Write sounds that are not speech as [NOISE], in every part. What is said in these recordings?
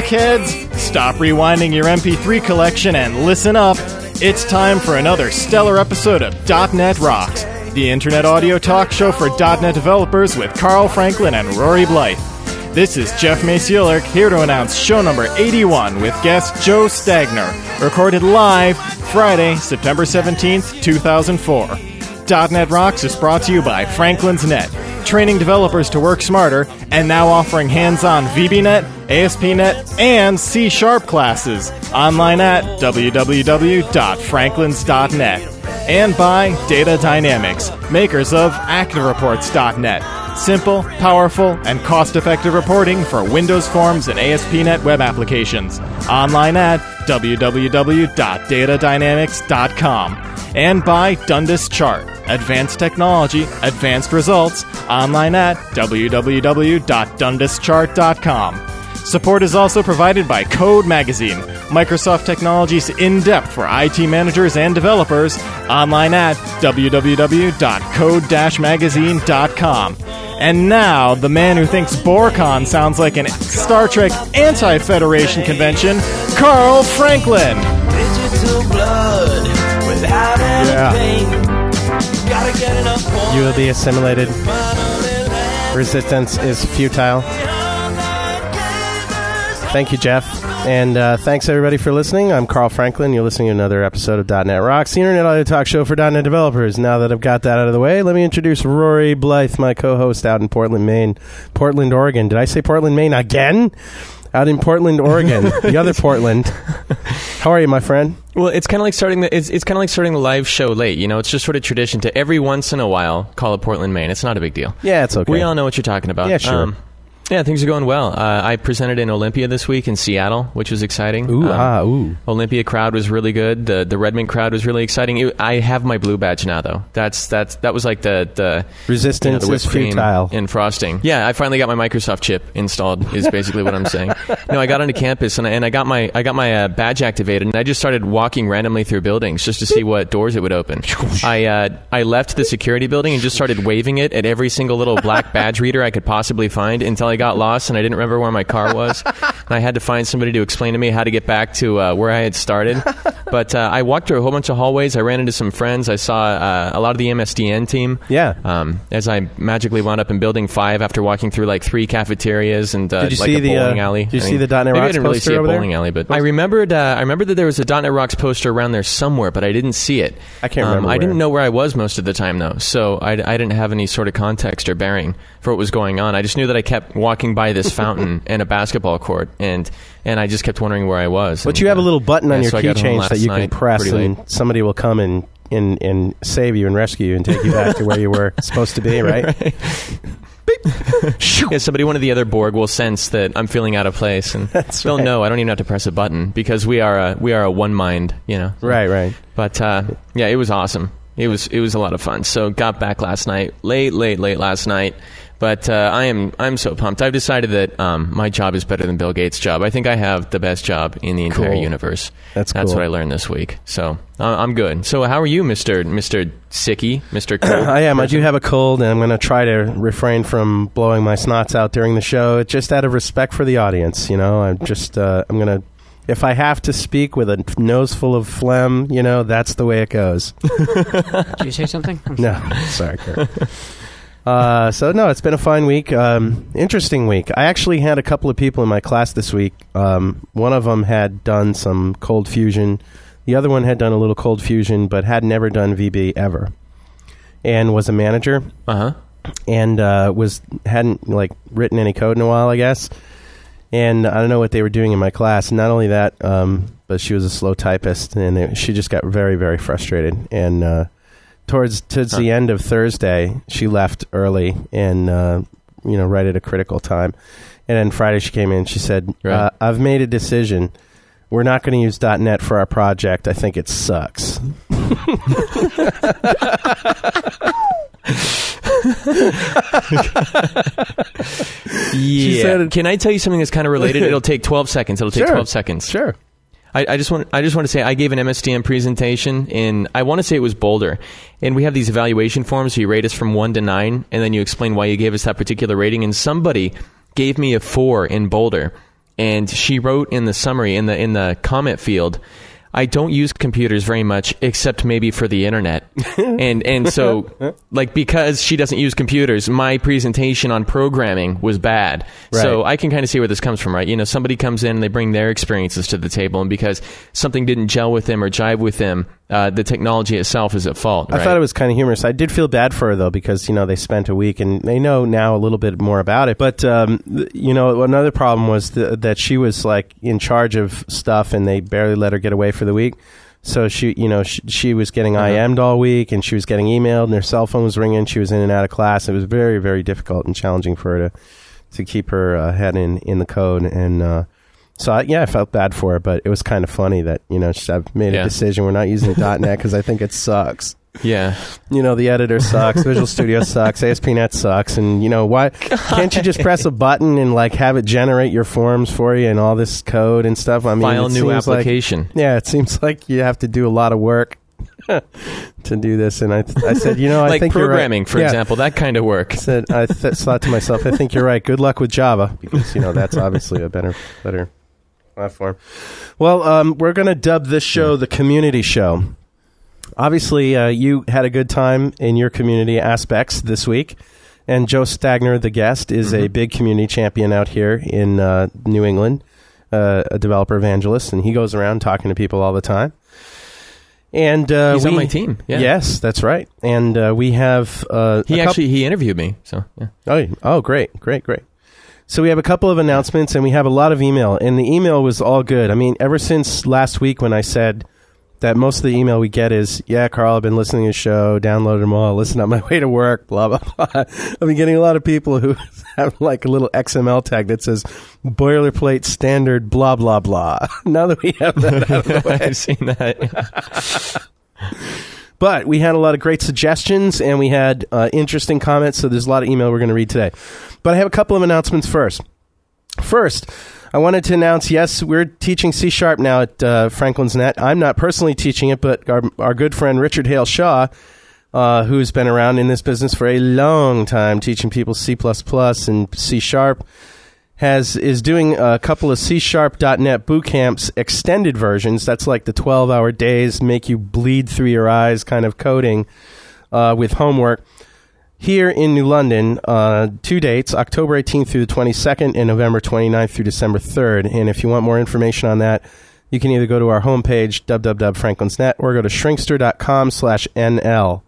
Rockheads! Stop rewinding your MP3 collection and listen up. It's time for another stellar episode of .NET Rocks, the internet audio talk show for .NET developers with Carl Franklin and Rory Blythe. This is Jeff Maciulik here to announce show number 81 with guest Joe Stagner, recorded live Friday, September 17th, 2004. .NET Rocks is brought to you by Franklin's Net, training developers to work smarter, and now offering hands-on VBNet, ASP.NET, and C Sharp classes online at www.franklins.net, and by Data Dynamics, makers of ActiveReports.net. Simple, powerful, and cost-effective reporting for Windows Forms and ASP.NET web applications. Online at www.datadynamics.com and by Dundas Chart. Advanced technology, advanced results, online at www.dundaschart.com. Support is also provided by Code Magazine, Microsoft Technology's in depth for IT managers and developers, online at www.code-magazine.com. And now, the man who thinks BorCon sounds like an Star Trek anti Federation convention, Carl Franklin. Digital blood without any Yeah. pain. Gotta get. You will be assimilated. Resistance is futile. Thank you, Jeff. And uh, thanks, everybody, for listening. I'm Carl Franklin. You're listening to another episode of .NET Rocks, the internet audio talk show for .NET developers. Now that I've got that out of the way, let me introduce Rory Blythe, my co-host out in Portland, Maine. Portland, Oregon. Did I say Portland, Maine again? Out in Portland, Oregon. the other Portland. [LAUGHS] How are you, my friend? Well, it's kind of like starting the it's, it's kind of like starting the live show late. You know, it's just sort of tradition to every once in a while call it Portland, Maine. It's not a big deal. Yeah, it's okay. We all know what you're talking about. Um, Yeah, sure. Yeah, things are going well. Uh, I presented in Olympia this week in Seattle, which was exciting. Ooh, Um, ah, ooh. Olympia crowd was really good. The the Redmond crowd was really exciting. It, I have my blue badge now, though. That's that's that was like the the you know, Resistance the is futile. and frosting. Yeah, I finally got my Microsoft chip installed. Is basically what I'm saying. [LAUGHS] No, I got onto campus and I, and I got my I got my uh, badge activated and I just started walking randomly through buildings just to see what doors it would open. I uh, I left the security building and just started waving it at every single little black [LAUGHS] badge reader I could possibly find until I got lost and I didn't remember where my car [LAUGHS] was. and I had to find somebody to explain to me how to get back to uh, where I had started. [LAUGHS] But uh, I walked through a whole bunch of hallways. I ran into some friends. I saw uh, a lot of the MSDN team. Yeah. Um, as I magically wound up in Building Five after walking through like three cafeterias and uh, Did you like see a the, bowling uh, alley. did you I see mean, the .NET maybe I didn't really see a over there? bowling alley, but I remembered. Uh, I remembered that there was a .NET Rocks poster around there somewhere, but I didn't see it. I can't Um, remember I where. didn't know where I was most of the time though, so I, I didn't have any sort of context or bearing for what was going on. I just knew that I kept walking by this fountain [LAUGHS] and a basketball court, and and I just kept wondering where I was. But And, you have a uh, little button on yeah, your so I key got home change that you can press, and somebody will come and, and and save you and rescue you and take you back to where you were [LAUGHS] supposed to be, right? [LAUGHS] Yeah, somebody, one of the other Borg, will sense that I'm feeling out of place, and That's they'll right. know I don't even have to press a button because we are a we are a one mind, you know. Right, right. But uh, yeah, it was awesome. It was it was a lot of fun. So got back last night, late, late, late last night. But uh, I am I'm so pumped. I've decided that um, my job is better than Bill Gates' job. I think I have the best job in the entire Cool. universe. That's That's cool. what I learned this week. So uh, I'm good. So how are you, Mister Mister Sicky, Mister? [CLEARS THROAT] I am. I do have a cold, and I'm going to try to refrain from blowing my snots out during the show, just out of respect for the audience. You know, I'm just uh, I'm going to. If I have to speak with a nose full of phlegm, you know, that's the way it goes. [LAUGHS] Did you say something? No, sorry, Kurt. [LAUGHS] Uh, so no, it's been a fine week. Um, interesting week. I actually had a couple of people in my class this week. Um, one of them had done some cold fusion. The other one had done a little cold fusion, but had never done VB ever, and was a manager. Uh huh. and uh, was hadn't like written any code in a while, I guess. And I don't know what they were doing in my class. Not only that, um, but she was a slow typist, and it, she just got very, very frustrated. And uh, towards towards the end of Thursday, she left early, and uh, you know, right at a critical time. And then Friday, she came in. and She said, Right. uh, "I've made a decision. We're not going to use .NET for our project. I think it sucks." [LAUGHS] Yeah. said- Can I tell you something that's kind of related? [LAUGHS] It'll take 12 seconds. It'll take Sure. 12 seconds. Sure. I, I just want I just want to say I gave an MSDN presentation in I want to say it was Boulder, and we have these evaluation forms. So you rate us from one to nine, and then you explain why you gave us that particular rating. And somebody gave me a four in Boulder, and she wrote in the summary in the in the comment field. I don't use computers very much, except maybe for the internet, [LAUGHS] and and so like because she doesn't use computers, my presentation on programming was bad. So I can kind of see where this comes from, right? You know, somebody comes in and they bring their experiences to the table, and because something didn't gel with them or jive with them, uh, the technology itself is at fault. I right? thought it was kind of humorous. I did feel bad for her though because you know they spent a week and they know now a little bit more about it. But um, th- you know another problem was th- that she was like in charge of stuff and they barely let her get away for the week. So she, you know, she, she was getting Uh-huh. IM'd all week and she was getting emailed and her cell phone was ringing. She was in and out of class. It was very, very difficult and challenging for her to to keep her uh, head in in the code and. Uh, so I, yeah, I felt bad for her, but it was kind of funny that you know she- I've made Yeah. a decision. We're not using .NET because I think it sucks yeah. you know the editor sucks visual studio sucks aspnet sucks and you know why [LAUGHS] can't you just press a button and like have it generate your forms for you and all this code and stuff i mean File new seems like- application. yeah it seems [LAUGHS] like you have to do a lot of work [LAUGHS] to do this and i, I said you know i like think you're right. programming, for Yeah. example, that kind of work. I said I th- thought to myself, I think you're right. Good luck with Java because you know that's obviously a better better platform. Well, um, we're going to dub this show the community show. Obviously, uh, you had a good time in your community aspects this week, and Joe Stagner, the guest, is a big community champion out here in uh, New England, uh, a developer evangelist, and he goes around talking to people all the time. And uh, He's on my team. Yeah. Yes, that's right. And uh, we have uh, He actually he interviewed me. So yeah. Oh, oh, great, great, great. So we have a couple of announcements, and we have a lot of email, and the email was all good. I mean, ever since last week when I said that most of the email we get is, "Yeah, Carl, I've been listening to the show, downloaded them all, listen on my way to work, blah blah [LAUGHS] blah." I've been getting a lot of people who [LAUGHS] have like a little XML tag that says "boilerplate standard," blah blah blah. [LAUGHS] now that we have that out of the way, I've seen that. But we had a lot of great suggestions and we had uh, interesting comments, so there's a lot of email we're going to read today. But I have a couple of announcements first. First, I wanted to announce yes, we're teaching C Sharp now at uh, Franklin's Net. I'm not personally teaching it, but our, our good friend Richard Hale Shaw, uh, who's been around in this business for a long time, teaching people C and C Sharp, has is doing a couple of C Sharp.net boot camps, extended versions. That's like the 12 hour days, make you bleed through your eyes kind of coding uh, with homework. Here in New London, uh, two dates, October 18th through the 22nd and November 29th through December 3rd. And if you want more information on that, you can either go to our homepage, www.franklinsnet, or go to shrinkster.com slash NL.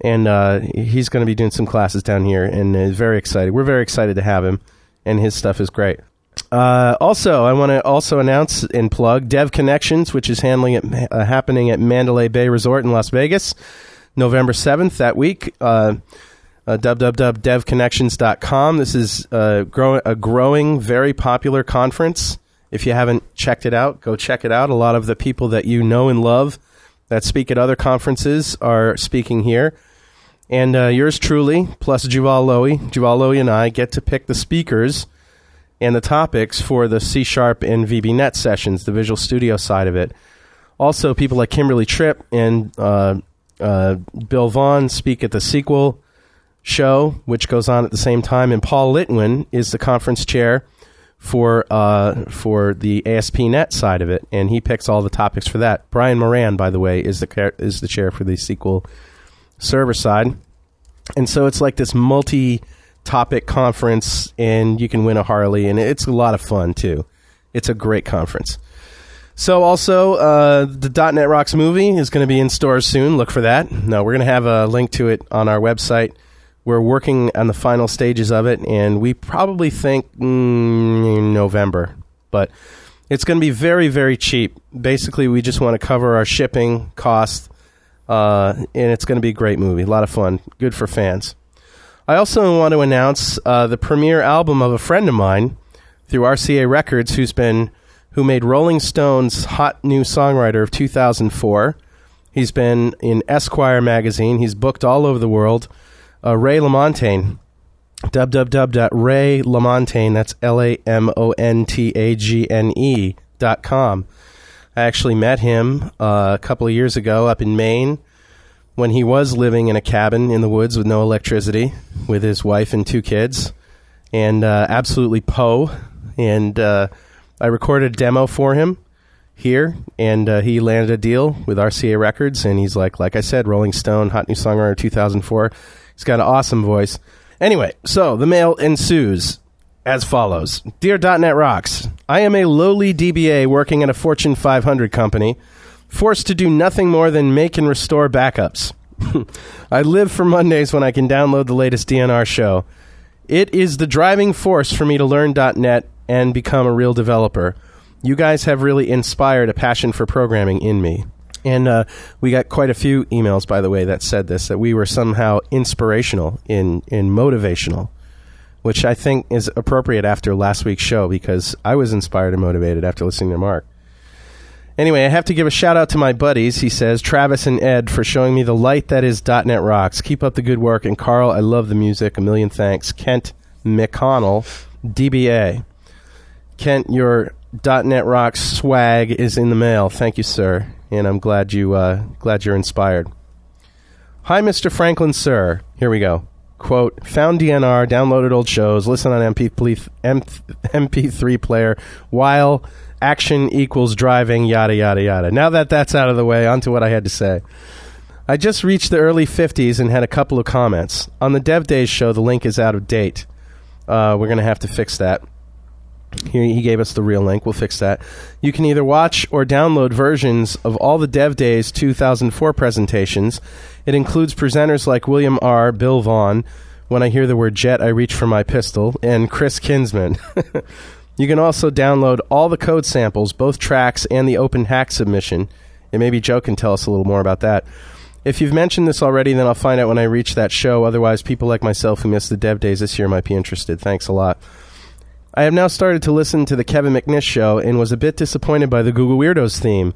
And uh, he's going to be doing some classes down here and is very excited. We're very excited to have him, and his stuff is great. Uh, also, I want to also announce and plug Dev Connections, which is handling it, uh, happening at Mandalay Bay Resort in Las Vegas, November 7th that week. Uh, uh, www.devconnections.com. This is uh, grow- a growing, very popular conference. If you haven't checked it out, go check it out. A lot of the people that you know and love that speak at other conferences are speaking here. And uh, yours truly, plus Juval Lowy, Juval Lowy and I get to pick the speakers and the topics for the C Sharp and VBNet sessions, the Visual Studio side of it. Also, people like Kimberly Tripp and uh, uh, Bill Vaughn speak at the SQL show, which goes on at the same time. And Paul Litwin is the conference chair for uh, for the ASP.NET side of it, and he picks all the topics for that. Brian Moran, by the way, is the is the chair for the SQL server side, and so it's like this multi topic conference, and you can win a Harley, and it's a lot of fun too. It's a great conference. So also, uh, the .NET Rocks movie is going to be in stores soon. Look for that. No, we're going to have a link to it on our website We're working on the final stages of it, and we probably think mm, November. But it's going to be very, very cheap. Basically, we just want to cover our shipping costs, uh, and it's going to be a great movie. A lot of fun. Good for fans. I also want to announce uh, the premiere album of a friend of mine through RCA Records, who's been who made Rolling Stone's Hot New Songwriter of 2004. He's been in Esquire magazine. He's booked all over the world. Uh, Ray LaMontagne, www.raylamontagne, that's L A M O N T A G N E dot com. I actually met him uh, a couple of years ago up in Maine when he was living in a cabin in the woods with no electricity with his wife and two kids and uh, absolutely Poe. And uh, I recorded a demo for him here, and uh, he landed a deal with RCA Records. And he's like, like I said, Rolling Stone, Hot New Songwriter 2004. He's got an awesome voice. Anyway, so the mail ensues as follows Dear .NET Rocks, I am a lowly DBA working at a Fortune 500 company, forced to do nothing more than make and restore backups. [LAUGHS] I live for Mondays when I can download the latest DNR show. It is the driving force for me to learn .NET and become a real developer. You guys have really inspired a passion for programming in me. And uh, we got quite a few emails, by the way, that said this that we were somehow inspirational in, in motivational, which I think is appropriate after last week's show because I was inspired and motivated after listening to Mark. Anyway, I have to give a shout out to my buddies, he says, Travis and Ed, for showing me the light that is .NET Rocks. Keep up the good work. And Carl, I love the music. A million thanks. Kent McConnell, DBA. Kent, your .NET Rocks swag is in the mail. Thank you, sir. And I'm glad you uh, glad you're inspired. Hi, Mr. Franklin, sir. Here we go. Quote, found DNR, downloaded old shows, listen on MP, MP3 player while action equals driving, yada, yada, yada. Now that that's out of the way, on to what I had to say. I just reached the early 50s and had a couple of comments. On the Dev Days show, the link is out of date. Uh, we're going to have to fix that. Here he gave us the real link. We'll fix that. You can either watch or download versions of all the Dev Days 2004 presentations. It includes presenters like William R., Bill Vaughn. When I hear the word jet, I reach for my pistol, and Chris Kinsman. [LAUGHS] you can also download all the code samples, both tracks and the open hack submission. And maybe Joe can tell us a little more about that. If you've mentioned this already, then I'll find out when I reach that show. Otherwise, people like myself who missed the Dev Days this year might be interested. Thanks a lot. I have now started to listen to the Kevin McNeish show and was a bit disappointed by the Google Weirdos theme.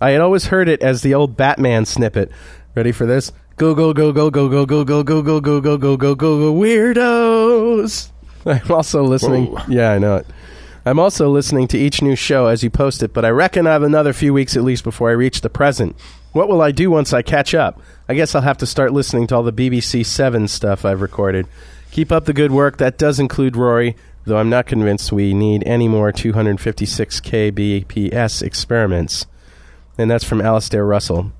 I had always heard it as the old Batman snippet. Ready for this? Go go go go go go go go go go go go go go go go weirdos. I'm also listening. Yeah, I know it. I'm also listening to each new show as you post it, but I reckon I have another few weeks at least before I reach the present. What will I do once I catch up? I guess I'll have to start listening to all the BBC Seven stuff I've recorded. Keep up the good work. That does include Rory though I'm not convinced we need any more 256 kbps experiments. And that's from Alastair Russell.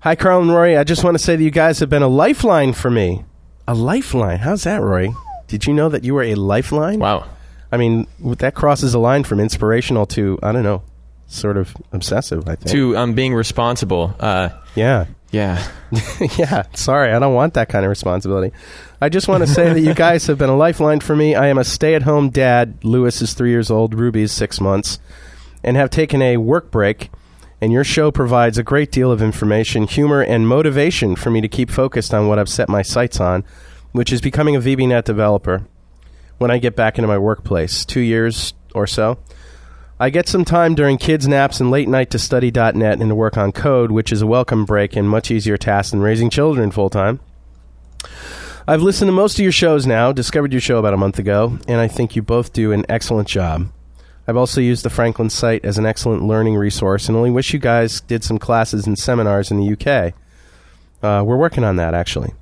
Hi, Carl and Rory. I just want to say that you guys have been a lifeline for me. A lifeline? How's that, Rory? Did you know that you were a lifeline? Wow. I mean, that crosses a line from inspirational to, I don't know, sort of obsessive, I think. To um, being responsible. Uh, yeah. Yeah. [LAUGHS] yeah, sorry, I don't want that kind of responsibility. I just want to say that you guys have been a lifeline for me. I am a stay at home dad. Lewis is three years old, Ruby's six months, and have taken a work break. And your show provides a great deal of information, humor, and motivation for me to keep focused on what I've set my sights on, which is becoming a VBNet developer when I get back into my workplace, two years or so. I get some time during kids' naps and late night to study .NET and to work on code, which is a welcome break and much easier task than raising children full time. I've listened to most of your shows now, discovered your show about a month ago, and I think you both do an excellent job. I've also used the Franklin site as an excellent learning resource and only wish you guys did some classes and seminars in the UK. Uh, we're working on that, actually.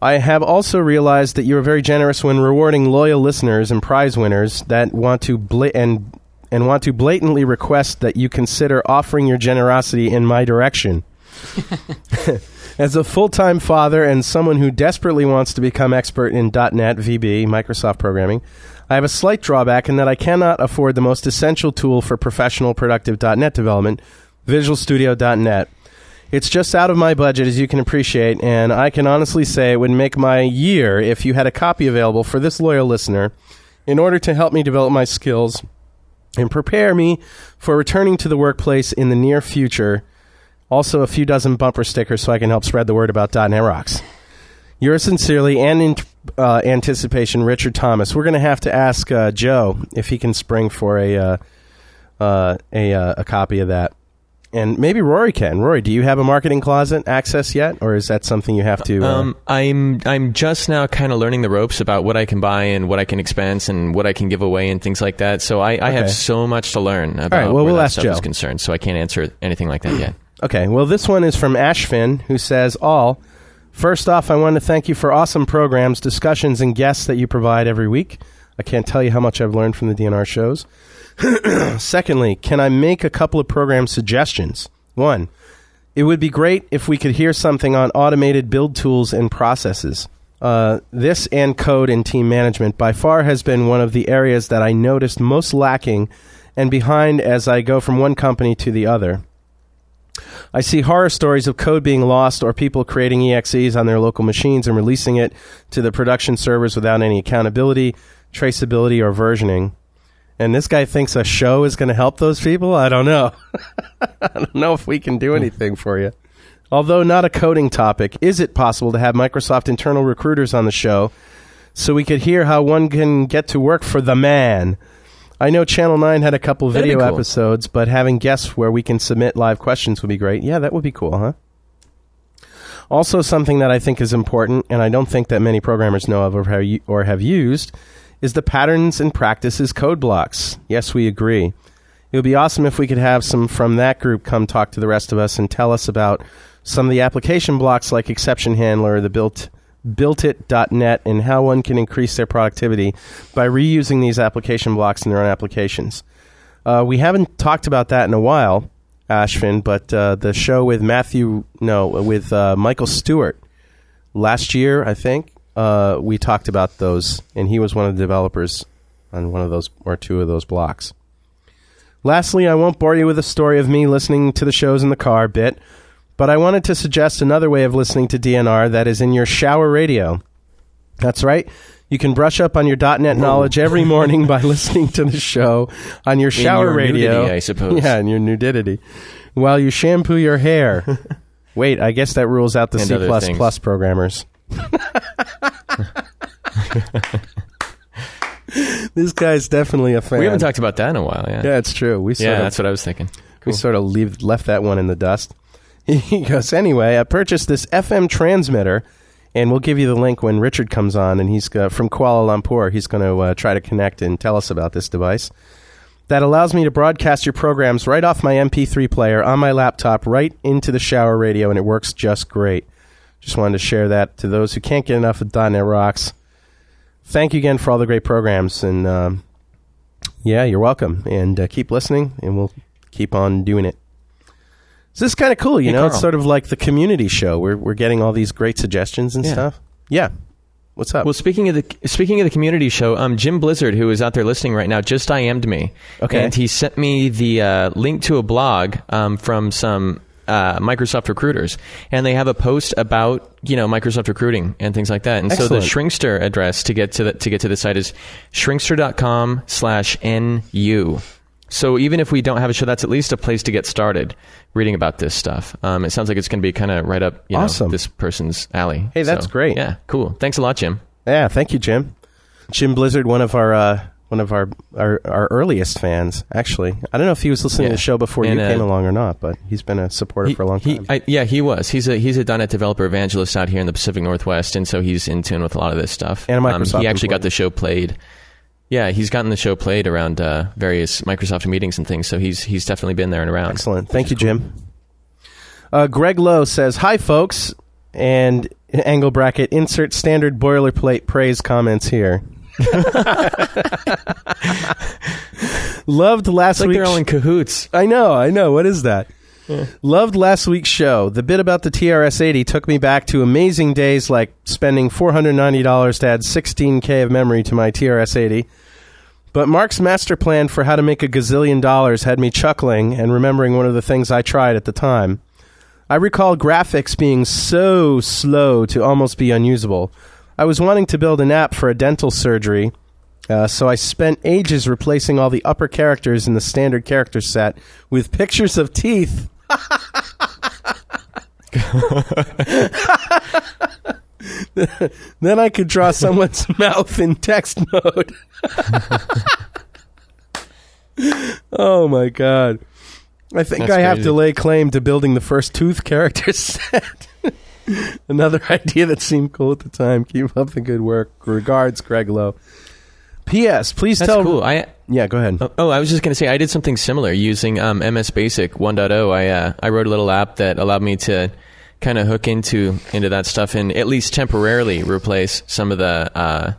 I have also realized that you are very generous when rewarding loyal listeners and prize winners that want to bla- and and want to blatantly request that you consider offering your generosity in my direction. [LAUGHS] As a full-time father and someone who desperately wants to become expert in .NET, VB, Microsoft programming, I have a slight drawback in that I cannot afford the most essential tool for professional productive .NET development, Visual Studio .NET. It's just out of my budget, as you can appreciate, and I can honestly say it would make my year if you had a copy available for this loyal listener in order to help me develop my skills and prepare me for returning to the workplace in the near future. Also, a few dozen bumper stickers so I can help spread the word about .NET Rocks. Yours sincerely and in uh, anticipation, Richard Thomas. We're going to have to ask uh, Joe if he can spring for a uh, uh, a uh, a copy of that, and maybe Rory can. Rory, do you have a marketing closet access yet, or is that something you have to? Uh, Um, I'm I'm just now kind of learning the ropes about what I can buy and what I can expense and what I can give away and things like that. So I, I Okay. have so much to learn about right, well, where we'll that ask stuff Joe. is concerned. So I can't answer anything like that yet. [CLEARS THROAT] Okay, well, this one is from Ashvin, who says, All. First off, I want to thank you for awesome programs, discussions, and guests that you provide every week. I can't tell you how much I've learned from the DNR shows. [CLEARS THROAT] Secondly, can I make a couple of program suggestions? One, it would be great if we could hear something on automated build tools and processes. Uh, this and code and team management by far has been one of the areas that I noticed most lacking and behind as I go from one company to the other. I see horror stories of code being lost or people creating EXEs on their local machines and releasing it to the production servers without any accountability, traceability, or versioning. And this guy thinks a show is going to help those people? I don't know. [LAUGHS] I don't know if we can do anything for you. Although not a coding topic, is it possible to have Microsoft internal recruiters on the show so we could hear how one can get to work for the man? I know Channel 9 had a couple That'd video cool. episodes, but having guests where we can submit live questions would be great. Yeah, that would be cool, huh? Also, something that I think is important, and I don't think that many programmers know of or have, u- or have used, is the patterns and practices code blocks. Yes, we agree. It would be awesome if we could have some from that group come talk to the rest of us and tell us about some of the application blocks like exception handler, the built builtit.net, and how one can increase their productivity by reusing these application blocks in their own applications. Uh, we haven't talked about that in a while, Ashvin, but uh, the show with Matthew, no, with uh, Michael Stewart last year, I think, uh, we talked about those, and he was one of the developers on one of those or two of those blocks. Lastly, I won't bore you with a story of me listening to the shows in the car bit, but I wanted to suggest another way of listening to DNR that is in your shower radio. That's right. You can brush up on your .NET knowledge every morning by [LAUGHS] listening to the show on your shower your radio. nudity, I suppose. Yeah, in your nudity. While you shampoo your hair. [LAUGHS] Wait, I guess that rules out the And C++ programmers. [LAUGHS] this guy's definitely a fan. We haven't talked about that in a while. Yeah, Yeah, it's true. We sort yeah, of that's what I was thinking. we sort of leave, left that one in the dust. [LAUGHS] He goes, anyway, I purchased this FM transmitter, and we'll give you the link when Richard comes on, and he's uh, from Kuala Lumpur. He's going to uh, try to connect and tell us about this device. That allows me to broadcast your programs right off my MP3 player on my laptop right into the shower radio, and it works just great. Just wanted to share that to those who can't get enough of .NET Rocks. Thank you again for all the great programs, and um, yeah, you're welcome. And uh, keep listening, and we'll keep on doing it. So this is kind of cool, you Hey, know. It's sort of like the community show. We're we're getting all these great suggestions and Yeah. stuff. Yeah. What's up? Well, speaking of the speaking of the community show, um, Jim Blizzard, who is out there listening right now, just IM'd me, Okay. and he sent me the uh, link to a blog um, from some uh, Microsoft recruiters, and they have a post about you know Microsoft recruiting and things like that. And so the Shrinkster address to get to the, to get to the site is shrinkster.com/nu. So even if we don't have a show, that's at least a place to get started reading about this stuff. Um, it sounds like it's going to be kind of right up you know, Awesome. this person's alley. Hey, that's So, great. Yeah, cool. Thanks a lot, Jim. yeah, thank you, Jim. Jim Blizzard, one of our uh, one of our, our our earliest fans. Actually, I don't know if he was listening Yeah. to the show before And, you uh, came along or not, but he's been a supporter He- for a long he- time. I, yeah, he was. He's a he's a .NET developer evangelist out here in the Pacific Northwest, and so he's in tune with a lot of this stuff. And Um, Microsoft he actually got the show played. Yeah, he's gotten the show played around uh, various Microsoft meetings and things. So he's he's definitely been there and around. Excellent. Thank you, Jim. Uh, Greg Lowe says, Hi, folks. And angle bracket, insert standard boilerplate praise comments here. [LAUGHS] Loved last like week's they're all in cahoots. I know, I know. What is that? Loved last week's show. The bit about the TRS 80 took me back to amazing days like spending $490 to add 16K of memory to my TRS 80. But Mark's master plan for how to make a gazillion dollars had me chuckling and remembering one of the things I tried at the time. I recall graphics being so slow to almost be unusable. I was wanting to build an app for a dental surgery, uh, so I spent ages replacing all the upper characters in the standard character set with pictures of teeth. [LAUGHS] then I could draw someone's [LAUGHS] mouth in text mode. [LAUGHS] oh my god. I think That's I have crazy. to lay claim to building the first tooth character set. [LAUGHS] Another [LAUGHS] idea that seemed cool at the time. Keep up the good work. Regards, Greg Lowe. P.S. Please That's tell. cool. I Yeah, go ahead. Oh, oh, I was just going to say I did something similar using um, MS Basic 1.0. I uh, I wrote a little app that allowed me to kind of hook into into that stuff and at least temporarily replace some of the uh,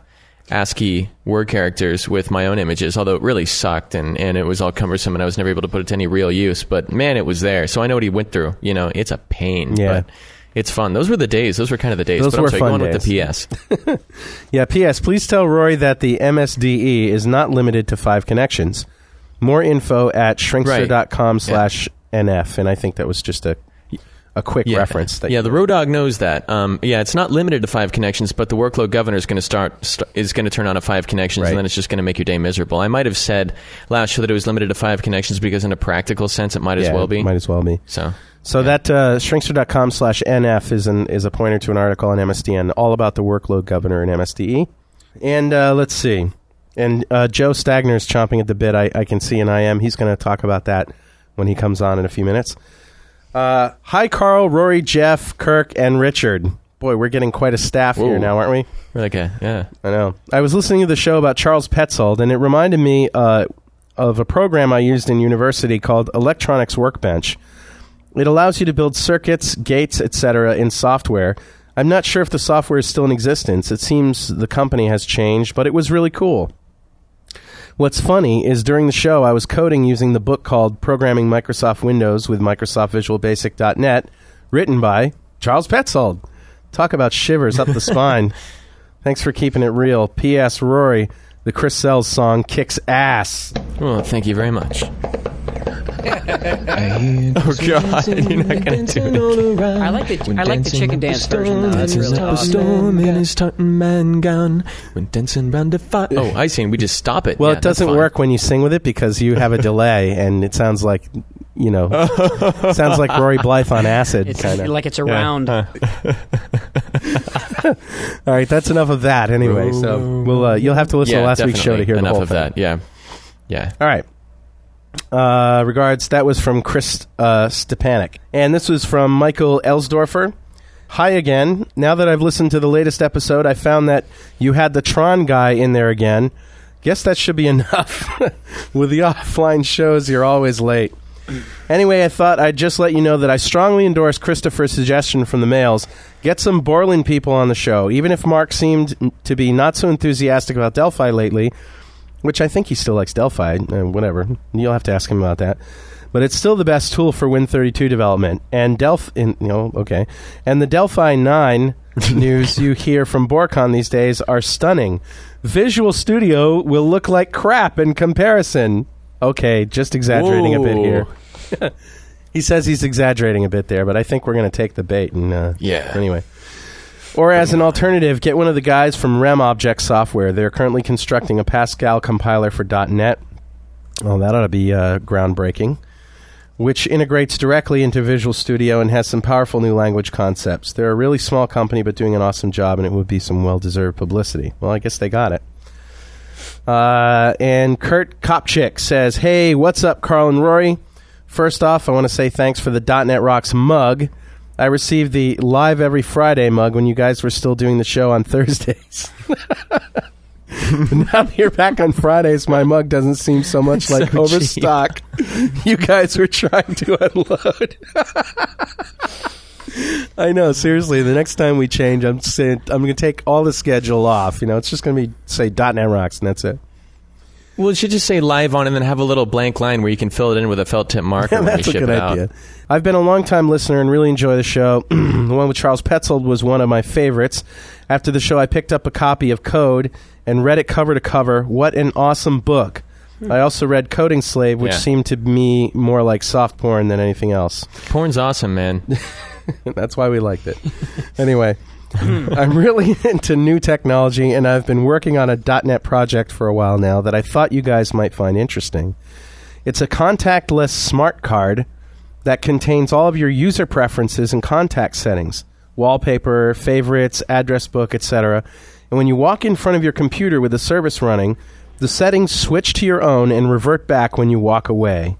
ASCII word characters with my own images. Although it really sucked and and it was all cumbersome and I was never able to put it to any real use. But man, it was there, so I know what he went through. You know, it's a pain. Yeah. But it's fun. Those were the days. Those were kind of the days. Those but were I'm sorry, fun go on with the days. PS. [LAUGHS] Yeah, P.S. Please tell Rory that the MSDE is not limited to five connections. More info at shrinkster.com slash NF. And I think that was just a a quick reference. That yeah, the road dog knows that. Um, yeah, it's not limited to five connections, but the workload governor is going to start st- is going to turn on at five connections, Right. and then it's just going to make your day miserable. I might have said last show that it was limited to five connections because, in a practical sense, it might as well be. Might as well be. so, So that uh, shrinkster.com slash NF is, an, is a pointer to an article on MSDN all about the workload governor in MSDE. And uh, let's see. And uh, Joe is chomping at the bit. I, I can see and I am. He's going to talk about that when he comes on in a few minutes. Uh, hi, Carl, Rory, Jeff, Kirk, and Richard. Boy, we're getting quite a staff here now, aren't we? we're yeah. I know. I was listening to the show about Charles Petzold, and it reminded me uh, of a program I used in university called Electronics Workbench. It allows you to build circuits, gates, etc. in software. I'm not sure if the software is still in existence. It seems the company has changed, but it was really cool. What's funny is during the show, I was coding using the book called Programming Microsoft Windows with Microsoft Visual Basic.net, written by Charles Petzold. Talk about shivers up the [LAUGHS] spine. Thanks for keeping it real. P.S. Rory, the Chris Sells song kicks ass. Well, thank you very much. Oh God, you're not going to do it. I like the I like the chicken dance version though. That's really Up awesome. storm in his tartan man gun when dancing round a fire. Oh, I see. We just stop it. Well, Yeah, it that's doesn't fine. work when you sing with it because you have a delay, [LAUGHS] and it sounds like, you know, [LAUGHS] sounds like Rory Blythe on acid, It's kind of. like it's around. [LAUGHS] All right, that's enough of that anyway. So we'll uh, you'll have to listen yeah, to last week's show to definitely. hear the enough whole of thing. that. Yeah, yeah. All right. Uh, regards. That was from Chris uh, Stepanek, and this was from Michael Elsdorfer. Hi again. Now that I've listened to the latest episode, I found that you had the Tron guy in there again. Guess that should be enough. [LAUGHS] With the offline shows, you're always late. Anyway, I thought I'd just let you know that I strongly endorse Christopher's suggestion from the mails. Get some Borland people on the show. Even if Mark seemed to be not so enthusiastic about Delphi lately, which I think he still likes Delphi, uh, whatever. You'll have to ask him about that. But it's still the best tool for Win32 development. And Delph, in, you know, okay. And the Delphi 9 [LAUGHS] news you hear from Borcon these days are stunning. Visual Studio will look like crap in comparison. Okay, just exaggerating a bit here. [LAUGHS] He says he's exaggerating a bit there, but I think we're going to take the bait. And uh, Yeah. anyway. Or as an alternative, get one of the guys from REM Object Software. They're currently constructing a Pascal compiler for .NET. Well, that ought to be uh, groundbreaking. Which integrates directly into Visual Studio and has some powerful new language concepts. They're a really small company, but doing an awesome job, and it would be some well-deserved publicity. Well, I guess they got it. Uh, and Kurt Kopchik says, "Hey, what's up, Carl and Rory? First off, I want to say thanks for the .NET Rocks mug. I received the live every Friday mug when you guys were still doing the show on Thursdays. [LAUGHS] now that you're back on Fridays, my mug doesn't seem so much [LAUGHS] like So overstock. you guys were trying to unload." [LAUGHS] I know, seriously. The next time we change, I'm saying I'm going to take all the schedule off. You know, it's just going to be say .NET Rocks, and that's it. Well, it should just say live on, and then have a little blank line where you can fill it in with a felt tip marker [LAUGHS] That's a good idea. out. I've been a long time listener and really enjoy the show. [CLEARS THROAT] the one with Charles Petzold was one of my favorites. After the show, I picked up a copy of Code and read it cover to cover. What an awesome book! Hmm. I also read Coding Slave, which Yeah. seemed to me more like soft porn than anything else. Porn's awesome, man. [LAUGHS] That's why we liked it. anyway, [LAUGHS] I'm really [LAUGHS] into new technology, and I've been working on a .NET project for a while now that I thought you guys might find interesting. It's a contactless smart card that contains all of your user preferences and contact settings, wallpaper, favorites, address book, etc. And when you walk in front of your computer with the service running, the settings switch to your own and revert back when you walk away.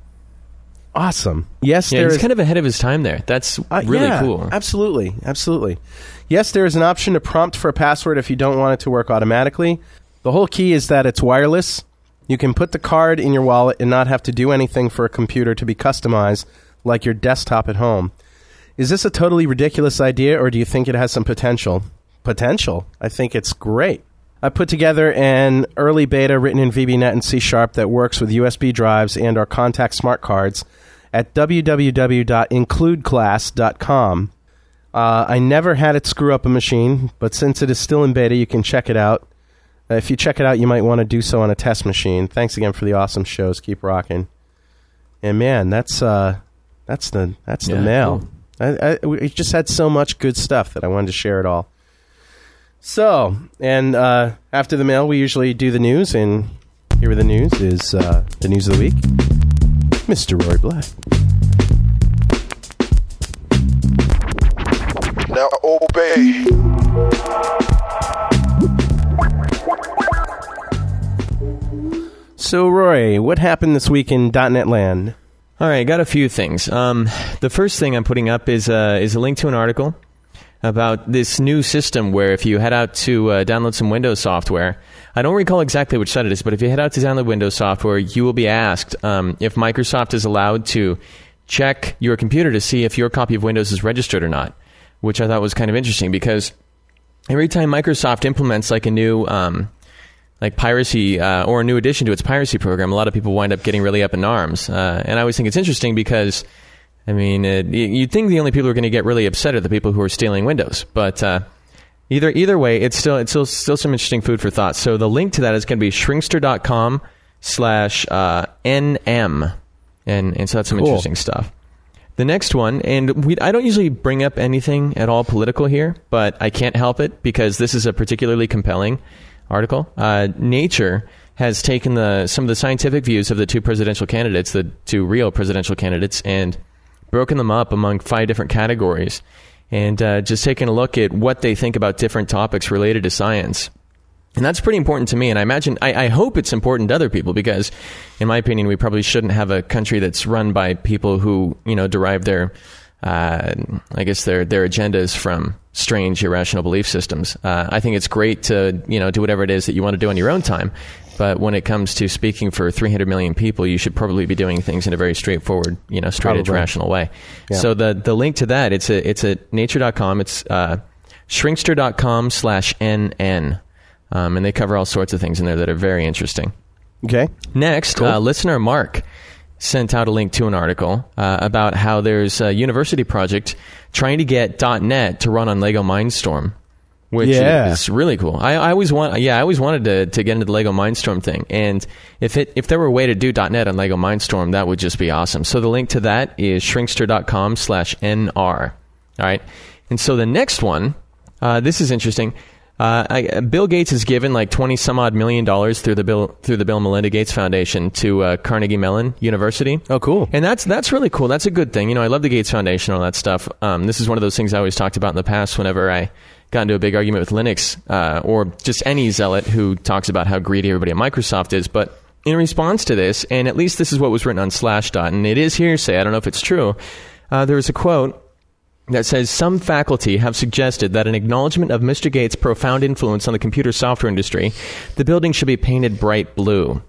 Awesome. Yes, Yeah, he's is kind of ahead of his time there. That's uh, really yeah, cool. Absolutely, absolutely. Yes, there is an option to prompt for a password if you don't want it to work automatically. The whole key is that it's wireless. You can put the card in your wallet and not have to do anything for a computer to be customized like your desktop at home. Is this a totally ridiculous idea or do you think it has some potential? Potential. I think it's great. I put together an early beta written in VBNet and C Sharp that works with USB drives and our contact smart cards at www.includeclass.com. Uh, I never had it screw up a machine, but since it is still in beta, you can check it out. Uh, if you check it out, you might want to do so on a test machine. Thanks again for the awesome shows. Keep rocking. And man, that's uh, that's the that's the mail. cool. I, I, we just had so much good stuff that I wanted to share it all. So, and uh, after the mail, we usually do the news, and here with the news is uh, the news of the week. Mr. Roy Black. Now obey. So, Roy, what happened this week in .NET Land? All right, I got a few things. Um, the first thing I'm putting up is uh, is a link to an article about this new system where if you head out to uh, download some Windows software, I don't recall exactly which site it is, but if you head out to download Windows software, you will be asked um, if Microsoft is allowed to check your computer to see if your copy of Windows is registered or not, which I thought was kind of interesting because every time Microsoft implements like a new um, like piracy uh, or a new addition to its piracy program, a lot of people wind up getting really up in arms. Uh, and I always think it's interesting because, I mean, uh, y- you'd think the only people who are going to get really upset are the people who are stealing Windows. But uh, either either way, it's still it's still still some interesting food for thought. So the link to that is going to be shrinkster.com slash uh, nm, and and so that's some Cool. interesting stuff. The next one, and we, I don't usually bring up anything at all political here, but I can't help it because this is a particularly compelling article. Uh, Nature has taken the some of the scientific views of the two presidential candidates, the two real presidential candidates, and broken them up among five different categories, and uh, just taken a look at what they think about different topics related to science. And that's pretty important to me. And I imagine, I, I hope it's important to other people because, in my opinion, we probably shouldn't have a country that's run by people who, you know, derive their, uh, I guess their their agendas from strange, irrational belief systems. Uh, I think it's great to, you know, do whatever it is that you want to do on your own time. But when it comes to speaking for 300 million people, you should probably be doing things in a very straightforward, you know, straight edge, rational way. Yeah. So the the link to that, it's a it's at nature.com. It's uh, shrinkster.com slash nn. Um, and they cover all sorts of things in there that are very interesting. Okay. Next, uh, listener Mark sent out a link to an article uh, about how there's a university project trying to get .NET to run on Lego Mindstorm, which Yeah. is really cool. I, I always want, yeah, I always wanted to, to get into the Lego Mindstorm thing, and if it if there were a way to do .NET on Lego Mindstorm, that would just be awesome. So the link to that is shrinkster.com/nr. All right, and so the next one, uh, this is interesting. Uh, I, Bill Gates has given like twenty some odd million dollars through the Bill through the Bill Melinda Gates Foundation to uh, Carnegie Mellon University. Oh, cool. And that's that's really cool. That's a good thing. You know, I love the Gates Foundation and all that stuff. Um, this is one of those things I always talked about in the past. Whenever I got into a big argument with Linux uh, or just any zealot who talks about how greedy everybody at Microsoft is, but in response to this, and at least this is what was written on Slashdot, and it is hearsay. I don't know if it's true. Uh, there was a quote that says some faculty have suggested that in acknowledgement of Mr. Gates' profound influence on the computer software industry, the building should be painted bright blue.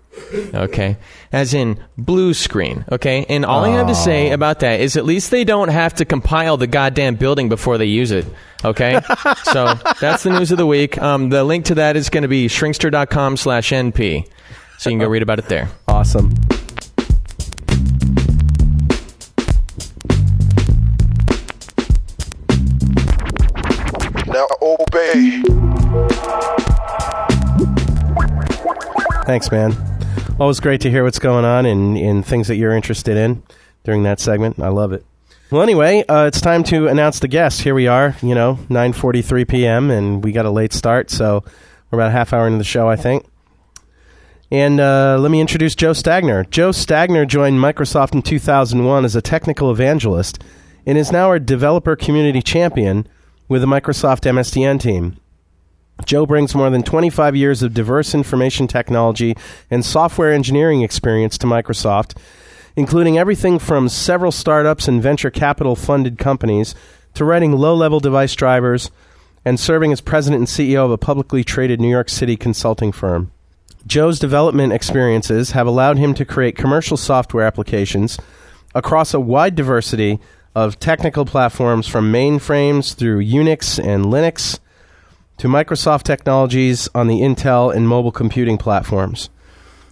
Okay, as in blue screen. Okay, and all I have to say about that is at least they don't have to compile the goddamn building before they use it. Okay, [LAUGHS] so that's the news of the week. Um, the link to that is going to be shrinkster.com/np, so you can go read about it there. Awesome. Now obey. Thanks, man. Always great to hear what's going on and in things that you're interested in during that segment. I love it. Well, anyway, uh, it's time to announce the guest. Here we are, you know, 9:43 p.m. and we got a late start, so we're about a half hour into the show, I think. And uh, let me introduce Joe Stagner. Joe Stagner joined Microsoft in 2001 as a technical evangelist and is now a developer community champion with the Microsoft MSDN team. Joe brings more than 25 years of diverse information technology and software engineering experience to Microsoft, including everything from several startups and venture capital funded companies to writing low level device drivers and serving as president and CEO of a publicly traded New York City consulting firm. Joe's development experiences have allowed him to create commercial software applications across a wide diversity of technical platforms from mainframes through Unix and Linux to Microsoft technologies on the Intel and mobile computing platforms.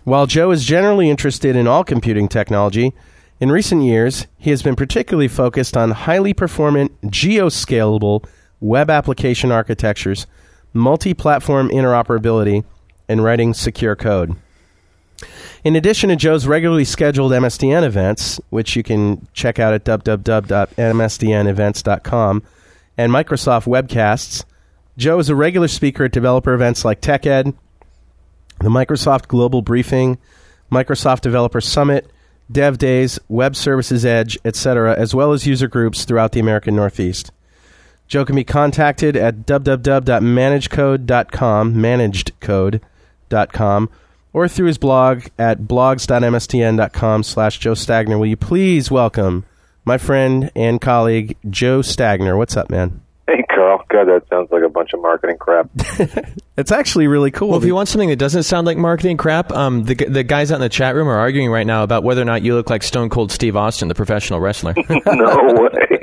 While Joe is generally interested in all computing technology, in recent years he has been particularly focused on highly performant, geoscalable web application architectures, multi platform interoperability, and writing secure code. In addition to Joe's regularly scheduled MSDN events, which you can check out at www.msdnevents.com, and Microsoft webcasts, Joe is a regular speaker at developer events like TechEd, the Microsoft Global Briefing, Microsoft Developer Summit, Dev Days, Web Services Edge, etc., as well as user groups throughout the American Northeast. Joe can be contacted at www.managedcode.com, managedcode.com, or through his blog at blogs.msdn.com slash Joe Stagner. Will you please welcome my friend and colleague, Joe Stagner. What's up, man? Hey, Carl. God, that sounds like a bunch of marketing crap. [LAUGHS] It's actually really cool. Well, if you want something that doesn't sound like marketing crap, um, the the guys out in the chat room are arguing right now about whether or not you look like Stone Cold Steve Austin, the professional wrestler. [LAUGHS] no way.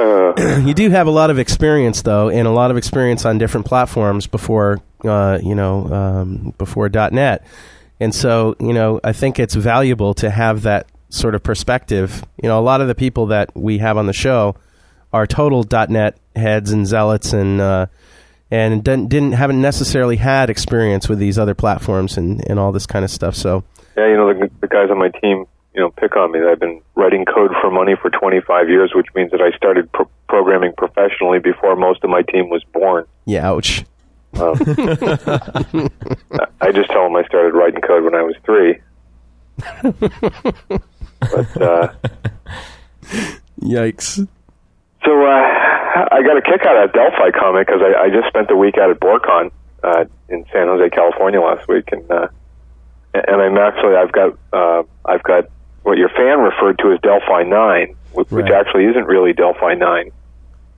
[LAUGHS] [CLEARS THROAT] you do have a lot of experience though and a lot of experience on different platforms before uh, you know um, before .net and so you know I think it's valuable to have that sort of perspective you know a lot of the people that we have on the show are total .net heads and zealots and uh, and didn't, didn't haven't necessarily had experience with these other platforms and, and all this kind of stuff so yeah, you know, the, the guys on my team, you know, pick on me. I've been writing code for money for 25 years, which means that I started pro- programming professionally before most of my team was born. yeah ouch Um, [LAUGHS] I just tell them I started writing code when I was three. [LAUGHS] but uh, yikes So uh, I got a kick out of that Delphi comic because I, I just spent the week out at BorCon uh, in San Jose, California last week, and uh, and I'm actually I've got uh, I've got what your fan referred to as Delphi Nine, which, which Right. actually isn't really Delphi Nine.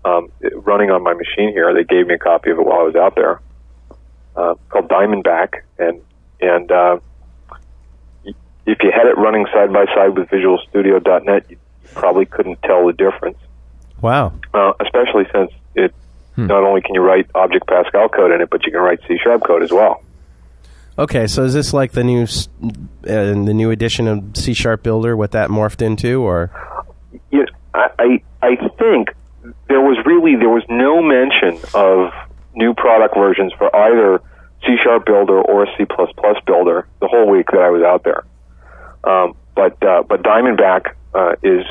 Um, running on my machine here, they gave me a copy of it while I was out there. Uh, called Diamondback, and and uh, if you had it running side by side with Visual Studio.net, you probably couldn't tell the difference wow uh, especially since it not only can you write Object Pascal code in it, but you can write C Sharp code as well. Okay, so is this like the new uh, the new edition of C Sharp Builder? What that morphed into, or I I think there was really there was no mention of new product versions for either C Sharp Builder or C Plus Builder the whole week that I was out there. Um, but uh, but Diamondback uh, is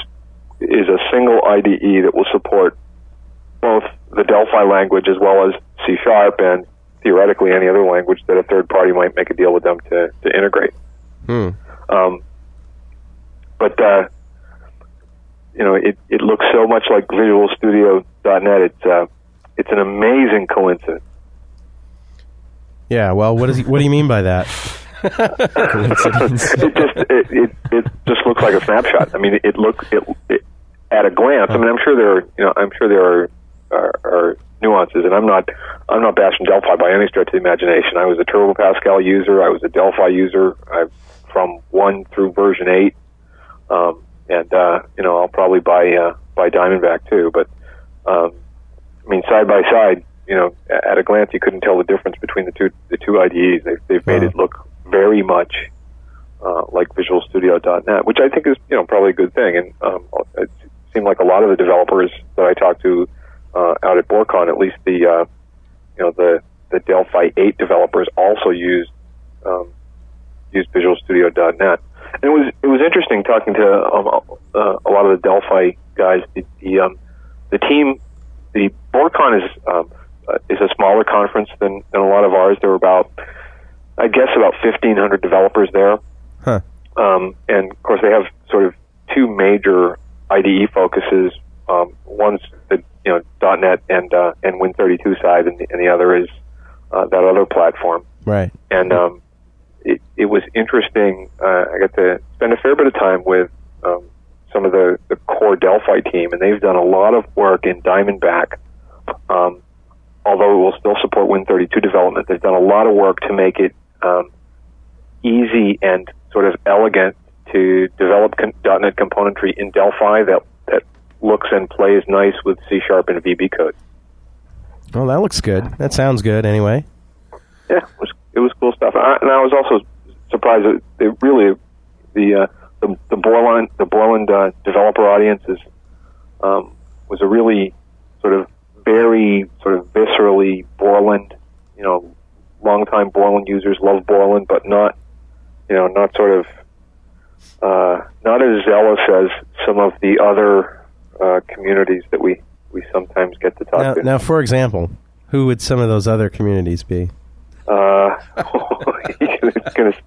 is a single IDE that will support both the Delphi language as well as C Sharp and theoretically any other language that a third party might make a deal with them to, to integrate. hmm. Um, but uh, you know, it, it looks so much like Visual Studio.net. It's uh, it's an amazing coincidence. yeah? Well, what does he, what do you mean by that? Coincidence. [LAUGHS] it just it, it, it just looks like a snapshot. I mean, it looks it, it at a glance. I mean, I'm sure there are you know I'm sure there are, are are nuances, and I'm not I'm not bashing Delphi by any stretch of the imagination. I was a Turbo Pascal user. I was a Delphi user. I from one through version eight, um, and uh, you know I'll probably buy uh, buy Diamondback too. But um, I mean, side by side, you know, at a glance, you couldn't tell the difference between the two the two IDEs. They've, they've made Wow. it look very much uh, like Visual Studio.net, which I think is you know probably a good thing. And um, it seemed like a lot of the developers that I talked to uh, out at BorCon, at least the uh, you know the the Delphi 8 developers also used um, used Visual Studio.net. And it was it was interesting talking to um, uh, a lot of the Delphi guys. The the, um, the team, the BorCon is um, uh, is a smaller conference than, than a lot of ours. There were about, I guess, about 1,500 developers there. Huh. Um, and of course, they have sort of two major IDE focuses. Um, one's the you know .NET and uh, and Win32 side, and the, and the other is uh, that other platform. Right. And um, it, it was interesting. Uh, I got to spend a fair bit of time with um, some of the, the core Delphi team, and they've done a lot of work in Diamondback. Um, although it will still support Win32 development, they've done a lot of work to make it um, easy and sort of elegant to develop con- .NET componentry in Delphi that that looks and plays nice with C Sharp and VB code. Well, that looks good. That sounds good. Anyway. Yeah, it was was cool stuff. I, and I was also surprised that they really the uh, the the Borland the Borland uh, developer audience is um, was a really sort of very sort of viscerally Borland. You know, longtime Borland users love Borland, but not you know not sort of uh, not as zealous as some of the other uh, communities that we we sometimes get to talk Now, to. now, for example, who would some of those other communities be? Uh, it's going to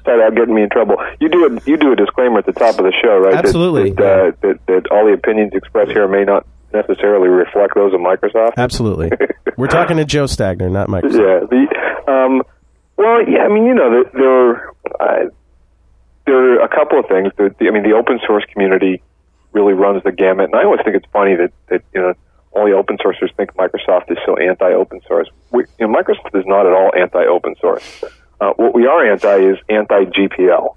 start out getting me in trouble. You do a you do a disclaimer at the top of the show, right? That- Absolutely, That, uh, that, that all the opinions expressed here may not necessarily reflect those of Microsoft. Absolutely. [LAUGHS] We're talking to Joe Stagner, not Microsoft. Yeah. The um, well, yeah. I mean, you know, there there are, uh, there are a couple of things. The, I mean, the open source community really runs the gamut, and I always think it's funny that that you know all the open sourcers think Microsoft is so anti-open source. We, you know, Microsoft is not at all anti-open source. Uh, what we are anti is anti-GPL,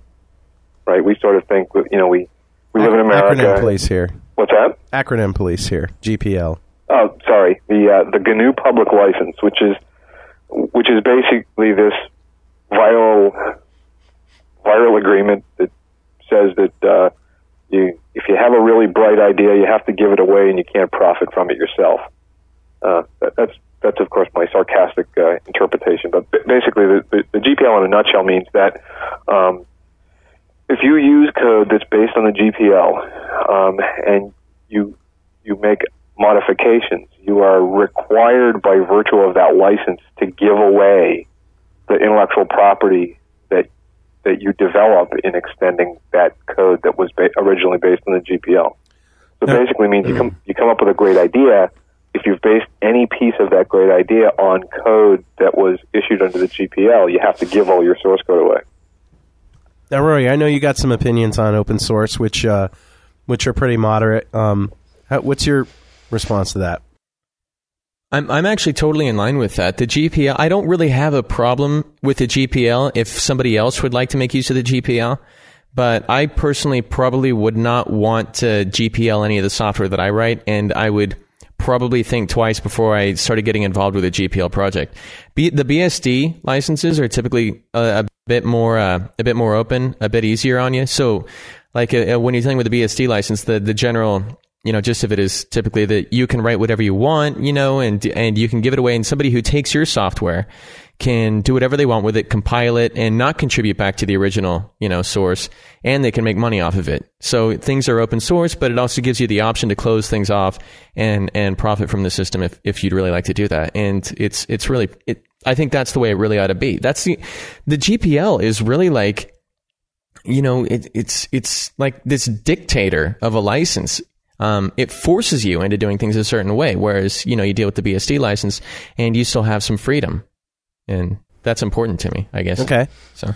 right? We sort of think, you know, we we live in America. Acronym police here. What's that? Acronym police here. GPL. Oh, sorry. The uh, the GNU public license, which is which is basically this viral viral agreement that says that uh, you if you have a really bright idea, you have to give it away, and you can't profit from it yourself. Uh, that, that's that's of course my sarcastic uh, interpretation, but basically the, the, the GPL in a nutshell means that um, if you use code that's based on the GPL um, and you you make modifications, you are required by virtue of that license to give away the intellectual property that that you develop in extending that code that was ba- originally based on the GPL. So basically means you come you come up with a great idea. If you've based any piece of that great idea on code that was issued under the GPL, you have to give all your source code away. Now, Rory, I know you got some opinions on open source, which uh, which are pretty moderate. Um, how, what's your response to that? I'm I'm actually totally in line with that. The GPL, I don't really have a problem with the GPL if somebody else would like to make use of the GPL, but I personally probably would not want to GPL any of the software that I write, and I would probably think twice before I started getting involved with a GPL project. B, the BSD licenses are typically a, a bit more uh, a bit more open, a bit easier on you. So, like uh, when you're dealing with the BSD license, the the general you know, gist of it is typically that you can write whatever you want, you know, and and you can give it away, and somebody who takes your software can do whatever they want with it, compile it, and not contribute back to the original, you know, source, and they can make money off of it. So things are open source, but it also gives you the option to close things off and and profit from the system if if you'd really like to do that. And it's it's really it. I think that's the way it really ought to be. That's the the GPL is really like you know, it, it's it's like this dictator of a license. Um, it forces you into doing things a certain way, whereas you know you deal with the BSD license and you still have some freedom, and that's important to me, I guess. Okay. So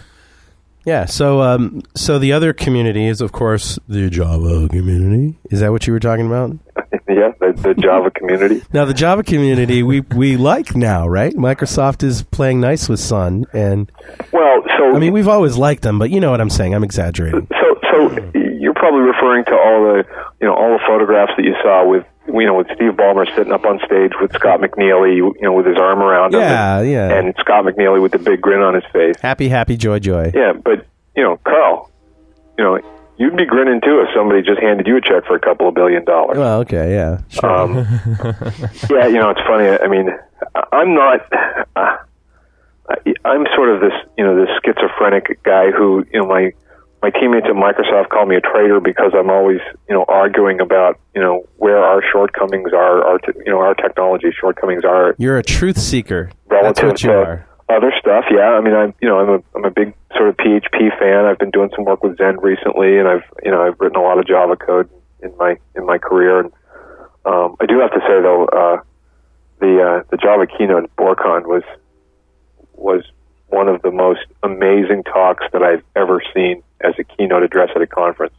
Yeah. So, um, so the other community is, of course, the Java community. Is that what you were talking about? [LAUGHS] yeah, the, the Java community. Now, the Java community we we like now, right? Microsoft is playing nice with Sun, and Well, so I mean we've always liked them, but you know what I'm saying. I'm exaggerating. So, so you're probably referring to all the, you know, all the photographs that you saw with, you know, with Steve Ballmer sitting up on stage with Scott McNealy, you know, with his arm around him, Yeah, and, yeah. and Scott McNealy with the big grin on his face. Happy, happy, joy, joy. Yeah, but you know, Carl, you know, you'd be grinning too if somebody just handed you a check for a couple of billion dollars. Well, okay, yeah, sure. Um, [LAUGHS] yeah, you know, it's funny. I mean, I'm not. Uh, I- I'm sort of this, you know, this schizophrenic guy who, you know, my my teammates at Microsoft call me a traitor because I'm always, you know, arguing about, you know, where our shortcomings are, our, te- you know, our technology shortcomings are You're a truth seeker. That's what you to are. other stuff. Yeah, I mean, I'm you know I'm a I'm a big sort of PHP fan. I've been doing some work with Zend recently, and I've you know I've written a lot of Java code in my in my career. And um, I do have to say though, uh, the uh, the Java keynote at BorCon was was one of the most amazing talks that I've ever seen as a keynote address at a conference.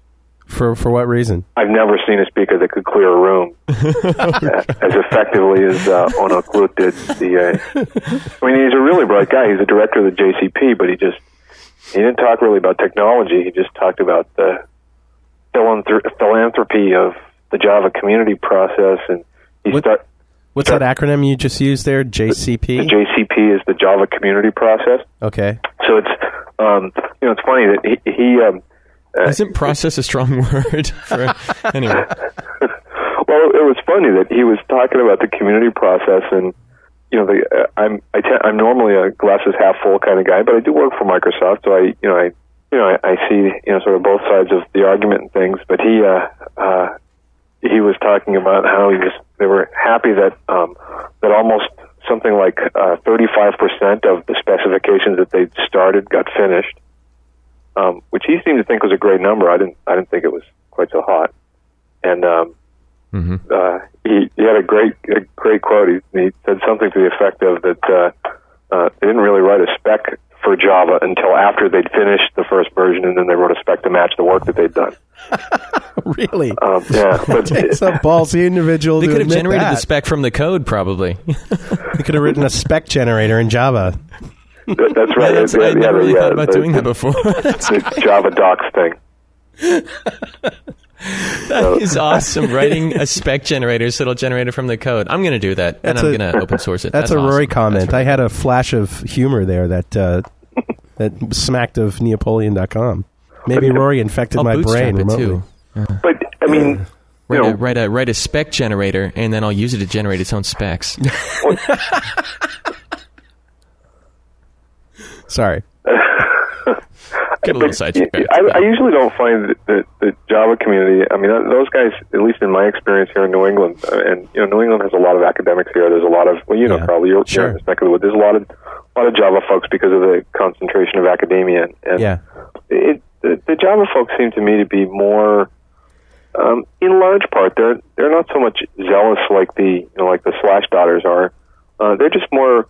For for what reason? I've never seen a speaker that could clear a room [LAUGHS] as effectively as uh, Onno Kluyt did. The, uh, I mean, he's a really bright guy. He's a director of the JCP, but he just he didn't talk really about technology. He just talked about the philanthr- philanthropy of the Java community process, and he What- start What's Sure. that acronym you just used there? the JCP. JCP is the Java community process. okay. So it's um, you know it's funny that he, he um, Isn't process a strong [LAUGHS] word? For, anyway, [LAUGHS] well, it was funny that he was talking about the community process, and you know, the, uh, I'm I te- I'm normally a glasses half full kind of guy, but I do work for Microsoft, so I you know I you know I, I see you know sort of both sides of the argument and things. But he uh, uh, he was talking about how he was they were happy that um, that almost something like uh, 35% of the specifications that they'd started got finished, um, which he seemed to think was a great number. I didn't I didn't think it was quite so hot, and um, uh, he, he had a great a great quote. He, he said something to the effect of that uh, uh, they didn't really write a spec for Java until after they'd finished the first version, and then they wrote a spec to match the work that they'd done. [LAUGHS] [LAUGHS] Really? Um, yeah, [LAUGHS] but It's a ballsy individual. they to could have admit generated that. the spec from the code, probably. [LAUGHS] They could have written a spec generator in Java. that, that's right. That's, Yeah, I yeah, never really the, uh, thought about the- doing that before. the Java docs thing. that is awesome. Writing a spec generator so it'll generate it from the code. I'm going to do that, and That's I'm a- going to open source it. That's, That's, a Rory comment. That's I had a flash of humor there that uh, that smacked of Neopoleon.com. Maybe Rory infected I'll my brain remotely. too. But I mean, you Write, know, a, write, a, write a spec generator, and then I'll use it to generate its own specs. [LAUGHS] [LAUGHS] Sorry. [LAUGHS] Get a little. I, I usually don't find that the, the Java community. I mean, those guys, at least in my experience here in New England, uh, and you know, New England has a lot of academics here. There's a lot of, well, you know, Yeah. Carl, you're, Sure. you're in this neck of the woods. There's a lot of, a lot of Java folks because of the concentration of academia. And, and Yeah. it, the, the Java folks seem to me to be more, um, in large part, they're they're not so much zealous like the you know like the slash dotters are. Uh, they're just more,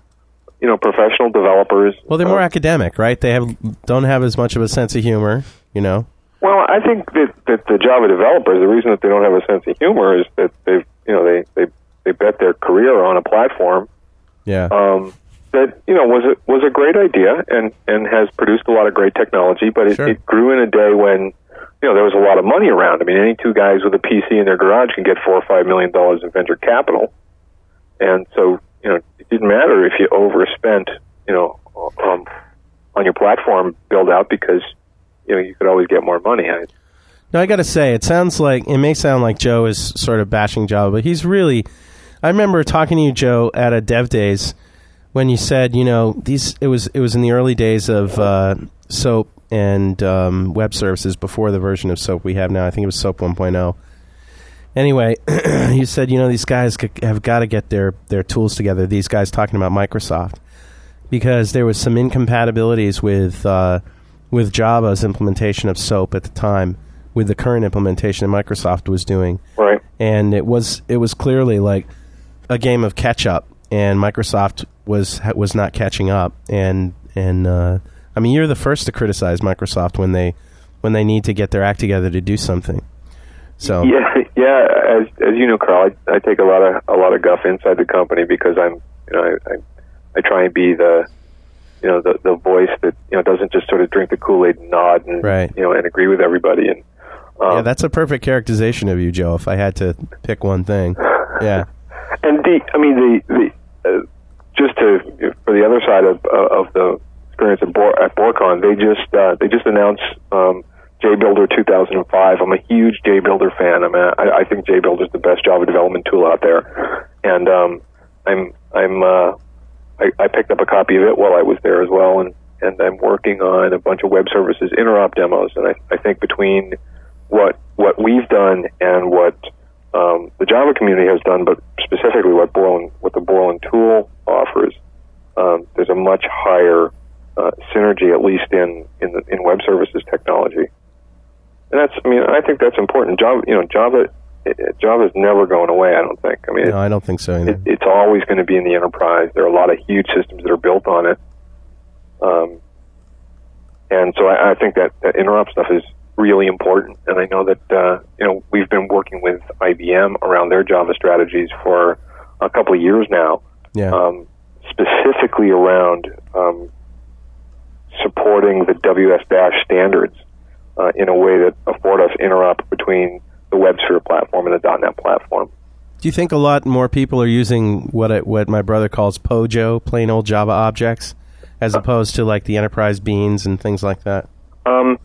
you know, professional developers. Well, they're more Uh, academic, right? They have don't have as much of a sense of humor, you know. Well, I think that, that the Java developers, the reason that they don't have a sense of humor is that they've, you know, they they they bet their career on a platform Yeah. um, that you know was a, was a great idea and and has produced a lot of great technology, but it, Sure. it grew in a day when you know there was a lot of money around. I mean, any two guys with a PC in their garage can get four or five million dollars in venture capital, and so you know it didn't matter if you overspent, you know, um, on your platform build out because you know you could always get more money. I, No, I got to say, it sounds like it may sound like Joe is sort of bashing Java, but he's really. I remember talking to you, Joe, at a Dev Days when you said, you know, these. It was it was in the early days of uh, SOAP and um, web services before the version of SOAP we have now. I think it was SOAP 1.0. Anyway, [CLEARS THROAT] you said, you know, these guys have got to get their their tools together. These guys talking about Microsoft because there was some incompatibilities with uh, with Java's implementation of SOAP at the time with the current implementation that Microsoft was doing, right. and it was it was clearly like a game of catch up, and Microsoft was was not catching up, and and uh, I mean you're the first to criticize Microsoft when they when they need to get their act together to do something. So [LAUGHS] Yeah, yeah. As as you know, Carl, I, I take a lot of a lot of guff inside the company because I'm, you know, I I, I try and be the, you know, the the voice that you know doesn't just sort of drink the Kool Aid and nod and Right. you know and agree with everybody and. Um, yeah, that's a perfect characterization of you, Joe. If I had to pick one thing, [LAUGHS] yeah. And the, I mean, the, the uh, just to for the other side of uh, of the experience at, Bor- at BorCon, they just uh, they just announced um, JBuilder 2005. I'm a huge JBuilder fan. I mean, I, I think JBuilder is the best Java development tool out there, and um, I'm I'm uh, I, I picked up a copy of it while I was there as well, and and I'm working on a bunch of web services interop demos, and I, I think between what what we've done and what um, the Java community has done, but specifically what Borland what the Borland tool offers, um, there's a much higher uh, synergy, at least in in, the, in web services technology. And that's, I mean, I think that's important. Java, you know, Java, Java is never going away. I don't think. I mean, No, I don't think so it, it's always going to be in the enterprise. There are a lot of huge systems that are built on it, um, and so I, I think that, that interop stuff is really important. And I know that uh, you know we've been working with IBM around their Java strategies for a couple of years now, yeah. um, specifically around um, supporting the WS Dash standards uh, in a way that afford us interop between the WebSphere platform and the .NET platform. Do you think a lot more people are using what I, what my brother calls POJO, plain old Java objects, as opposed to like the enterprise beans and things like that? Um,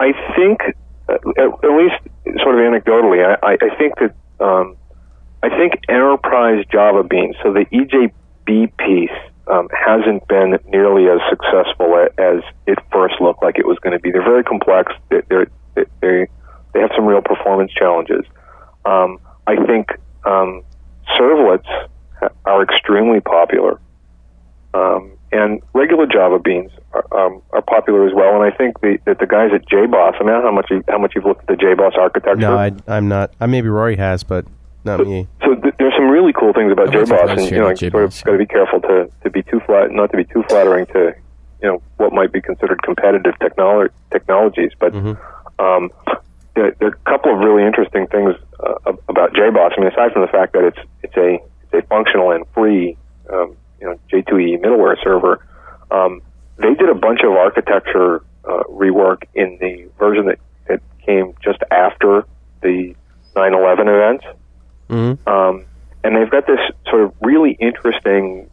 I think, uh, at, at least sort of anecdotally, I, I, I think that um, I think enterprise Java beans, so the EJB piece, um, hasn't been nearly as successful as it first looked like it was going to be. They're very complex. They they're, they they have some real performance challenges. Um, I think um, servlets are extremely popular. Um, and regular Java beans are, um, are popular as well. And I think the, that the guys at JBoss, I mean, I don't know how much you, how much you've looked at the JBoss architecture. No, I, I'm not. I maybe Rory has, but not me. So th- there's some really cool things about JBoss, and you know, you sort of got to be careful to, to be too flat, not to be too flattering to, you know, what might be considered competitive technolo- technologies. But um, there, there are a couple of really interesting things uh, about JBoss. I mean, aside from the fact that it's it's a it's a functional and free, um, you know, J2E middleware server, um, they did a bunch of architecture uh, rework in the version that, that came just after the 9/11 events. hmm Um, and they've got this sort of really interesting,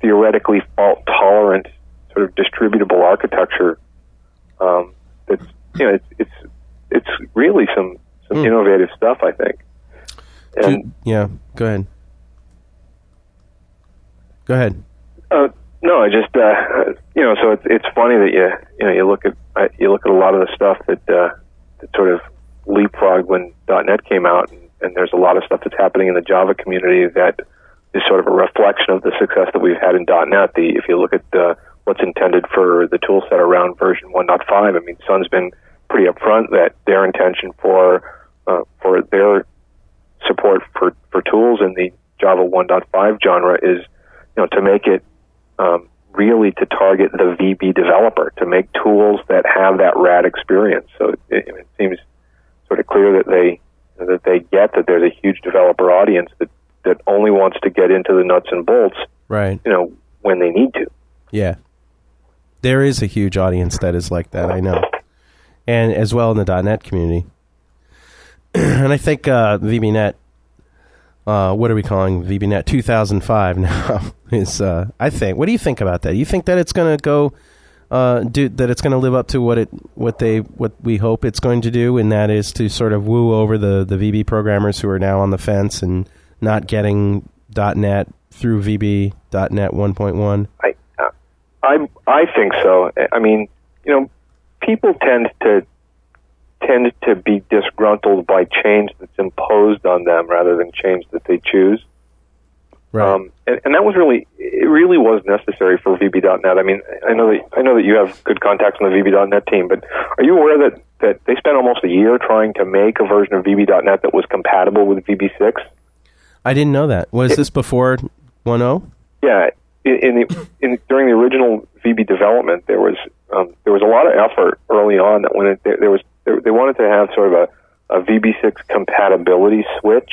theoretically fault tolerant, sort of distributable architecture. Um, that's you know it's it's it's really some some Hmm. innovative stuff. I think. And yeah, go ahead. Go ahead. Uh, no, I just uh, you know, so it's it's funny that you you know you look at uh, you look at a lot of the stuff that uh, that sort of leapfrogged when .NET came out, and, and there's a lot of stuff that's happening in the Java community that is sort of a reflection of the success that we've had in .NET. The if you look at uh, what's intended for the tool set around version 1.5, I mean, Sun's been pretty upfront that their intention for uh, for their support for, for tools in the Java 1.5 genre is you know to make it um, really to target the VB developer to make tools that have that rad experience. So it, it seems sort of clear that they that they get that there's a huge developer audience that that only wants to get into the nuts and bolts, Right. you know, when they need to. Yeah. There is a huge audience that is like that, I know. And as well in the .NET community. [CLEARS THROAT] and I think uh, VBNet, uh, what are we calling VBNet 2005 [LAUGHS] now? is uh, I think. What do you think about that? You think that it's going to go, uh, do that? It's going to live up to what it, what they, what we hope it's going to do, and that is to sort of woo over the the VB programmers who are now on the fence and not getting .NET through VB .NET 1.1. I, uh, I, I think so. I mean, you know, people tend to tend to be disgruntled by change that's imposed on them rather than change that they choose. Right. Um, and, and that was really, it really was necessary for VB.net. I mean, I know that I know that you have good contacts on the VB.net team, but are you aware that that they spent almost a year trying to make a version of VB.net that was compatible with VB6? I didn't know that. Was this before oh? 1.0? Yeah, in, in the in during the original VB development, there was um, there was a lot of effort early on that when it, there, there was there, they wanted to have sort of a, a VB6 compatibility switch.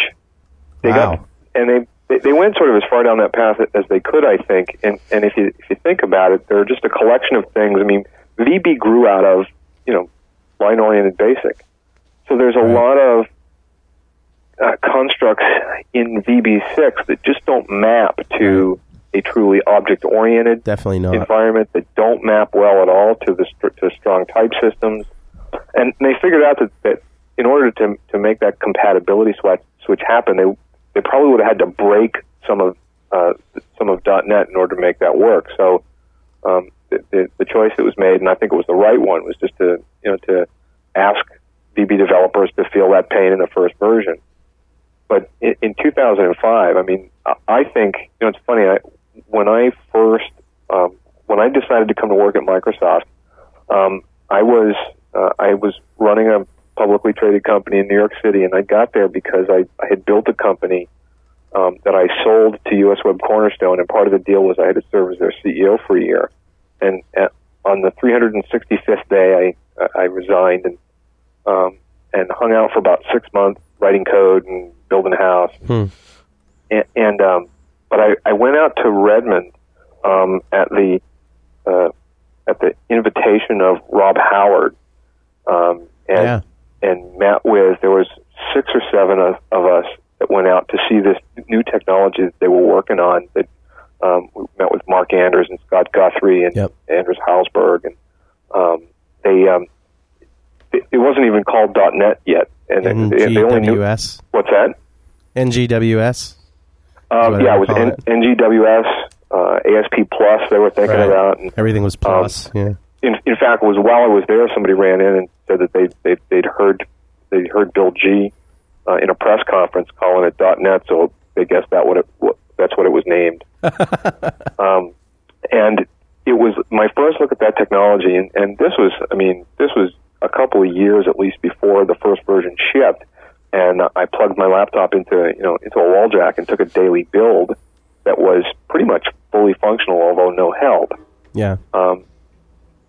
They Wow. got and they, they they went sort of as far down that path as they could, I think. And and if you if you think about it, they're just a collection of things. I mean, VB grew out of you know line oriented basic, so there's a lot of uh, constructs in VB6 that just don't map to a truly object oriented Definitely not. environment that don't map well at all to the str- to strong type systems. and they figured out that, that in order to to make that compatibility switch switch happen, they they probably would have had to break some of uh, some of .NET in order to make that work. So um, the, the the choice that was made, and I think it was the right one, was just to you know to ask VB developers to feel that pain in the first version. But in, in 2005, I mean, I- think you know it's funny. I, when I first um, when I decided to come to work at Microsoft, um, I was uh, I was running a publicly traded company in New York City, and I got there because I, I had built a company um, that I sold to US Web Cornerstone, and part of the deal was I had to serve as their CEO for a year. And at, on the 365th day, I I resigned and um, and hung out for about six months writing code and building a house. And, and um, but I, I went out to Redmond um, at the uh, at the invitation of Rob Howard, um, and Yeah. And met with there was six or seven of, of us that went out to see this new technology that they were working on. That um, we met with Mark Anders and Scott Guthrie and Yep. Anders Hejlsberg, and um, they um, it, it wasn't even called .NET yet, and they, they only knew NGWS. what's that. NGWS. Um, yeah, it was N-. NGWS, uh, ASP Plus. They were thinking Right. about. And, Everything was plus. yeah. In, in fact, it was while I was there, somebody ran in and said that they they they'd heard they heard Bill G uh, in a press conference calling it .NET, so they guessed that what it what, that's what it was named. [LAUGHS] um, and it was my first look at that technology, and, and this was, I mean, this was a couple of years at least before the first version shipped, and I plugged my laptop into you know into a wall jack and took a daily build that was pretty much fully functional, although no help. Yeah. Um,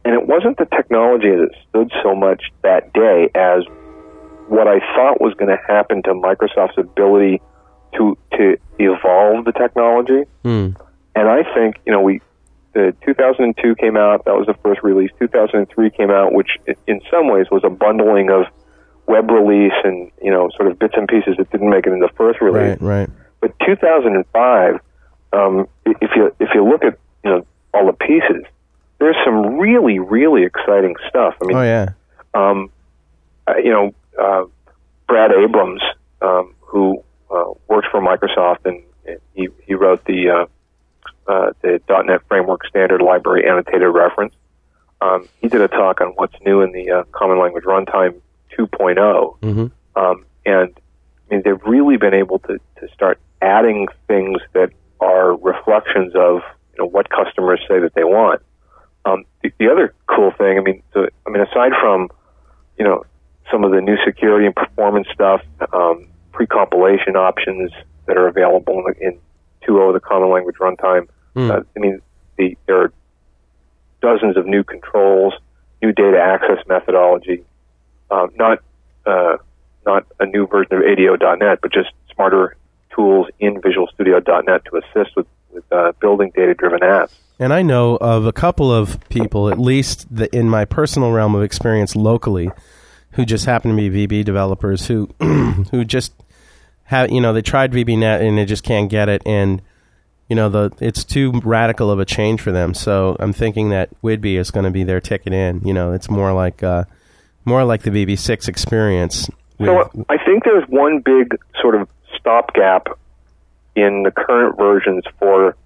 and it wasn't the technology that stood so much that day as what I thought was going to happen to Microsoft's ability to to evolve the technology. Hmm. And I think you know we the 2002 came out. That was the first release. 2003 came out, which in some ways was a bundling of web release and you know sort of bits and pieces that didn't make it in the first release. Right. Right. But 2005, um, if you if you look at you know all the pieces, there's some really really exciting stuff. I mean, Oh yeah. um, uh, you know, uh, Brad Abrams, um, who uh, works for Microsoft, and he he wrote the uh, uh, the .NET Framework Standard Library Annotated Reference. Um, he did a talk on what's new in the uh, Common Language Runtime 2.0, Mhm. um, and I mean they've really been able to to start adding things that are reflections of you know what customers say that they want. Um, the, the other cool thing, I mean, the, I mean, aside from you know some of the new security and performance stuff, um, pre-compilation options that are available in, in 2.0, the Common Language Runtime. Uh, I mean, the, there are dozens of new controls, new data access methodology, um, not uh, not a new version of ADO.NET, but just smarter tools in Visual Studio.NET to assist with, with uh, building data-driven apps. And I know of a couple of people, at least the, in my personal realm of experience locally, who just happen to be VB developers who [CLEARS THROAT] who just have you know they tried VBNet and they just can't get it, and you know the it's too radical of a change for them. So I'm thinking that Whidbey is going to be their ticket in. You know, it's more like uh, more like the VB6 experience. So I think there's one big sort of stopgap in the current versions for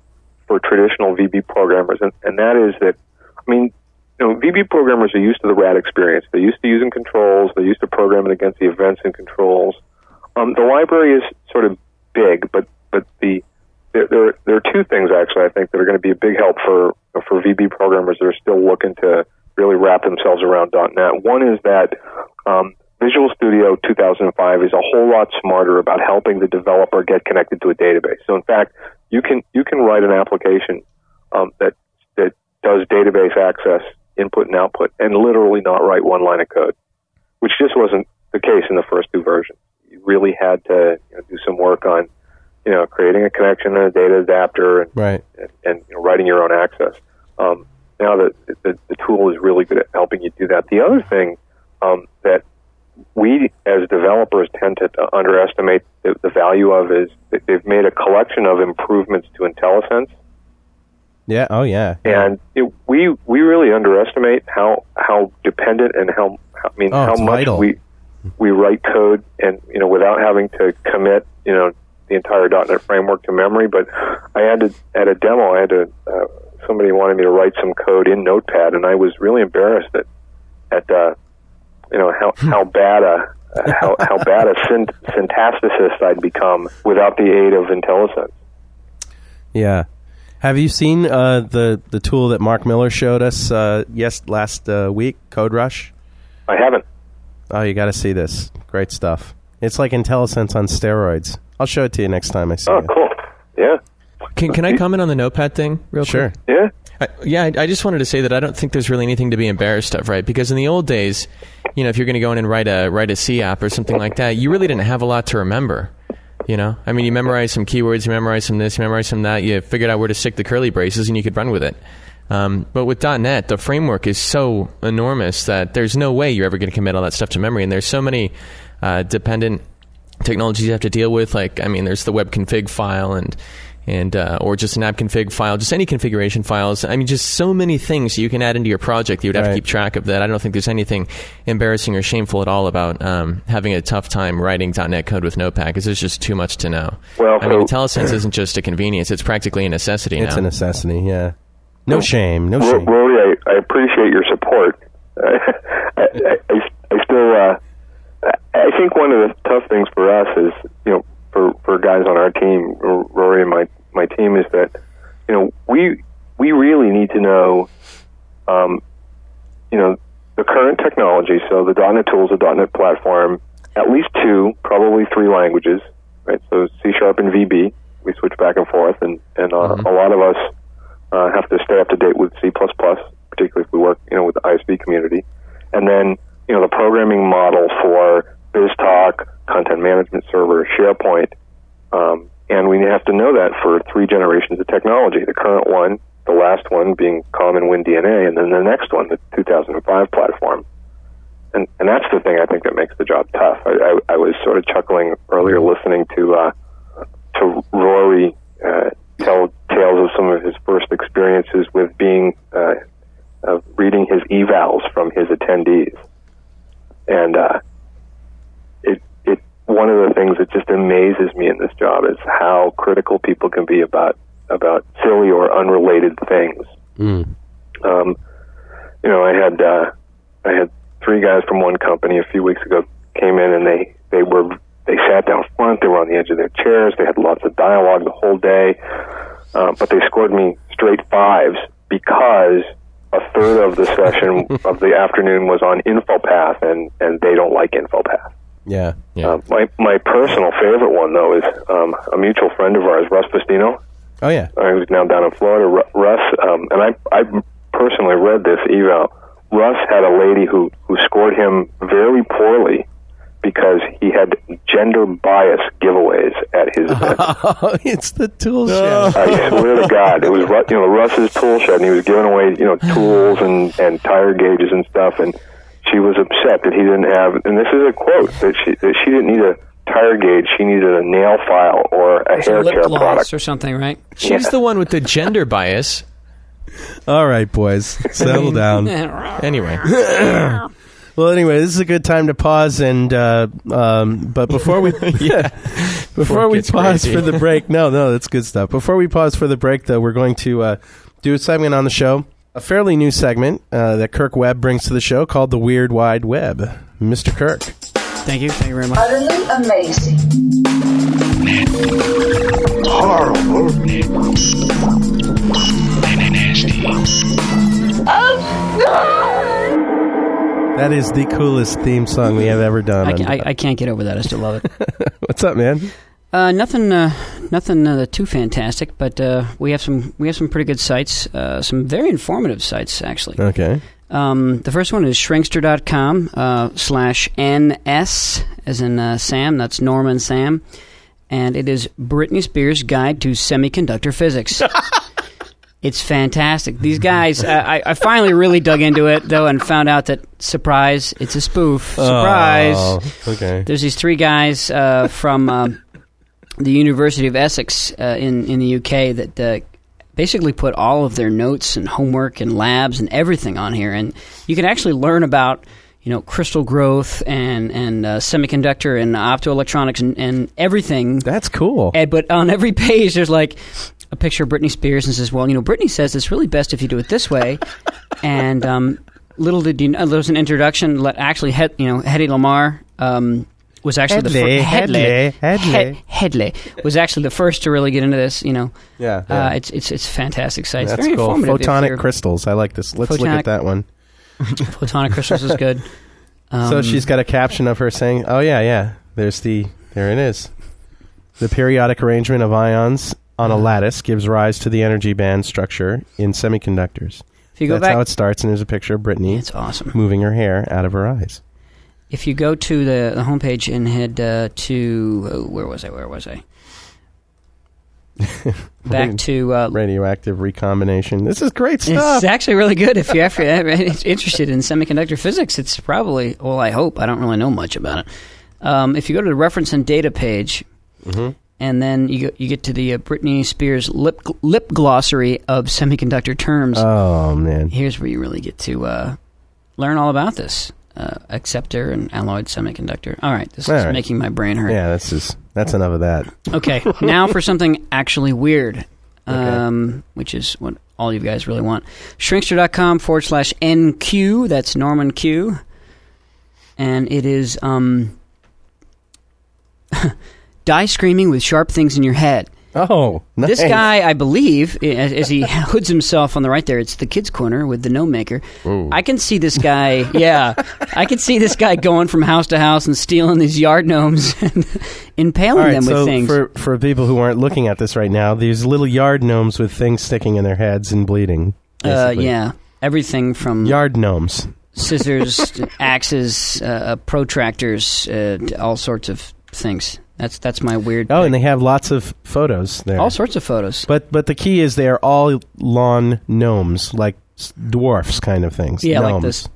for traditional VB programmers, and, and that is that I mean, you know, VB programmers are used to the RAD experience. They're used to using controls. They're used to programming against the events and controls. Um, the library is sort of big, but but the there, there there are two things actually I think that are going to be a big help for for VB programmers that are still looking to really wrap themselves around .NET. One is that um, Visual Studio 2005 is a whole lot smarter about helping the developer get connected to a database. So in fact, you can you can write an application um, that that does database access, input and output, and literally not write one line of code, which just wasn't the case in the first two versions. You really had to you know, do some work on you know creating a connection and a data adapter and right. and, and you know, writing your own access. Um, now the, the the tool is really good at helping you do that. The other thing um, that we as developers tend to underestimate the, the value of is that they've made a collection of improvements to IntelliSense, Yeah. Oh yeah. and it, we we really underestimate how how dependent and how I mean, Oh, how much vital. we we write code and you know without having to commit you know the entire .NET framework to memory. But I had to at a demo, I had to uh, somebody wanted me to write some code in Notepad, and I was really embarrassed at at uh, you know how how [LAUGHS] bad a uh, how how bad a synt- syntacticist I'd become without the aid of IntelliSense. Yeah. Have you seen uh, the the tool that Mark Miller showed us uh, yes last uh, week, Code Rush? I haven't. Oh, you got to see this. Great stuff. It's like IntelliSense on steroids. I'll show it to you next time I see Oh, you. cool. Yeah. Can, can I comment on the notepad thing real Sure. quick? Yeah. I, yeah, I, I just wanted to say that I don't think there's really anything to be embarrassed of, right? Because in the old days, you know, if you're going to go in and write a write a C app or something like that, you really didn't have a lot to remember. You know, I mean, you memorize some keywords, you memorize some this, you memorize some that. You figured out where to stick the curly braces, and you could run with it. Um, but with .NET, the framework is so enormous that there's no way you're ever going to commit all that stuff to memory, and there's so many uh, dependent technologies you have to deal with. Like, I mean, there's the web config file and and uh, or just an app config file, just any configuration files. I mean, just so many things you can add into your project you would have Right. to keep track of. That I don't think there's anything embarrassing or shameful at all about um, having a tough time writing .NET code with Notepad because there's just too much to know. Well, I mean, IntelliSense isn't just a convenience; it's practically a necessity It's now. a necessity. Yeah. No shame. No shame. Rory, I, I appreciate your support. [LAUGHS] I, I, I, I still, uh, I- I think one of the tough things for us is, you know, for, for guys on our team, Rory and my, my team, is that, you know, we we really need to know, um, you know, the current technology. So the .NET tools, the .NET platform, at least two, probably three languages, right? So C Sharp and VB. We switch back and forth, and and uh, a lot of us uh, have to stay up to date with C++, particularly if we work, you know, with the ISV community. And then, you know, the programming model for BizTalk, Content Management Server, SharePoint, um, and we have to know that for three generations of technology. The current one, the last one being Common WinDNA, and then the next one, the 2005 platform. And, and that's the thing I think that makes the job tough. I, I, I was sort of chuckling earlier listening to uh, to Rory uh, tell tales of some of his first experiences with being uh, reading his evals from his attendees, and uh, one of the things that just amazes me in this job is how critical people can be about about silly or unrelated things. Mm. Um, you know, I had uh, I had three guys from one company a few weeks ago came in and they they were they sat down front. They were on the edge of their chairs. They had lots of dialogue the whole day, uh, but they scored me straight fives because a third of the session [LAUGHS] of the afternoon was on InfoPath, and and they don't like InfoPath. Yeah. Yeah. Uh, my my personal favorite one though is um, a mutual friend of ours, Russ Fustino Oh yeah. uh, who's now down in Florida. Ru- Russ, um, and I, I personally read this eval. Russ had a lady who who scored him very poorly because he had gender bias giveaways at his [LAUGHS] event. Oh, it's the tool shed. I swear to God, it was you know Russ's tool shed, and he was giving away you know tools and and tire gauges and stuff, and she was upset that he didn't have. And this is a quote that she that she didn't need a tire gauge, she needed a nail file or a Some hair lip care gloss product. or something, right? She's the one with the gender bias. All right, boys, settle [LAUGHS] down. Anyway, [LAUGHS] Well, anyway, this is a good time to pause and. Uh, um, but before we, [LAUGHS] yeah. before it we pause crazy. for the break, no, no, that's good stuff. Before we pause for the break, though, we're going to uh, do a segment on the show, a fairly new segment uh, that Kirk Webb brings to the show called the Weird Wide Webb. Mr. Kirk. Thank you. Thank you very much. utterly amazing. Horrible. That is the coolest theme song we have ever done. I, on- ca- I, I can't get over that. I still love it. [LAUGHS] What's up, man? Uh, nothing, uh, nothing uh, too fantastic, but uh, we have some we have some pretty good sites, uh, some very informative sites actually. Okay. Um, the first one is shrinkster.com uh, slash ns as in uh, Sam. That's Norman Sam, and it is Britney Spears' Guide to Semiconductor Physics. [LAUGHS] it's fantastic. These guys, I, I finally really dug into it though, and found out that surprise, it's a spoof. Surprise. Oh, okay. There's these three guys uh, from um, the University of Essex uh, in in the UK that uh, basically put all of their notes and homework and labs and everything on here, and you can actually learn about you know, crystal growth and and uh, semiconductor and optoelectronics and, and everything. That's cool. And, but on every page, there's like a picture of Britney Spears and says, "Well, you know, Britney says it's really best if you do it this way." [LAUGHS] and um, little did you know, there was an introduction. Let actually, Hed, you know, Hedy Lamarr um, was actually the Hedley, first. Hedley, Hedley. Hedley was actually the first to really get into this. You know, yeah, uh, it's it's it's fantastic site. That's very cool. Photonic crystals. I like this. Let's look at that one. [LAUGHS] Photonic crystals is good. Um, so she's got a caption of her saying, "Oh yeah, yeah. There's the there it is. The periodic arrangement of ions on a lattice gives rise to the energy band structure in semiconductors. if you go That's back, how it starts, and there's a picture of Brittany it's awesome. moving her hair out of her eyes. If you go to the, the homepage and head uh, to uh, where was I? Where was I? [LAUGHS] Back to uh, Radioactive recombination. This is great stuff. It's actually really good if you're [LAUGHS] after, interested in semiconductor physics. It's probably well, I hope. I don't really know much about it. Um, if you go to the reference and data page, Mm-hmm. and then you you get to the uh, Britney Spears lip lip glossary of semiconductor terms. oh man. Here's where you really get to uh, learn all about this uh, acceptor and alloyed semiconductor. All right, this All is right. making my brain hurt. Yeah, this is that's enough of that. Okay, now for something actually weird, [LAUGHS] um, which is what all you guys really want. Shrinkster.com forward slash NQ. That's Norman Q. And it is um, [LAUGHS] die screaming with sharp things in your head. Oh, nice. This guy, I believe, as, as he [LAUGHS] hoods himself on the right there, it's the kids' corner with the gnome maker. I can see this guy. [LAUGHS] Yeah, I can see this guy going from house to house and stealing these yard gnomes [LAUGHS] and impaling right, them with so things. for for people who aren't looking at this right now, these little yard gnomes with things sticking in their heads and bleeding. Uh, yeah, everything from Yard gnomes. scissors, axes, uh, protractors, uh, all sorts of things. That's that's my weird. Oh, and they have lots of photos there. all sorts of photos. But but the key is they are all lawn gnomes, like dwarfs kind of things. Yeah, like this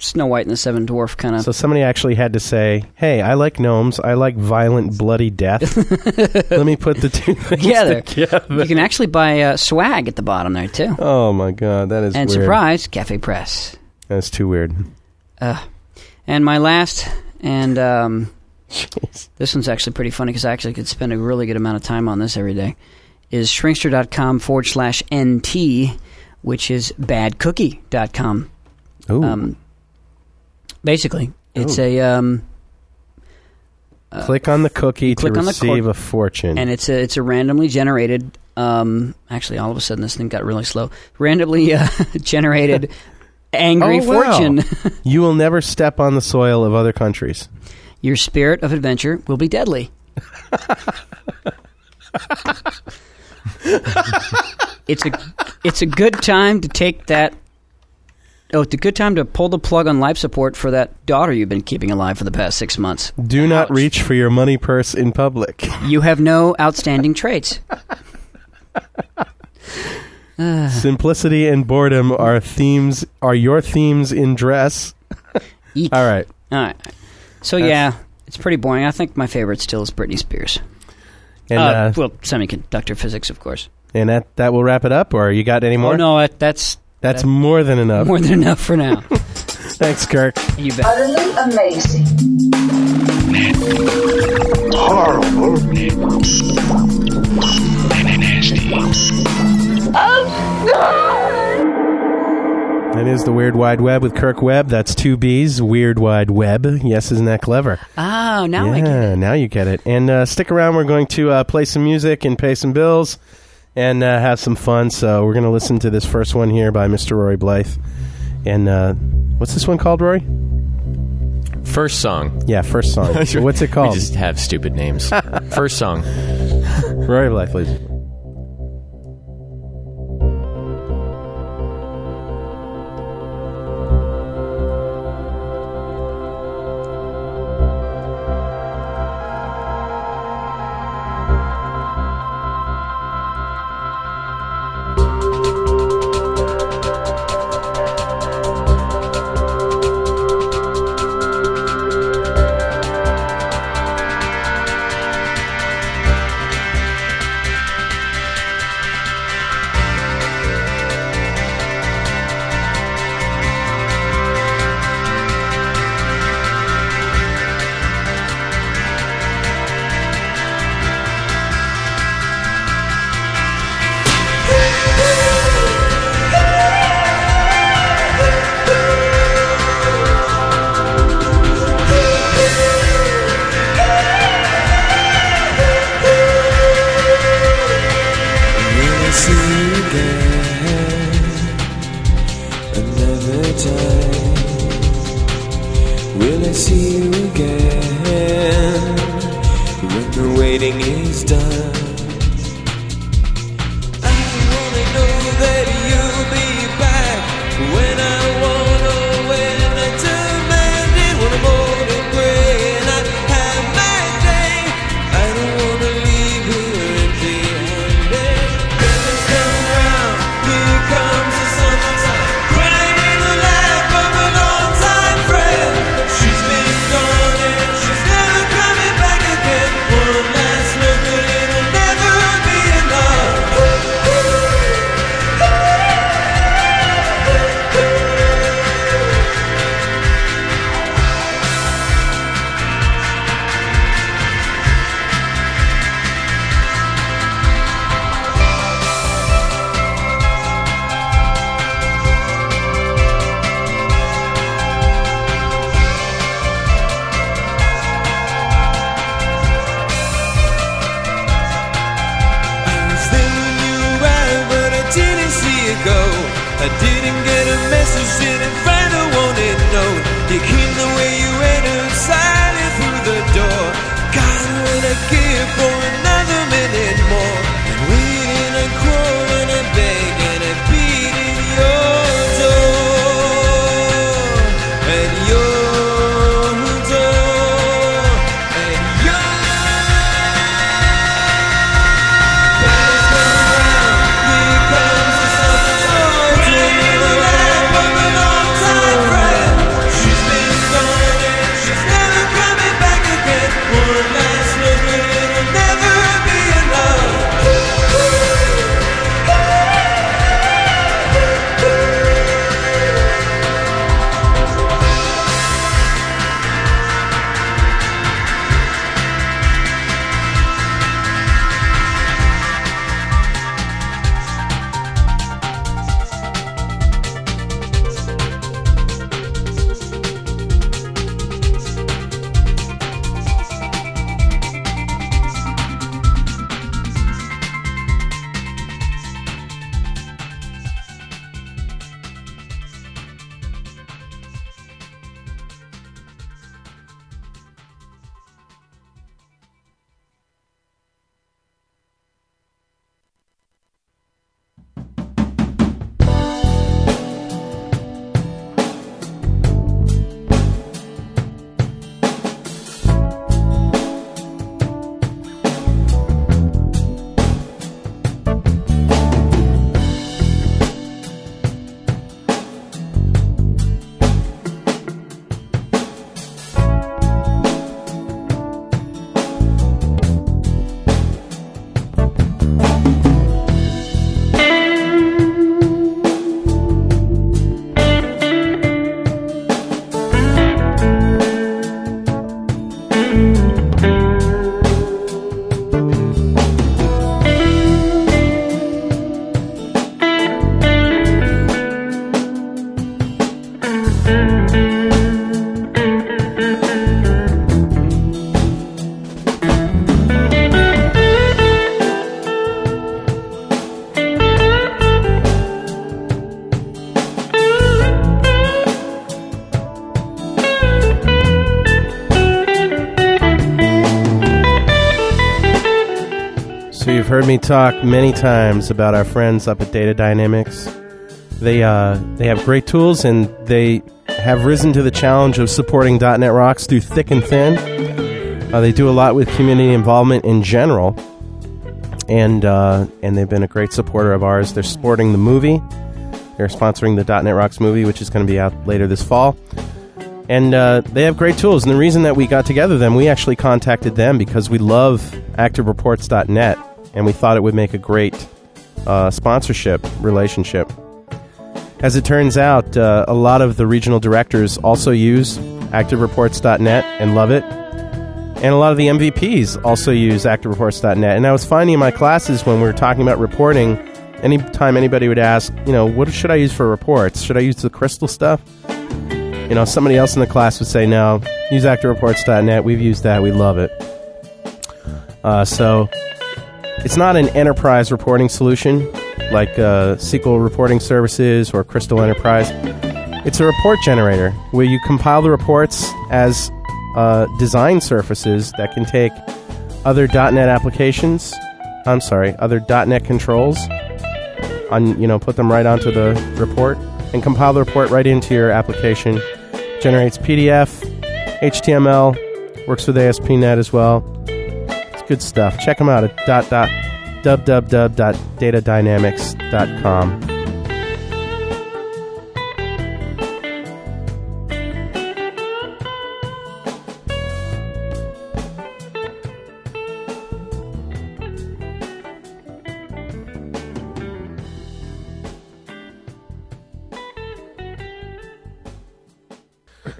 Snow White and the Seven Dwarf kind of. So somebody actually had to say, "Hey, I like gnomes. I like violent, bloody death. [LAUGHS] Let me put the two things [LAUGHS] Together. together." you can actually buy uh, swag at the bottom there too. Oh my god, that is and weird. surprise, Cafe Press. That's too weird. Uh, And my last, and um, this one's actually pretty funny because I actually could spend a really good amount of time on this every day, is shrinkster.com forward slash NT, which is badcookie.com. Ooh, Um, basically, it's Ooh. a, um, click on the cookie to click on the receive cor- a fortune. and it's a, it's a randomly generated, um, actually, all of a sudden this thing got really slow, randomly uh, [LAUGHS] generated [LAUGHS] angry Oh, wow. fortune. [LAUGHS] you will never step on the soil of other countries. Your spirit of adventure will be deadly. it's a it's a good time to take that. Oh, it's a good time to pull the plug on life support for that daughter you've been keeping alive for the past six months. Do not reach for your money purse in public. You have no outstanding traits. [SIGHS] Simplicity and boredom are themes. Are your themes in dress? Eek. All right. All right. So yeah, it's pretty boring. I think my favorite still is Britney Spears. And uh, uh, well, semiconductor physics, of course. and that that will wrap it up. Or you got any more? Oh no, that, that's That's more than enough. more than enough for now. [LAUGHS] Thanks, Kirk. you bet. Utterly amazing. That is the Weird Wide Webb with Kirk Webb. That's two B's. Weird Wide Webb. Yes, isn't that clever? Oh, now yeah, I get it. now you get it. And uh, stick around. We're going to uh, play some music and pay some bills and uh, have some fun. So we're going to listen to this first one here by Mr. Rory Blythe. And uh, what's this one called, Rory? First song. Yeah, first song. [LAUGHS] what's it called? We just have stupid names. [LAUGHS] First song. Rory Blythe, please. Talk many times about our friends up at Data Dynamics. They uh, they have great tools and they have risen to the challenge of supporting .NET Rocks through thick and thin. Uh, they do a lot with community involvement in general, and uh, and they've been a great supporter of ours. They're supporting the movie. They're sponsoring the .NET Rocks movie, which is going to be out later this fall. And uh, they have great tools. And the reason that we got together them, we actually contacted them because we love ActiveReports.net, and we thought it would make a great uh, sponsorship relationship. As it turns out, uh, a lot of the regional directors also use ActiveReports.net and love it. And a lot of the MVPs also use ActiveReports.net. And I was finding in my classes when we were talking about reporting, anytime anybody would ask, you know, what should I use for reports? Should I use the crystal stuff? You know, somebody else in the class would say, no, use ActiveReports.net. We've used that. We love it. Uh, so it's not an enterprise reporting solution like uh, SQL reporting services or Crystal Enterprise, It's a report generator where you compile the reports as uh, design surfaces that can take other .NET applications. I'm sorry, other .NET controls. On you know, put them right onto the report and compile the report right into your application. Generates PDF, HTML, works with ASP.NET as well. Good stuff. Check them out at dot dot www.datadynamics.com.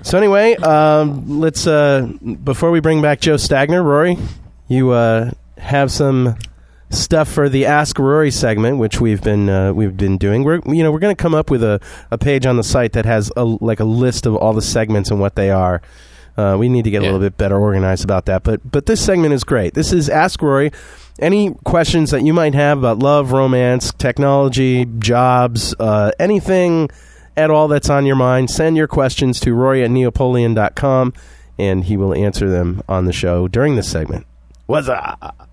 So anyway, um, let's uh, before we bring back Joe Stagner, Rory, you uh, have some stuff for the Ask Rory segment, which we've been uh, we've been doing. We're you know we're going to come up with a, a page on the site that has a, like a list of all the segments and what they are. Uh, we need to get a little bit better organized about that. But but this segment is great. This is Ask Rory. Any questions that you might have about love, romance, technology, jobs, uh, anything at all that's on your mind, send your questions to Rory at neopoleon.com and he will answer them on the show during this segment. What's up?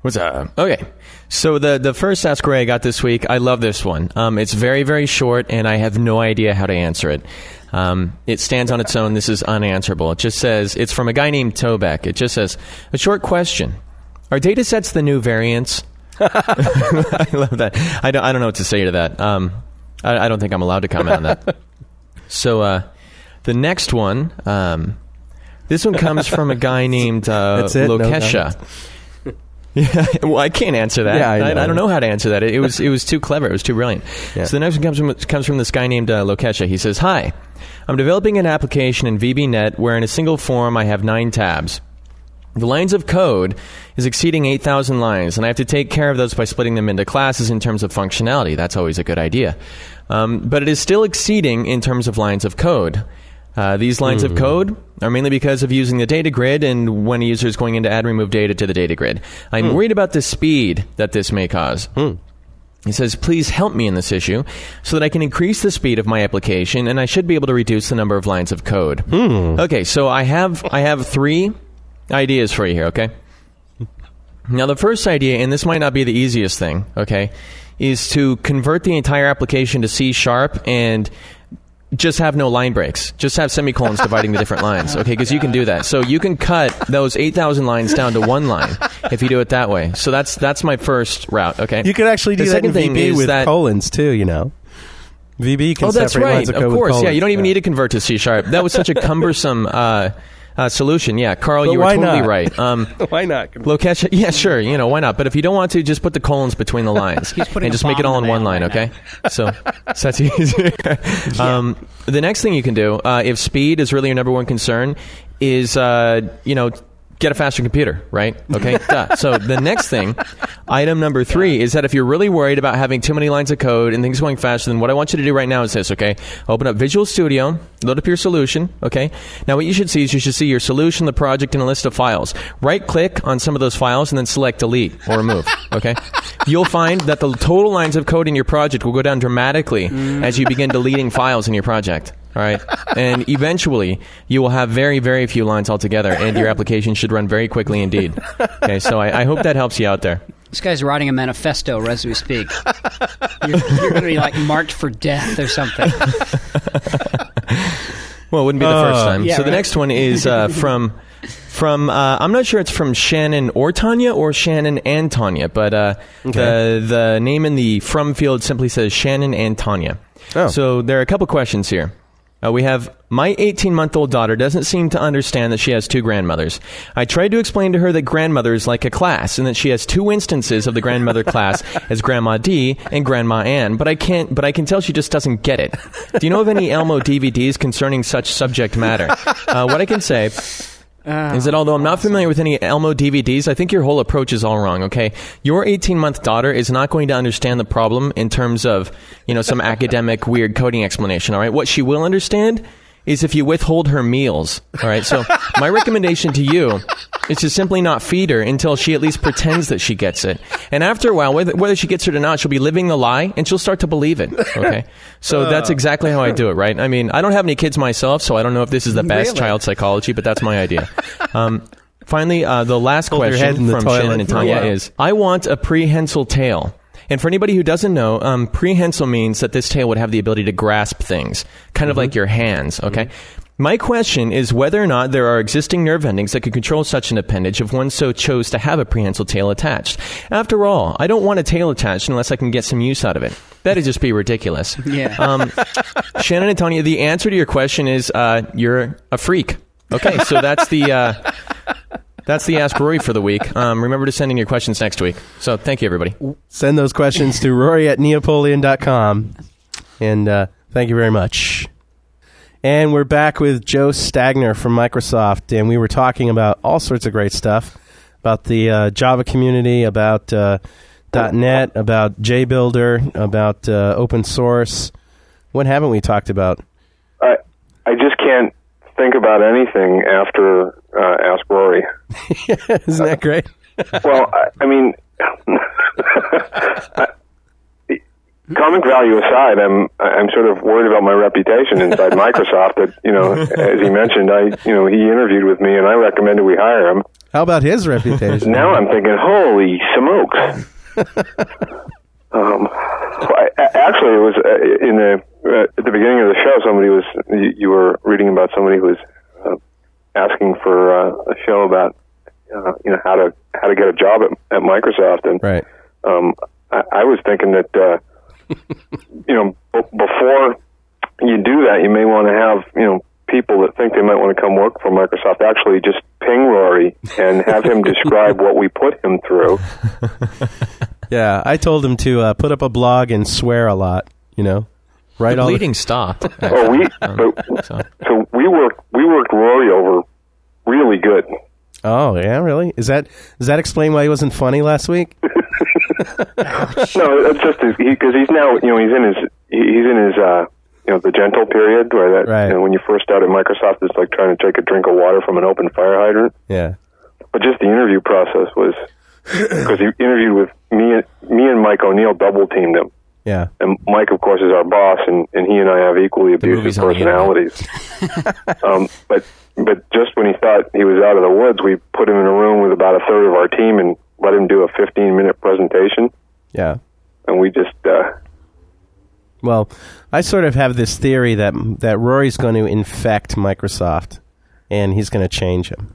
What's up? Okay. So the the first Ask Ray I got this week, I love this one. Um, it's very very short, and I have no idea how to answer it. Um, it stands on its own. This is unanswerable. It just says it's from a guy named Tobeck. It just says a short question: Are data sets the new variants? [LAUGHS] I love that. I don't, I don't know what to say to that. Um, I, I don't think I'm allowed to comment on that. [LAUGHS] So uh, the next one, um, this one comes from a guy [LAUGHS] named uh, That's it? No Lokesha. [LAUGHS] Yeah, well, I can't answer that. Yeah, I I, know. don't know how to answer that. It, it was it was too clever. It was too brilliant. Yeah. So the next one comes from comes from this guy named uh, Lokesha. He says, "Hi, I'm developing an application in VB.NET where in a single form I have nine tabs. The lines of code is exceeding 8,000 lines, and I have to take care of those by splitting them into classes in terms of functionality. That's always a good idea. Um, but it is still exceeding in terms of lines of code. Uh, these lines of hmm. code are mainly because of using the data grid and when a user is going in to add remove data to the data grid. I'm hmm. worried about the speed that this may cause. Hmm. He says, please help me in this issue so that I can increase the speed of my application and I should be able to reduce the number of lines of code. Okay, so I have I have three ideas for you here, okay? Now the first idea, and this might not be the easiest thing, okay, is to convert the entire application to C sharp and just have no line breaks. Just have semicolons dividing the different lines, okay? Because you can do that. So you can cut those eight thousand lines down to one line if you do it that way. So that's that's my first route, okay? You could actually do The that in second thing VB with that- colons too. You know, VB can Oh, that's separate right. lines of Of code with course, yeah. You don't even need to convert to C sharp. That was such a cumbersome uh, uh, solution. Yeah, Carl, But you were totally not? right. Um, [LAUGHS] Why not? Lokesha, yeah, sure. You know, why not? But if you don't want to, just put the colons between the [LAUGHS] lines He's putting and just make it all in in one line, right okay? So, [LAUGHS] so that's easier. um, the next thing you can do, uh, if speed is really your number one concern, is uh, you know get a faster computer, right? Okay. [LAUGHS] Duh. So the next thing, item number three, is that if you're really worried about having too many lines of code and things going faster, then what I want you to do right now is this, okay? Open up Visual Studio, load up your solution, okay? Now what you should see is you should see your solution, the project, and a list of files. Right click on some of those files and then select delete or remove, [LAUGHS] okay? You'll find that the total lines of code in your project will go down dramatically mm. as you begin deleting files in your project. All right. And eventually, you will have very, very few lines altogether, and your application should run very quickly indeed. Okay, so I, I hope that helps you out there. This guy's writing a manifesto as we speak. You're, you're going to be like marked for death or something. [LAUGHS] Well, it wouldn't be the first Uh, time. yeah, so the next one is uh, from from uh, I'm not sure it's from Shannon or Tanya or Shannon and Tanya, but uh, the the name in the from field simply says Shannon and Tanya. Oh. So there are a couple questions here. Uh, we have my 18 month old daughter doesn't seem to understand that she has two grandmothers. I tried to explain to her that grandmother is like a class and that she has two instances of the grandmother [LAUGHS] class as Grandma D and Grandma Ann, but I can't. But I can tell she just doesn't get it. Do you know of any Elmo DVDs concerning such subject matter? [LAUGHS] Uh, what I can say Ah. is that although I'm not familiar with any Elmo DVDs, I think your whole approach is all wrong. Okay, your 18 month daughter is not going to understand the problem in terms of you know some [LAUGHS] academic weird coding explanation. All right, what she will understand is if you withhold her meals. All right. So [LAUGHS] my recommendation to you is to simply not feed her until she at least pretends that she gets it. And after a while, whether, whether she gets it or not, she'll be living the lie and she'll start to believe it. Okay. So that's exactly how I do it, right? I mean, I don't have any kids myself, so I don't know if this is the best Really? child psychology, but that's my idea. Um, finally, uh, the last Hold your head in question the from toilet Shannon and for a Tanya while. is I want a prehensile tail. And for anybody who doesn't know, um, prehensile means that this tail would have the ability to grasp things, kind of like your hands, okay? My question is whether or not there are existing nerve endings that could control such an appendage if one so chose to have a prehensile tail attached. After all, I don't want a tail attached unless I can get some use out of it. That'd just be ridiculous. [LAUGHS] Yeah. Um, Shannon and Tanya, the answer to your question is uh, you're a freak. Okay, so that's the uh, that's the Ask Rory for the week. Um, remember to send in your questions next week. So thank you, everybody. Send those questions to Rory at Neopoleon.com. And uh, thank you very much. And we're back with Joe Stagner from Microsoft. And we were talking about all sorts of great stuff about the uh, Java community, about uh, .NET, about JBuilder, about uh, open source. What haven't we talked about? I I just can't think about anything after uh, Ask Rory. [LAUGHS] Isn't that great? [LAUGHS] well, I, I mean, [LAUGHS] I- comic value aside, I'm I'm sort of worried about my reputation inside Microsoft. That you know, as he mentioned, I you know he interviewed with me and I recommended we hire him. How about his reputation? Now I'm thinking, holy smokes. um, I, actually, it was uh, in the at the beginning of the show. Somebody was you, you were reading about somebody who was uh, asking for uh, a show about uh, you know how to how to get a job at, at Microsoft, and Right. um, I, I was thinking that uh, [LAUGHS] you know b- before you do that, you may want to have you know people that think they might want to come work for Microsoft actually just ping Rory and have him describe what we put him through. [LAUGHS] Yeah, I told him to uh, put up a blog and swear a lot, you know? Right The all bleeding stopped. [LAUGHS] Oh, we Um, but, so. so we worked we worked Rory over really good. Oh, yeah, really? Is that does that explain why he wasn't funny last week? [LAUGHS] No, it's just because he, 'cause he's now you know he's in his he's in his uh you know the gentle period where that Right. you know, when you first start at Microsoft it's like trying to take a drink of water from an open fire hydrant. Yeah. But just the interview process was because he interviewed with me and me and Mike O'Neill double teamed him. Yeah. And Mike, of course, is our boss, and, and he and I have equally movie's abusive on the internet. personalities. [LAUGHS] um, but but just when he thought he was out of the woods, we put him in a room with about a third of our team and let him do a 15 minute presentation, Yeah. and we just uh, Well, I sort of have this theory that that Rory's going to infect Microsoft and he's going to change him.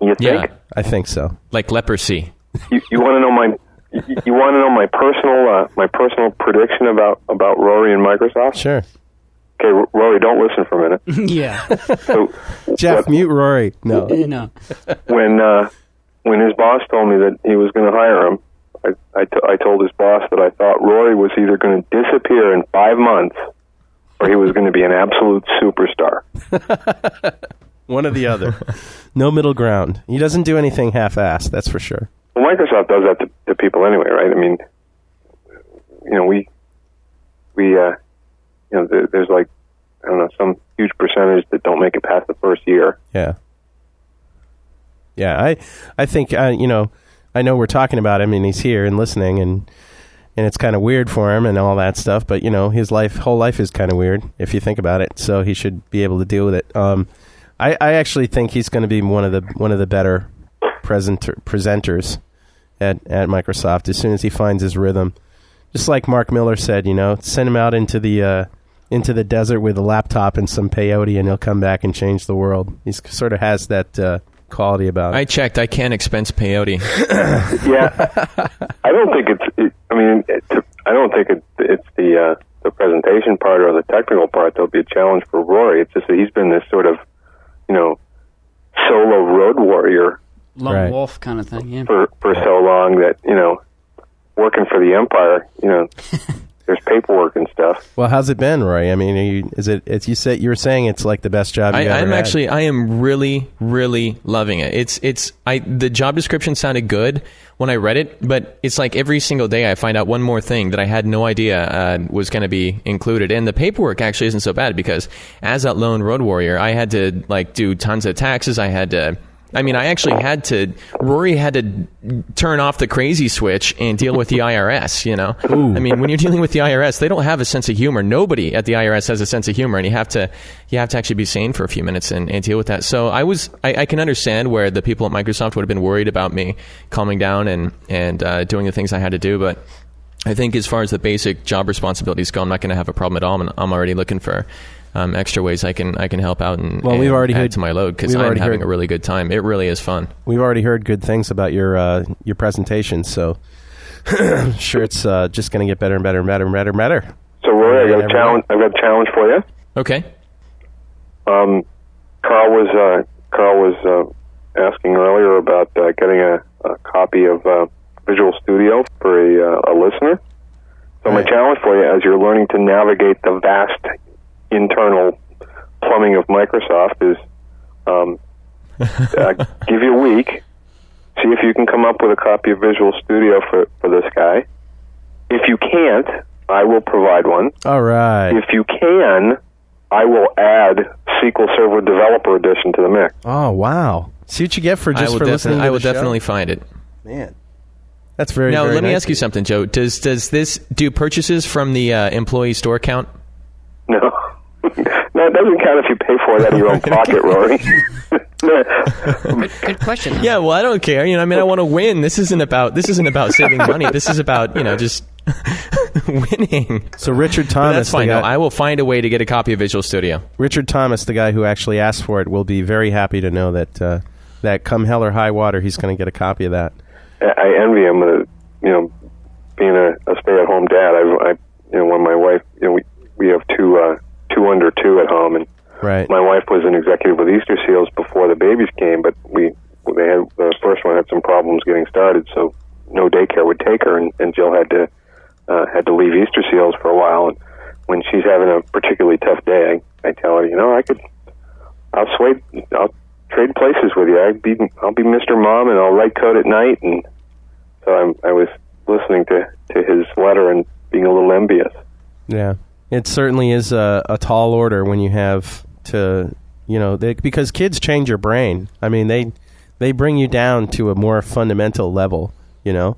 you think Yeah, I think so. like leprosy. you, you want to know my [LAUGHS] you, you want to know my personal uh, my personal prediction about about Rory and Microsoft? Sure. Okay, Rory, don't listen for a minute. [LAUGHS] yeah. So, Jeff, what- mute Rory. No. [LAUGHS] You know. when uh, when his boss told me that he was going to hire him, I, I, t- I told his boss that I thought Rory was either going to disappear in five months or he was going to be an absolute superstar. One or the other. no middle ground. He doesn't do anything half-assed, that's for sure. Well, Microsoft does that to, to people anyway, right? I mean, you know, we we uh, you know, there, there's like I don't know some huge percentage that don't make it past the first year. Yeah. Yeah, I I think uh, you know, I know we're talking about him and he's here and listening and and it's kind of weird for him and all that stuff, but you know, his life whole life is kind of weird if you think about it. So he should be able to deal with it. Um I I actually think he's going to be one of the one of the better presenter, presenters at at Microsoft as soon as he finds his rhythm. Just like Mark Miller said, you know, send him out into the uh into the desert with a laptop and some peyote and he'll come back and change the world. He sort of has that uh, quality about him. I checked. I can't expense peyote. [LAUGHS] Yeah, I don't think it's. It, I mean, it, I don't think it, it's the uh, the presentation part or the technical part that'll be a challenge for Rory. It's just that he's been this sort of, you know, solo road warrior Lone Right. wolf kind of thing. Yeah. for for so long that you know, working for the empire, you know, [LAUGHS] there's paperwork and stuff. Well, how's it been, Roy? I mean, are you, is it? It's you said you were saying it's like the best job I, you ever I'm had. actually, I am really, really loving it. It's, it's, I, the job description sounded good when I read it, but it's like every single day I find out one more thing that I had no idea uh, was going to be included. And the paperwork actually isn't so bad because as a lone road warrior, I had to like do tons of taxes. I had to. I mean, I actually had to. Rory had to turn off the crazy switch and deal with the IRS. You know, I mean, when you're dealing with the IRS, they don't have a sense of humor. Nobody at the IRS has a sense of humor, and you have to, you have to actually be sane for a few minutes and, and deal with that. So I was, I, I can understand where the people at Microsoft would have been worried about me calming down and and uh, doing the things I had to do, but. I think as far as the basic job responsibilities go, I'm not going to have a problem at all. I'm, I'm already looking for um, extra ways I can I can help out and, Well, we've and already add heard- to my load because we've I'm already having heard- a really good time. It really is fun. We've already heard good things about your uh, your presentation, so I'm [COUGHS] sure it's uh, just going to get better and better and better and better and better. So Roy, I got a challenge. I got a challenge for you. Okay. Um, Carl was uh, Carl was uh, asking earlier about uh, getting a, a copy of uh, Visual Studio for a, uh, a listener. So my Right. challenge for you, as you're learning to navigate the vast internal plumbing of Microsoft, is um, [LAUGHS] uh, give you a week. See if you can come up with a copy of Visual Studio for, for this guy. If you can't, I will provide one. All right. If you can, I will add SQL Server Developer Edition to the mix. Oh wow! See what you get for just will for listening. to I will the show? definitely find it. Man, that's very. now very let me ask you something, Joe. Does does this do purchases from the uh, employee store count? No. No, it doesn't count if you pay for it out of your own [LAUGHS] pocket, Rory. [LAUGHS] Good, good question. Yeah, well, I don't care. You know, I mean, I want to win. This isn't about this isn't about saving money. [LAUGHS] This is about you know just winning. So Richard But Thomas, that's fine. the No, I will find a way to get a copy of Visual Studio. Richard Thomas, the guy who actually asked for it, will be very happy to know that uh, that come hell or high water, he's going to get a copy of that. I envy him. Uh, you know, being a, a stay-at-home dad. I, I, you know, when my wife, you know, we we have two uh, two under two at home, and Right. my wife was an executive with Easter Seals before the babies came, but we they had the first one had some problems getting started, so no daycare would take her, and, and Jill had to uh, had to leave Easter Seals for a while. And when she's having a particularly tough day, I, I tell her, you know, I could, I'll sway, I'll trade places with you. I'd be, I'll be Mr. Mom, and I'll write code at night. And so I'm, I was listening to to his letter and being a little envious. Yeah, it certainly is a, a tall order when you have to, you know, they, because kids change your brain. I mean, they they bring you down to a more fundamental level, you know,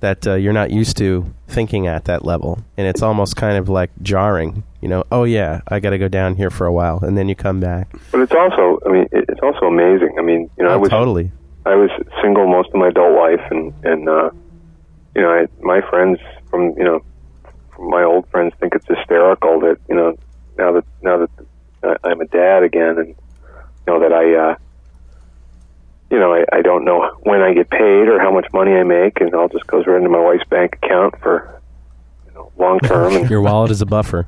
that uh, you're not used to thinking at that level, and it's almost kind of like jarring. You know, oh yeah, I got to go down here for a while, and then you come back. But it's also, I mean, it's also amazing. I mean, you know, I Oh, was totally. I was single most of my adult life, and and uh, you know, I, my friends from you know, my old friends think it's hysterical that you know now that now that I- I'm a dad again, and you know that I, uh, you know, I, I don't know when I get paid or how much money I make, and it all just goes right into my wife's bank account for you know, long term. And [LAUGHS] Your wallet is a buffer.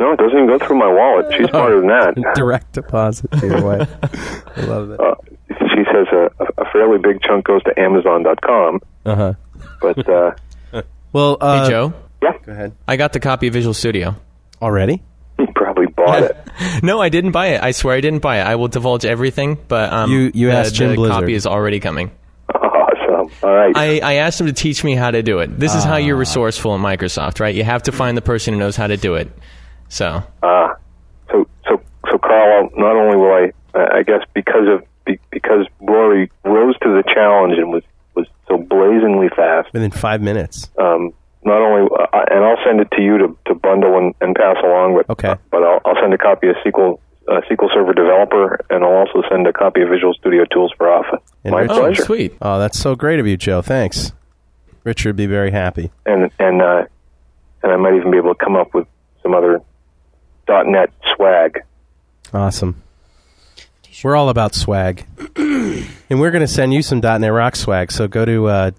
no, it doesn't even go through my wallet. She's smarter than that. [LAUGHS] Direct deposit to your wife. I love it. Uh, she says a, a fairly big chunk goes to Amazon.com, Uh huh. but uh, Well, uh, hey, Joe, yeah, go ahead. I got the copy of Visual Studio. Already? he probably bought it. [LAUGHS] No, I didn't buy it. I swear I didn't buy it. I will divulge everything, but um, You- you the, asked Jim the Blizzard. copy is already coming. Awesome. All right. I, I asked him to teach me how to do it. This is how Ah. you're resourceful in Microsoft, right? You have to find the person who knows how to do it. So Ah, so so so Carl. Not only will I, I I guess because of be, because Rory rose to the challenge and was was so blazingly fast. Within five minutes. Um, not only uh, and I'll send it to you to, to bundle and, and pass along. But Okay. But I'll, I'll send a copy of SQL uh, SQL Server Developer, and I'll also send a copy of Visual Studio Tools for Office. And My Rich- oh, pleasure. sweet. Oh, that's so great of you, Joe. Thanks. Richard would be very happy. and and uh, and I might even be able to come up with some other .NET swag. Awesome. We're all about swag. [CLEARS THROAT] and we're going to send you some .NET Rock swag. So go to uh,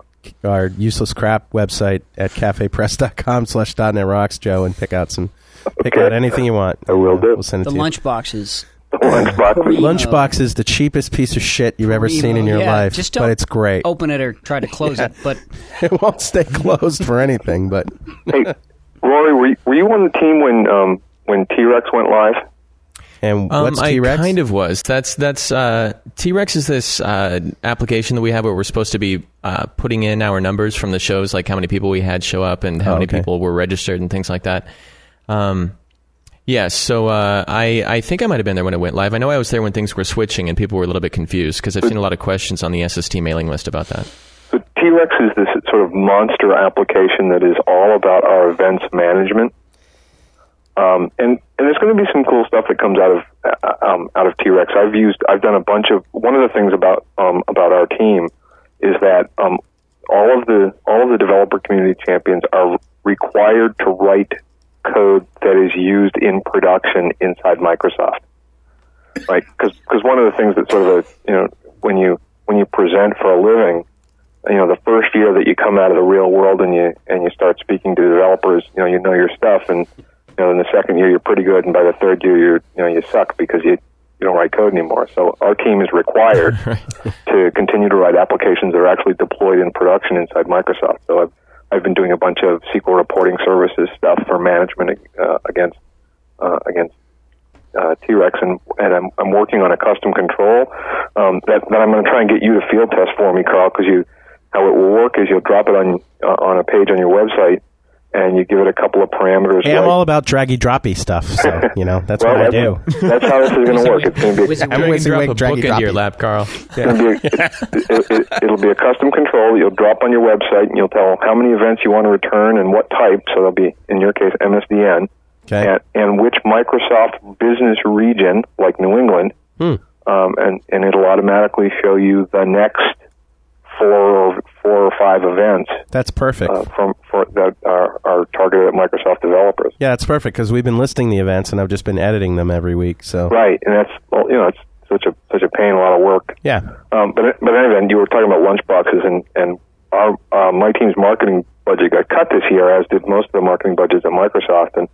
our useless crap website at cafepress.com slash .NET Rocks, Joe, and pick out some, pick Okay. out anything you want. I will Uh, do. We'll send it The to you. lunch boxes. Lunchbox. Primo. Lunchbox is the cheapest piece of shit you've ever seen in your Yeah, life, just but don't it's great. Open it or try to close it, [LAUGHS] but It won't stay closed for anything, but hey, Rory, were you, were you on the team when um, when T Rex went live? And Um, what's I T Rex? kind of was. That's that's uh, T Rex is this uh, application that we have where we're supposed to be uh, putting in our numbers from the shows, like how many people we had show up and how Oh, many okay. people were registered and things like that. Um, yes, so uh, I I think I might have been there when it went live. I know I was there when things were switching and people were a little bit confused because I've seen a lot of questions on the SST mailing list about that. So T Rex is this sort of monster application that is all about our events management. Um, and, and there's going to be some cool stuff that comes out of uh, um, out of T Rex. I've used, I've done a bunch of. One of the things about um, about our team is that um, all of the all of the developer community champions are required to write code that is used in production inside Microsoft. Right? Because one of the things that sort of a you know when you when you present for a living, you know the first year that you come out of the real world and you and you start speaking to developers, you know you know your stuff, and you know in the second year you're pretty good, and by the third year you're you know you suck because you you don't write code anymore. So our team is required [LAUGHS] to continue to write applications that are actually deployed in production inside Microsoft. So I've I've been doing a bunch of SQL reporting services stuff for management uh, against uh, against uh, T-Rex, and, and I'm, I'm working on a custom control um, that, that I'm going to try and get you to field test for me, Carl, because you how it will work is you'll drop it on uh, on a page on your website, and you give it a couple of parameters. Hey, I'm all about draggy droppy stuff, so [LAUGHS] you know that's well, what I that's, do. [LAUGHS] that's how this is going to work. It's going to be Wizard I'm You to can drop a Draggy book into your Droppy. lap, Carl. [LAUGHS] It's be a, it, it, it'll be a custom control that you'll drop on your website, and you'll tell how many events you want to return and what type. So they'll be, in your case, MSDN, Okay. and, and which Microsoft business region, like New England, Hmm. um, and and it'll automatically show you the next four or four or five events That's perfect. uh, from for that are, are targeted at Microsoft developers. yeah, it's perfect because we've been listing the events and I've just been editing them every week. So Right, and that's well, you know, it's such a such a pain, a lot of work. yeah, Um, but but anyway, you were talking about lunchboxes and and our uh, my team's marketing budget got cut this year, as did most of the marketing budgets at Microsoft. And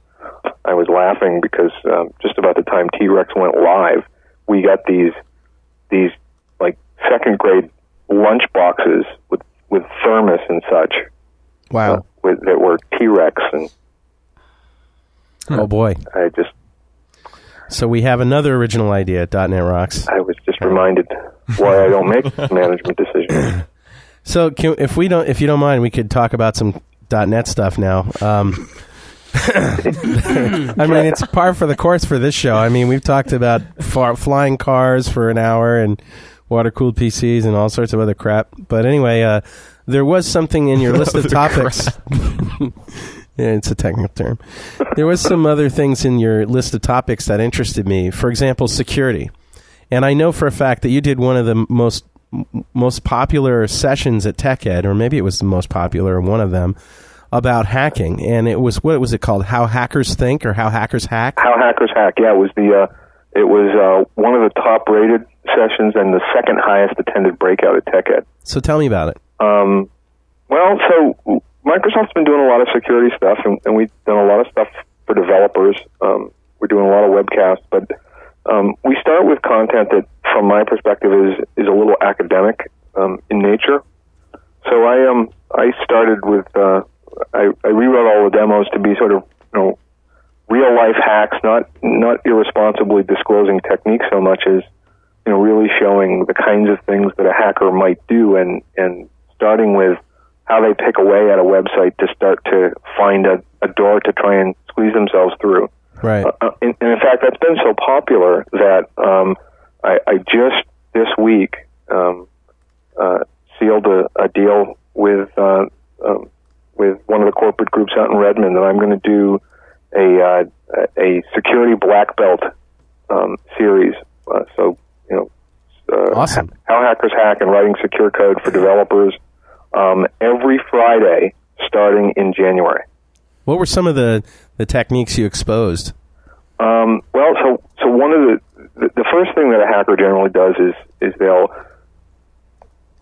I was laughing because um, just about the time T Rex went live, we got these these like second grade lunch boxes with with thermos and such wow. uh, with, that were T Rex, and Oh boy. I just So we have another original idea at .NET Rocks. I was just reminded why I don't make [LAUGHS] management decisions. So can, if we don't, if you don't mind, we could talk about some .NET stuff now. Um, [LAUGHS] I mean, it's par for the course for this show. I mean, we've talked about far, flying cars for an hour and water cooled PCs and all sorts of other crap. But anyway, uh, there was something in your [LAUGHS] list of topics. [LAUGHS] yeah, it's a technical term. There was some other things in your list of topics that interested me. For example, security. And I know for a fact that you did one of the most most popular sessions at TechEd, or maybe it was the most popular one of them, about hacking. And it was what was it called? How hackers think, or how hackers hack? How hackers hack. Yeah, it was the uh, it was uh, one of the top rated sessions and the second highest attended breakout at TechEd. So tell me about it. Um, well, so Microsoft's been doing a lot of security stuff, and, and we've done a lot of stuff for developers. Um, we're doing a lot of webcasts, but um, we start with content that, from my perspective, is is a little academic um, in nature. So I um I started with uh, I, I rewrote all the demos to be sort of you know real life hacks, not not irresponsibly disclosing techniques so much as you know really showing the kinds of things that a hacker might do, and and starting with how they pick away at a website to start to find a, a door to try and squeeze themselves through. Right. Uh, and, and in fact, that's been so popular that um, I, I just this week um, uh, sealed a, a deal with uh, um, with one of the corporate groups out in Redmond that I'm going to do a uh, a security black belt um, series. Uh, so you know, uh, Awesome. how hackers hack and writing secure code for developers um, every Friday starting in January. What were some of the, the techniques you exposed? Um, well, so so one of the, the the first thing that a hacker generally does is is they'll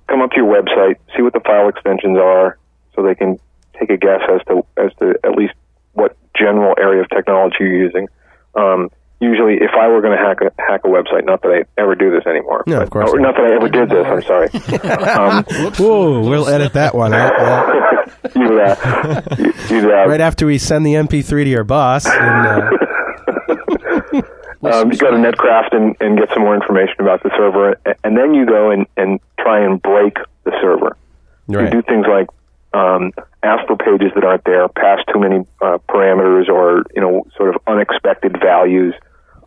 come up to your website, see what the file extensions are, so they can take a guess as to as to at least what general area of technology you're using. Um, usually, if I were going to hack a hack a website, not that I ever do this anymore. No, but- of course or not. not that I ever did this. I'm sorry. [LAUGHS] um, [LAUGHS] Whoa, we'll edit that one out. yeah. [LAUGHS] you, uh, you, you'd, uh, Right after we send the MP3 to your boss. And, uh, um, you go to Netcraft and, and get some more information about the server, and then you go and, and try and break the server. right. You do things like um, ask for pages that aren't there, pass too many uh, parameters, or you know, sort of unexpected values.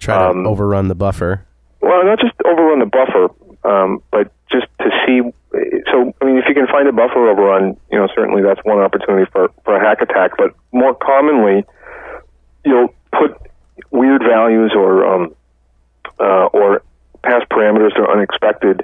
Try to um, overrun the buffer. Well, not just overrun the buffer, um, but just to see. So, I mean, if you can find a buffer overrun, you know, certainly that's one opportunity for, for a hack attack. But more commonly, you'll put weird values or um, uh, or pass parameters that are unexpected,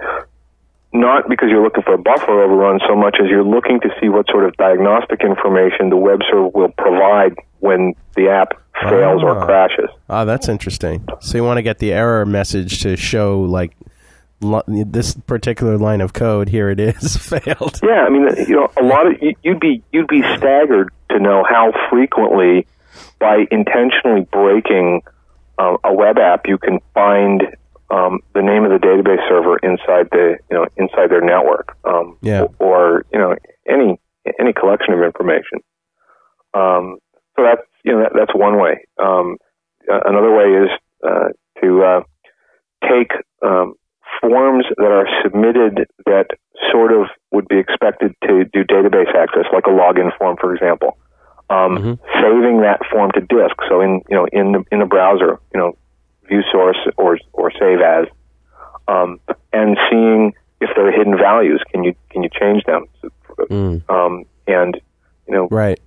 not because you're looking for a buffer overrun so much as you're looking to see what sort of diagnostic information the web server will provide when the app fails Ah. or crashes. Oh, that's interesting. So you want to get the error message to show like this particular line of code. Here it is, [LAUGHS] failed. Yeah, I mean, you know, a lot of you- you'd be you'd be staggered to know how frequently, by intentionally breaking um, a web app, you can find um, the name of the database server inside the you know inside their network, um, Yeah. or you know any any collection of information. Um, so that's you know that, that's one way. Um, another way is uh, to uh, take um, forms that are submitted that sort of would be expected to do database access, like a login form, for example. Um, Saving that form to disk, so in you know in the in the browser, you know, view source or or save as, um, and seeing if there are hidden values. Can you can you change them? Mm. Um, and you know, Right.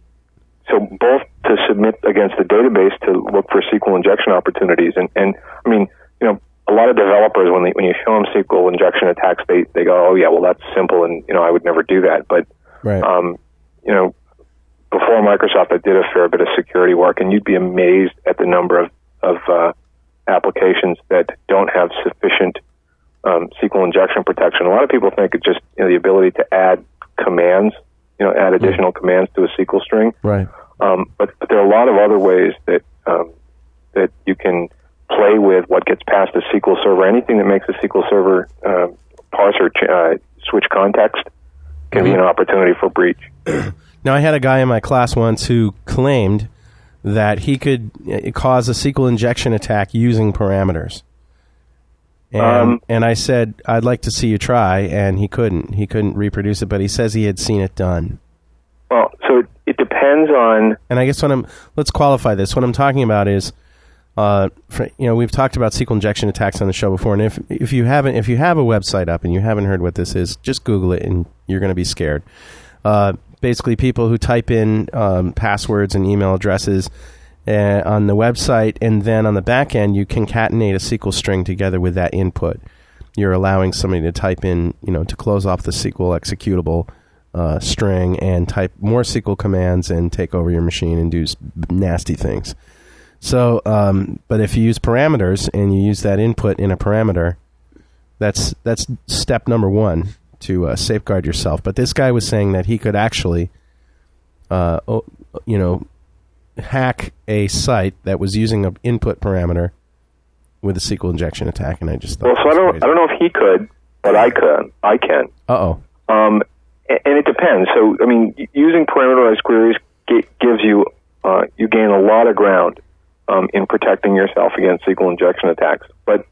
so both to submit against the database to look for SQL injection opportunities, and and I mean, you know, a lot of developers when they, when you show them SQL injection attacks, they they go, oh yeah, well that's simple, and you know I would never do that. But Right. um, you know, before Microsoft, I did a fair bit of security work, and you'd be amazed at the number of of uh, applications that don't have sufficient um, SQL injection protection. A lot of people think it's just you know, the ability to add commands, you know, add additional commands to a SQL string. right. Um, but, but there are a lot of other ways that um, that you can play with what gets past a SQL server. Anything that makes a SQL server uh, parser ch- uh, switch context can be an opportunity for breach. [CLEARS THROAT] Now, I had a guy in my class once who claimed that he could uh, cause a SQL injection attack using parameters. And, Um, and I said, I'd like to see you try, and he couldn't. He couldn't reproduce it, but he says he had seen it done. Well, so it, it depends on And I guess what I'm let's qualify this. What I'm talking about is, uh, for, you know, we've talked about SQL injection attacks on the show before, and if if you haven't, if you have a website up and you haven't heard what this is, just Google it, and you're going to be scared. Uh, basically, people who type in um, passwords and email addresses. Uh, on the website, and then on the back end, you concatenate a SQL string together with that input. You're allowing somebody to type in, you know, to close off the SQL executable uh, string and type more SQL commands and take over your machine and do nasty things. So, um, but if you use parameters and you use that input in a parameter, that's that's step number one to uh, safeguard yourself. But this guy was saying that he could actually, uh, you know, hack a site that was using an input parameter with a SQL injection attack, and I just thought, well, so I don't I don't know if he could, but I could. I can. Uh oh. Um, a- and it depends. So, I mean, using parameterized queries gives you uh, you gain a lot of ground um, in protecting yourself against SQL injection attacks. But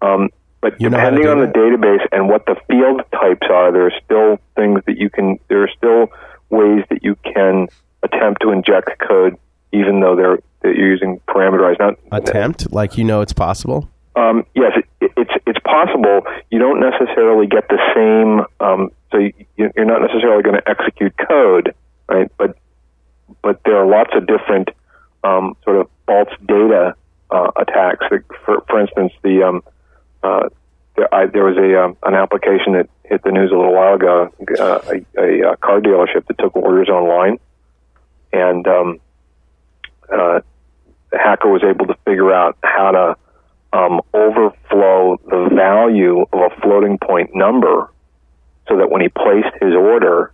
um, but You depending on the database and what the field types are, there are still things that you can. There are still ways that you can attempt to inject code, even though they're that you're using parameterized. Now, Attempt, like you know, it's possible. um, yes, it, it's it's possible. You don't necessarily get the same. Um, so you, you're not necessarily going to execute code, right? But but there are lots of different um, sort of false data uh, attacks. For for instance, the um, uh, there, I, there was a um, an application that hit the news a little while ago. Uh, a, a, uh car dealership that took orders online, and um, uh, the hacker was able to figure out how to um, overflow the value of a floating point number so that when he placed his order,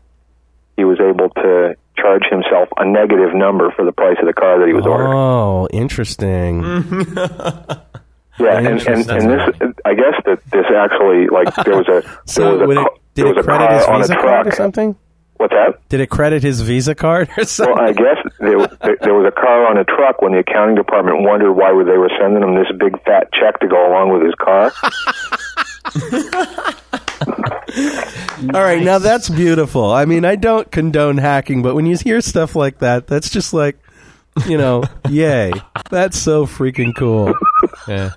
he was able to charge himself a negative number for the price of the car that he was ordering. Oh, interesting. [LAUGHS] Yeah, and, and, and this, I guess that this actually, like, [LAUGHS] there was a, there So was a, it, did there it was credit car his Visa card or something? What's that? Did it credit his Visa card or something? Well, I guess there, there- there was a car on a truck when the accounting department wondered why they were sending him this big fat check to go along with his car. [LAUGHS] [LAUGHS] All right, now that's beautiful. I mean, I don't condone hacking, but when you hear stuff like that, that's just like, you know, yay. That's so freaking cool. Yeah.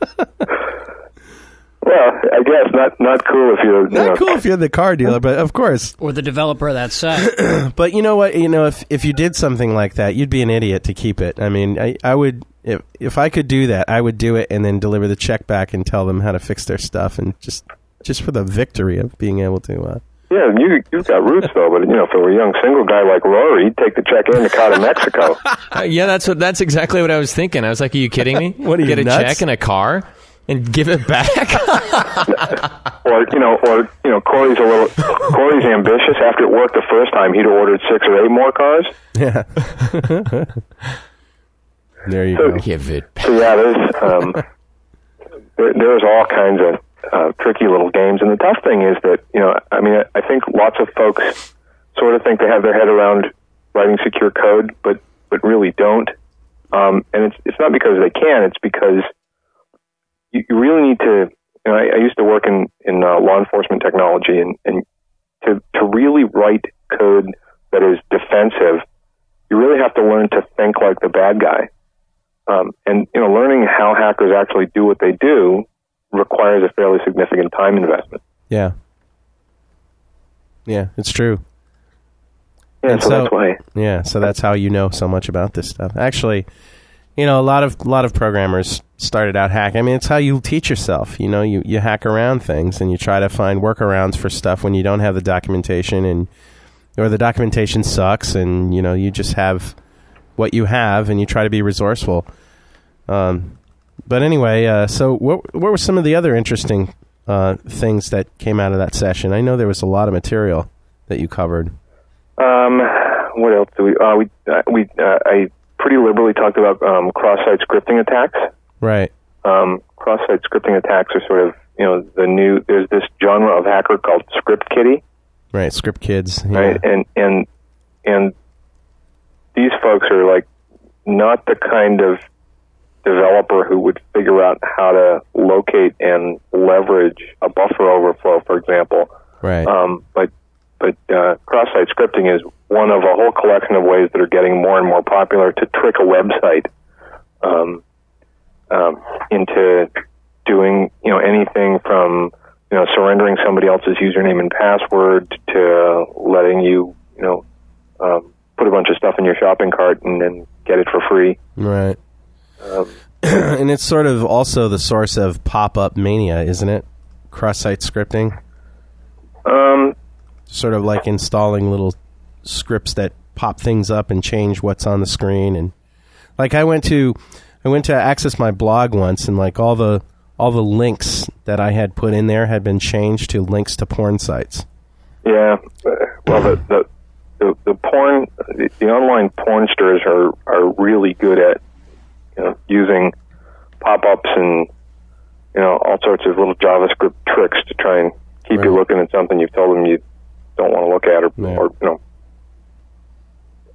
Well, I guess not not cool if you're you know, Not cool if you're the car dealer, but of course. Or the developer of that site. [CLEARS THROAT] But you know what? You know, if if you did something like that, you'd be an idiot to keep it. I mean, I, I would if if I could do that, I would do it and then deliver the check back and tell them how to fix their stuff and just just for the victory of being able to. Uh, Yeah, you you've got roots though, but you know, if it were a young single guy like Rory, he'd take the check in the car to Mexico. [LAUGHS] Uh, yeah, that's what. That's exactly what I was thinking. I was like, "Are you kidding me? [LAUGHS] What are you, Get a nuts? check in a car and give it back?" [LAUGHS] or you know, or you know, Corey's a little Corey's ambitious. After it worked the first time, he'd ordered six or eight more cars. yeah. there you So- go. give it. back. So yeah, there's um, there, there's all kinds of uh, tricky little games, and the tough thing is that you know, I mean, I think lots of folks sort of think they have their head around writing secure code, but but really don't. Um, and it's it's not because they can; it's because you, you really need to. You know, I, I used to work in in uh, law enforcement technology, and and to to really write code that is defensive, you really have to learn to think like the bad guy. Um, and you know, learning how hackers actually do what they do requires a fairly significant time investment. Yeah. Yeah, it's true. Yeah, And so, so- that's why. Yeah, so that's how you know so much about this stuff. Actually, you know, a lot of a lot of programmers started out hacking. I mean, it's how you teach yourself. You know, you you hack around things and you try to find workarounds for stuff when you don't have the documentation and or the documentation sucks and you know you just have what you have and you try to be resourceful. Um, but anyway, uh, so what what were some of the other interesting uh, things that came out of that session? I know there was a lot of material that you covered. Um, what else do we? Uh, we uh, we uh, I pretty liberally talked about um, cross-site scripting attacks. Right. Um, cross-site scripting attacks are sort of you know the new. There's this genre of hacker called script kiddie. Right, script kids. Yeah. right? And and and these folks are like not the kind of developer who would figure out how to locate and leverage a buffer overflow, for example. Right. Um, but but uh, cross-site scripting is one of a whole collection of ways that are getting more and more popular to trick a website um, um, into doing you know anything from you know surrendering somebody else's username and password to letting you you know um, put a bunch of stuff in your shopping cart and then get it for free. right. Um, [CLEARS THROAT] and it's sort of also the source of pop-up mania, isn't it? Cross-site scripting, um, sort of like installing little scripts that pop things up and change what's on the screen. And like I went to, I went to access my blog once, and like all the all the links that I had put in there had been changed to links to porn sites. Yeah, well, the the the, the porn, the, the online pornsters are are really good at you know using pop-ups and you know all sorts of little JavaScript tricks to try and keep you looking at something you've told them you don't want to look at, or, Yeah. or you know.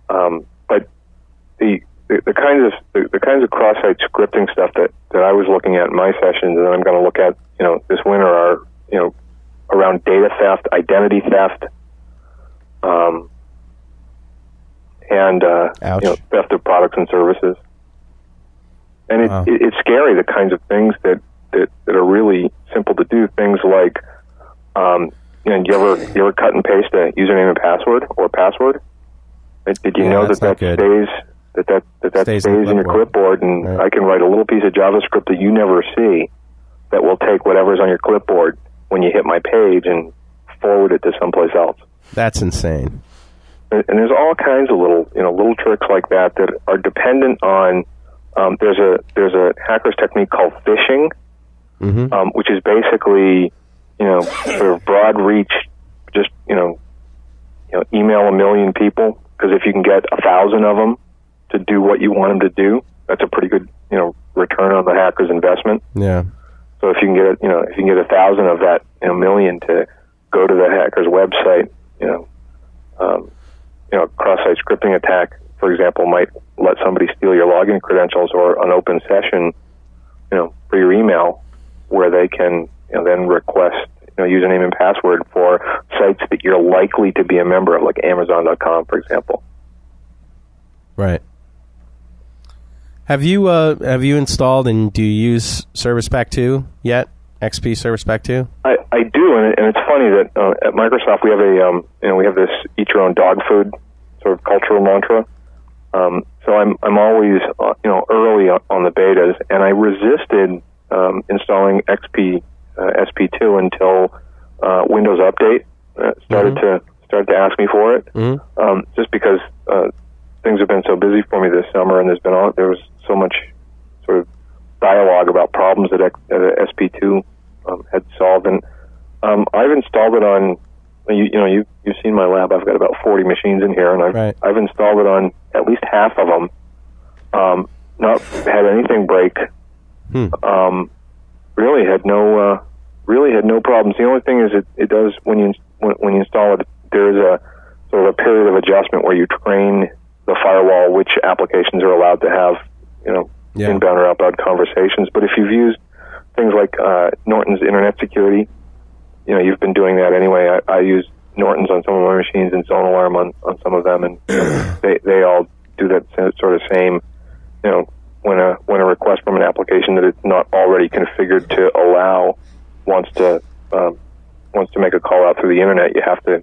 Um, but the the, the kinds of the, the kinds of cross-site scripting stuff that that I was looking at in my sessions, and I'm going to look at you know this winter are you know around data theft, identity theft, um, and uh, you know, theft of products and services. And it, Wow. it, it's scary the kinds of things that, that, that are really simple to do. Things like, um, you know, you ever you ever cut and paste a username and password or password? Did you Yeah, know that that good. stays that that that, that Stays stays, in in your clipboard. clipboard, and Right. I can write a little piece of JavaScript that you never see that will take whatever's on your clipboard when you hit my page and forward it to someplace else. That's insane. And, and there's all kinds of little, you know, little tricks like that that are dependent on. Um, there's a there's a hacker's technique called phishing, hmm um, which is basically, you know, sort of broad reach, just you know, you know, email a million people because if you can get a thousand of them to do what you want them to do, that's a pretty good, you know, return on the hacker's investment. Yeah. So if you can get, you know, if you can get a thousand of that, you know, million to go to the hacker's website, you know, um, you know, cross-site scripting attack, for example, might let somebody steal your login credentials or an open session, you know, for your email, where they can, you know, then request, you know, username and password for sites that you're likely to be a member of, like Amazon.com, for example. Right. Have you uh, have you installed and do you use Service Pack 2 yet? XP Service Pack 2? I, I do, and, and it's funny that uh, at Microsoft we have a um, you know we have this eat your own dog food sort of cultural mantra. Um, so I'm I'm always uh, you know early on, on the betas, and I resisted um, installing XP uh, SP2 until uh, Windows Update uh, started to started to ask me for it. Mm-hmm. Um, just because uh, things have been so busy for me this summer, and there's been all, there was so much sort of dialogue about problems that, X, that SP2 um, had solved, and um, I've installed it on. You, you know, you you've seen my lab. I've got about 40 machines in here, and I've Right. I've installed it on at least half of them. Um, not had anything break. Hmm. Um, really had no uh, really had no problems. The only thing is it, it does when you when, when you install it, there is a sort of a period of adjustment where you train the firewall which applications are allowed to have you know Yeah. inbound or outbound conversations. But if you've used things like uh, Norton's Internet Security, you know you've been doing that anyway. I, I use Norton's on some of my machines and Zone Alarm on, on some of them, and [CLEARS THROAT] they they all do that sort of same. You know, when a when a request from an application that it's not already configured to allow wants to um, wants to make a call out through the internet, you have to.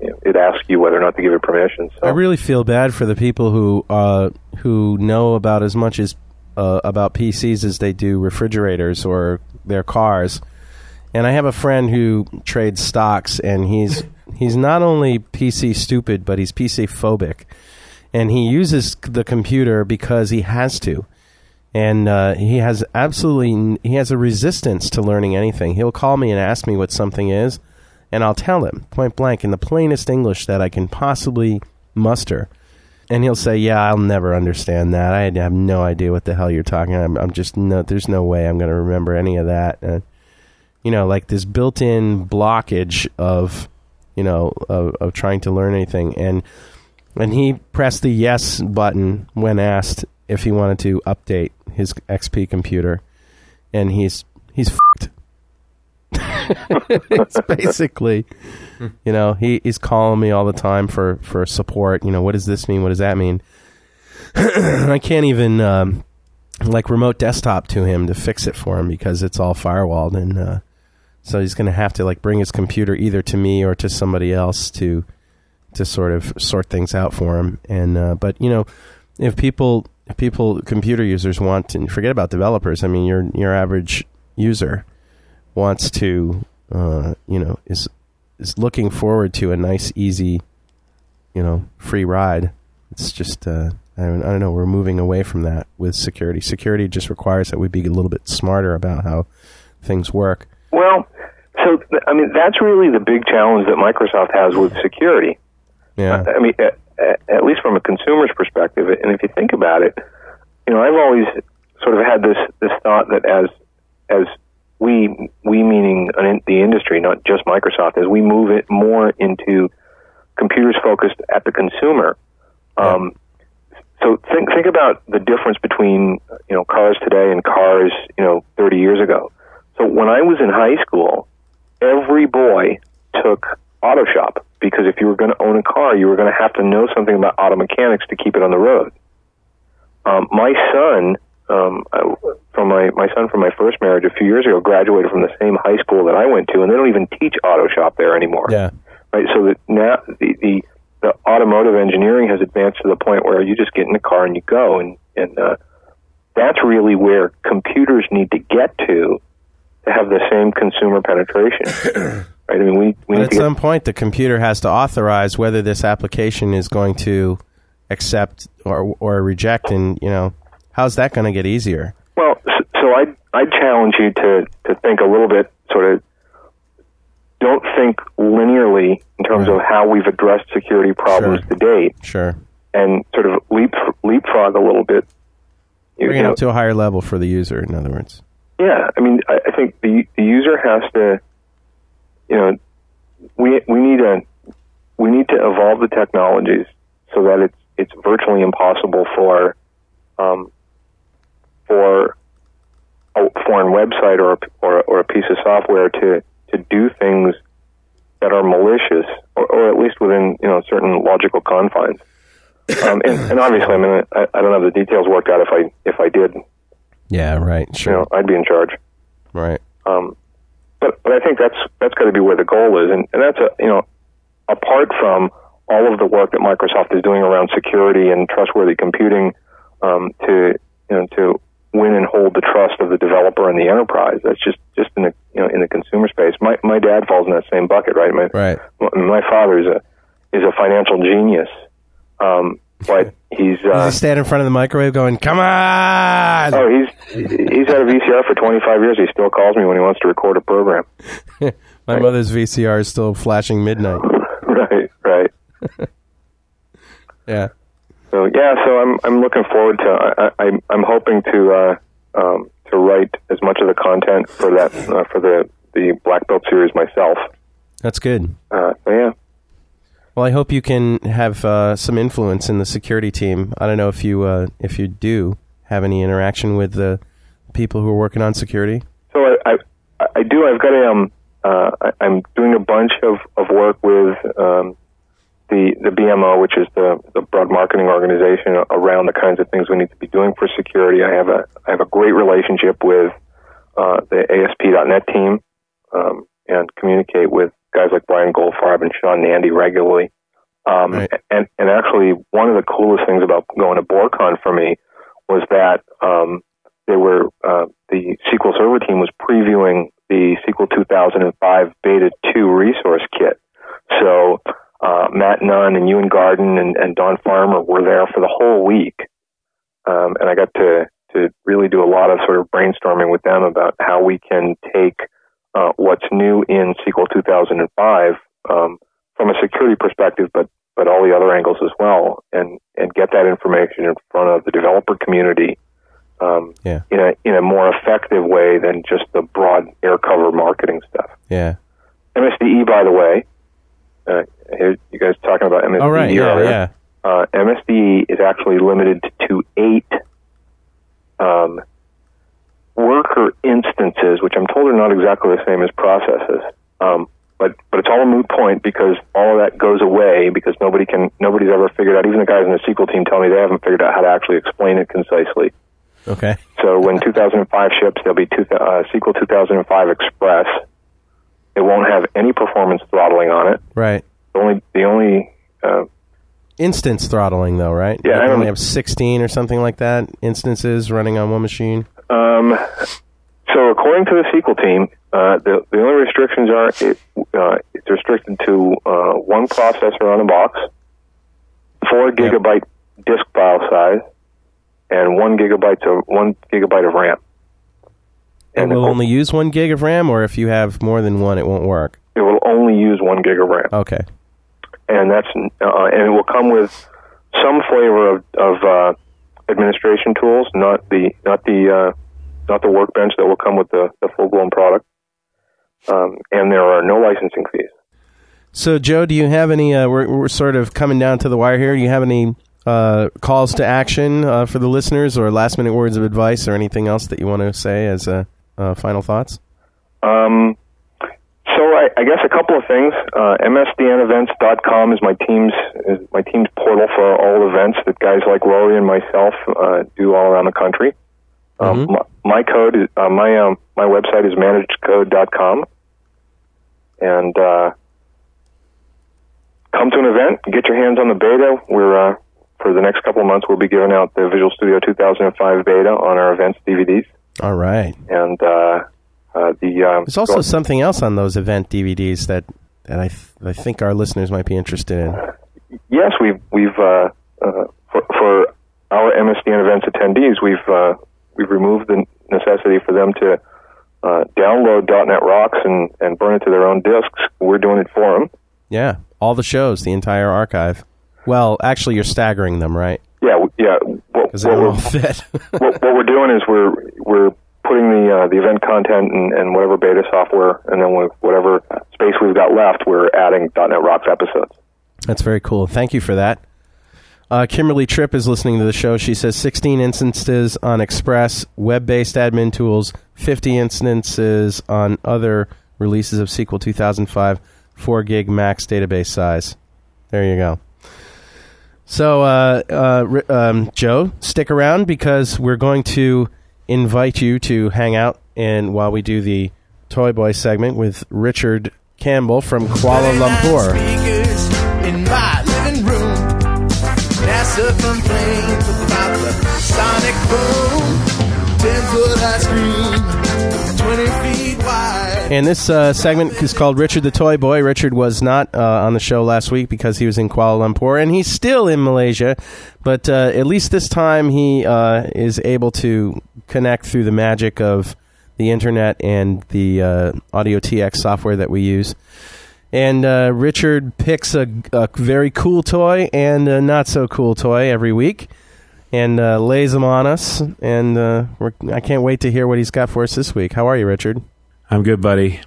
You know, it asks you whether or not to give it permission. So I really feel bad for the people who uh, who know about as much as uh, about PCs as they do refrigerators or their cars. And I have a friend who trades stocks, and he's [LAUGHS] he's not only PC stupid, but he's PC phobic, and he uses the computer because he has to. And uh, he has absolutely he has a resistance to learning anything. He'll call me and ask me what something is, and I'll tell him point blank in the plainest English that I can possibly muster. And he'll say, "Yeah, I'll never understand that. I have no idea what the hell you're talking. I'm, I'm just no. There's no way I'm going to remember any of that." You know, like this built-in blockage of, you know, of, of trying to learn anything. And and he pressed the yes button when asked if he wanted to update his XP computer, and he's he's fucked. [LAUGHS] it's basically, you know, he, he's calling me all the time for, for support. You know, what does this mean? What does that mean? [CLEARS THROAT] I can't even um, like remote desktop to him to fix it for him because it's all firewalled, and uh, so he's going to have to like bring his computer either to me or to somebody else to to sort of sort things out for him. And uh, but you know, if people if people computer users want to forget about developers, I mean, your your average user wants to uh, you know is is looking forward to a nice easy you know free ride. It's just uh, I, don't, I don't know. We're moving away from that with security. Security just requires that we be a little bit smarter about how things work. Well, so I mean that's really the big challenge that Microsoft has with security. Yeah. I mean, at, at least from a consumer's perspective, and if you think about it, you know, I've always sort of had this this thought that as as we we meaning an in- the industry, not just Microsoft, as we move it more into computers focused at the consumer. Um, so think think about the difference between you know cars today and cars you know 30 years ago. So when I was in high school, every boy took auto shop because if you were going to own a car, you were going to have to know something about auto mechanics to keep it on the road. Um, my son, um, I- from my my son from my first marriage a few years ago, graduated from the same high school that I went to, and they don't even teach auto shop there anymore Yeah. right? So that now the, the the automotive engineering has advanced to the point where you just get in the car and you go, and and uh, that's really where computers need to get to to have the same consumer penetration. [CLEARS THROAT] right? I mean, we we at some point, the computer has to authorize whether this application is going to accept or or reject, and you know, how's that going to get easier? Well, so I I challenge you to to think a little bit, sort of. Don't think linearly in terms Right. of how we've addressed security problems Sure. to date Sure. and sort of leap leapfrog a little bit. You Bring it know, up to a higher level for the user, in other words. Yeah, I mean, I, I think the the user has to, you know, we we need a we need to evolve the technologies so that it's it's virtually impossible for um, for a foreign website or a, or, or a piece of software to to do things that are malicious or, or at least within you know certain logical confines. Um, and, and obviously, I mean, I, I don't have the details worked out. If I if I did, Yeah, right. you Sure. know, I'd be in charge. Right. Um, but but I think that's that's got to be where the goal is, and, and that's a you know apart from all of the work that Microsoft is doing around security and trustworthy computing um, to you know to win and hold the trust of the developer and the enterprise. That's just just in the you know in the consumer space. My my dad falls in that same bucket, right? My Right. my- my father is a is a financial genius, um, but he's Does uh, he stand in front of the microwave going, "Come on"? oh he's he's had a VCR for 25 years. He still calls me when he wants to record a program. [LAUGHS] My mother's VCR is still flashing midnight. [LAUGHS] right, right. [LAUGHS] Yeah. So yeah, so I'm I'm looking forward to I, I I'm I'm hoping to uh, um, to write as much of the content for that uh, for the the Black Belt series myself. That's good. Uh, so yeah, Well, I hope you can have uh, some influence in the security team. I don't know if you uh, if you do have any interaction with the people who are working on security. so I I, I do I've got a um uh, I, I'm doing a bunch of of work with um, the the BMO, which is the the broad marketing organization around the kinds of things we need to be doing for security. I have a I have a great relationship with uh, the ASP.NET team um, and communicate with guys like Brian Goldfarb and Sean Nandy regularly. Um, Right. and and actually, one of the coolest things about going to BorCon for me was that um, they were uh, the SQL Server team was previewing the SQL 2005 Beta 2 resource kit. So uh, Matt Nunn and Euan Garden and, and Don Farmer were there for the whole week, um, and I got to to really do a lot of sort of brainstorming with them about how we can take uh, what's new in SQL 2005 um, from a security perspective, but but all the other angles as well, and and get that information in front of the developer community um, Yeah. in a in a more effective way than just the broad air cover marketing stuff. Yeah. MSDE, by the way, uh, here, you guys talking about MSDE All right. Yeah. earlier. Yeah. Uh, MSDE is actually limited to eight um, worker instances, which I'm told are not exactly the same as processes. Um, but but it's all a moot point because all of that goes away because nobody can nobody's ever figured out. Even the guys in the SQL team tell me they haven't figured out how to actually explain it concisely. Okay. So when 2005 ships, there'll be two, uh, SQL 2005 Express. It won't have any performance throttling on it. Right. The only the only uh, Instance throttling, though, right? Yeah, You I only have 16 or something like that instances running on one machine. Um, so according to the SQL team, uh, the the only restrictions are it, uh, it's restricted to uh, one processor on a box, four gigabyte disk file size, and one gigabyte of one gigabyte of RAM. It And will only use one gig of RAM, or if you have more than one, it won't work. it will only use one gig of RAM, Okay. and that's uh, and it will come with some flavor of, of uh, administration tools, not the not the uh, not the workbench that will come with the, the full blown product. Um, and there are no licensing fees. So, Joe, do you have any? Uh, we're, we're sort of coming down to the wire here. Do you have any uh, calls to action uh, for the listeners, or last minute words of advice, or anything else that you want to say as uh, uh, final thoughts? Um, I, I guess a couple of things. Uh, MSDNevents.com is my team's is my team's portal for all events that guys like Rory and myself uh, do all around the country. Um, Mhm. my, my code is uh, my um, my website is managedcode.com, and uh, come to an event, get your hands on the beta. We're uh, for the next couple of months, we'll be giving out the Visual Studio 2005 beta on our events DVDs, All right. and uh, the um, There's also something else on those event DVDs that that I th- I think our listeners might be interested in. Yes, we've we've uh, uh, for, for our MSDN events attendees, we've uh, we've removed the necessity for them to uh, download .NET Rocks and, and burn it to their own disks. We're doing it for them, Yeah. all the shows, the entire archive. Well, actually, you're staggering them, right? Yeah, yeah. What, Because they what we're- all [LAUGHS] fit. what, what we're doing is we're we're putting the uh, the event content and, and whatever beta software, and then with whatever space we've got left, we're adding .NET Rocks episodes. That's very cool. Thank you for that. Uh, Kimberly Tripp is listening to the show. She says 16 instances on Express, web based admin tools, 50 instances on other releases of SQL 2005, 4 gig max database size. There you go. So, uh, uh, um, Joe, stick around because we're going to invite you to hang out and while we do the Toy Boy segment with Richard Campbell from Kuala Lumpur. In my living room. NASA complains about the sonic boom. Ten foot high screen, twenty feet wide. And this uh, segment is called Richard the Toy Boy. Richard was not uh, on the show last week because he was in Kuala Lumpur, and he's still in Malaysia. But uh, at least this time, he uh, is able to connect through the magic of the internet and the uh, Audio TX software that we use. And uh, Richard picks a, a very cool toy and a not so cool toy every week and lays them on us. And I can't wait to hear what he's got for us this week. How are you, Richard? I'm good, buddy.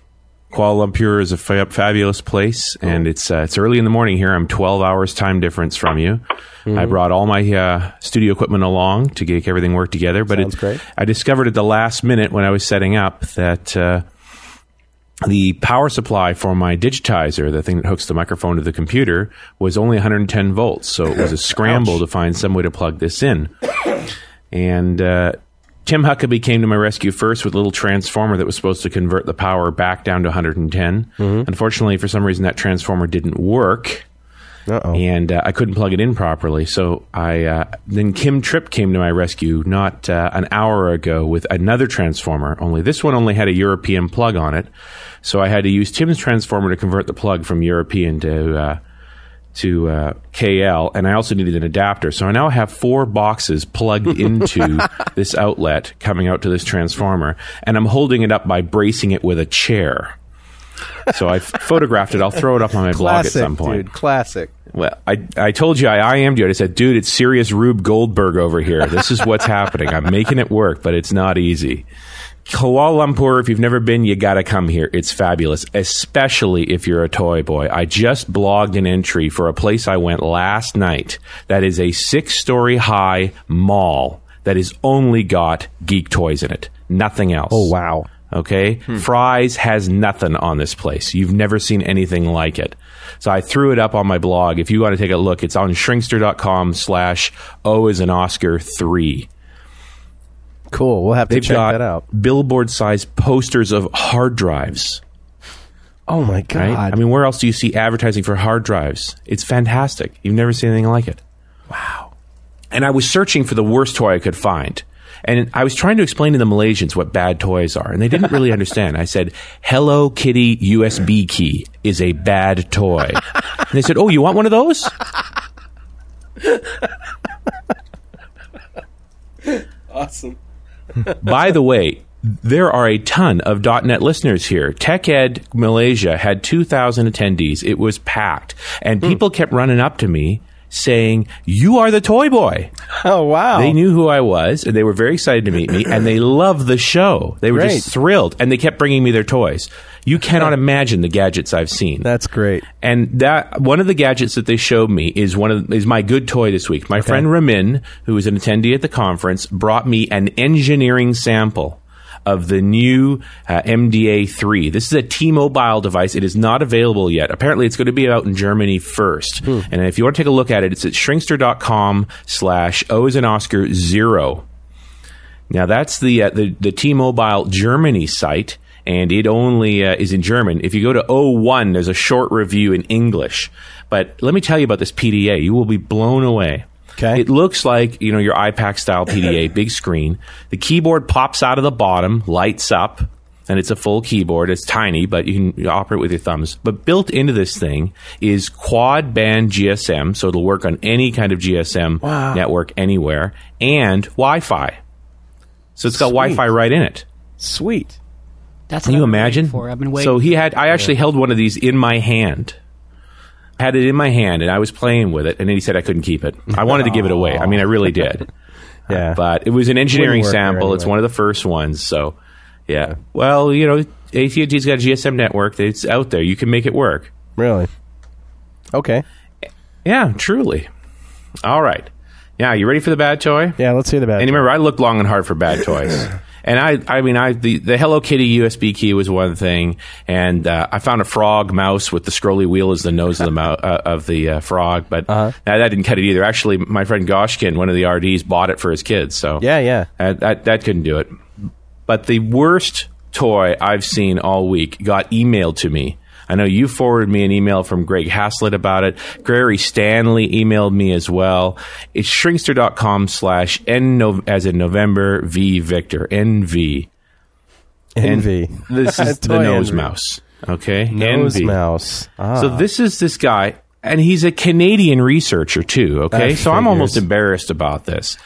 Kuala Lumpur is a fabulous place, and it's uh, it's early in the morning here. I'm 12 hours time difference from you. Mm-hmm. I brought all my uh, studio equipment along to make everything work together. But it. I discovered at the last minute when I was setting up that uh, the power supply for my digitizer, the thing that hooks the microphone to the computer, was only 110 volts. So it was a [LAUGHS] scramble to find some way to plug this in. And uh, Tim Huckaby came to my rescue first with a little transformer that was supposed to convert the power back down to 110. Unfortunately, for some reason, that transformer didn't work Uh-oh. and uh, I couldn't plug it in properly. So I uh, then Kim Tripp came to my rescue not uh, an hour ago with another transformer. Only this one only had a European plug on it, so I had to use Tim's transformer to convert the plug from European to. To uh, KL, and I also needed an adapter. So I now have four boxes plugged [LAUGHS] into this outlet coming out to this transformer, and I'm holding it up by bracing it with a chair. So I [LAUGHS] photographed it. I'll throw it up on my blog at some point. dude. Classic. Well, I, I told you I, I am you. I said, dude, it's serious Rube Goldberg over here. This is what's happening. I'm making it work, but it's not easy. Kuala Lumpur, if you've never been, you got to come here. It's fabulous, especially if you're a toy boy. I just blogged an entry for a place I went last night that is a six story high mall that has only got geek toys in it. Nothing else. Oh, wow. Okay. Hmm. Fry's has nothing on this place. You've never seen anything like it. So I threw it up on my blog. If you want to take a look, it's on shrinkster.com slash O is an Oscar three. Cool. We'll have to They've check got that out. billboard sized posters of hard drives. Oh my god. Right? I mean, where else do you see advertising for hard drives? It's fantastic. You've never seen anything like it. Wow. And I was searching for the worst toy I could find. And I was trying to explain to the Malaysians what bad toys are, and they didn't really [LAUGHS] understand. I said, Hello Kitty USB key is a bad toy. And they said, Oh, you want one of those? [LAUGHS] awesome. [LAUGHS] By the way, there are a ton of .NET listeners here. TechEd Malaysia had 2,000 attendees. It was packed. And hmm. people kept running up to me saying, You are the toy boy. [LAUGHS] Oh wow. They knew who I was, and they were very excited to meet me, and they loved the show. They were Great. just thrilled, and they kept bringing me their toys. You cannot imagine the gadgets I've seen. That's great. And that one of the gadgets that they showed me is one of is my good toy this week. My friend Ramin, who was an attendee at the conference, brought me an engineering sample of the new uh, MDA3. This is a T-Mobile device. It is not available yet. Apparently, it's going to be out in Germany first. And if you want to take a look at it, it's at shrinkster.com slash O as an Oscar zero. Now that's the uh, the, the T-Mobile Germany site, and it only uh, is in German. If you go to O1, there's a short review in English. But let me tell you about this PDA. You will be blown away. Okay. It looks like you know your iPAQ style PDA, [COUGHS] big screen. The keyboard pops out of the bottom, lights up, and it's a full keyboard. It's tiny, but you can operate with your thumbs. But built into this thing is quad band GSM, so it'll work on any kind of GSM Wow. network anywhere, and Wi-Fi. So it's got Wi-Fi right in it. Sweet. That's Can you I've been waiting imagine? For I've been waiting. So he had. I actually held one of these in my hand. I had it in my hand and I was playing with it, and then he said I couldn't keep it. I wanted to give it away. I mean, I really [LAUGHS] oh. did. Yeah. but it was an engineering sample. It's one of the first ones. So, yeah. Well, you know, AT and T's got a GSM network. It's out there. You can make it work. Really? Okay. Yeah, truly. All right. Yeah, you ready for the bad toy? Yeah, let's hear the bad. Toy. And remember, I looked long and hard for bad [LAUGHS] toys. And I, I mean, I the, the Hello Kitty USB key was one thing, and uh, I found a frog mouse with the scrolly wheel as the nose of the [LAUGHS] mou- uh, of the uh, frog, but Uh-huh. that, that didn't cut it either. Actually, my friend Goshkin, one of the RDs, bought it for his kids, so Yeah, yeah. that, that that couldn't do it. But the worst toy I've seen all week got emailed to me. I know you forwarded me an email from Greg Haslett about it. Gary Stanley emailed me as well. It's shrinkster.com slash N as in November V Victor NV. Envy. This is [LAUGHS] the nose envy. mouse. Okay. Nose NV. mouse. Ah. So this is this guy, and he's a Canadian researcher too. Okay, That so I'm almost embarrassed about this.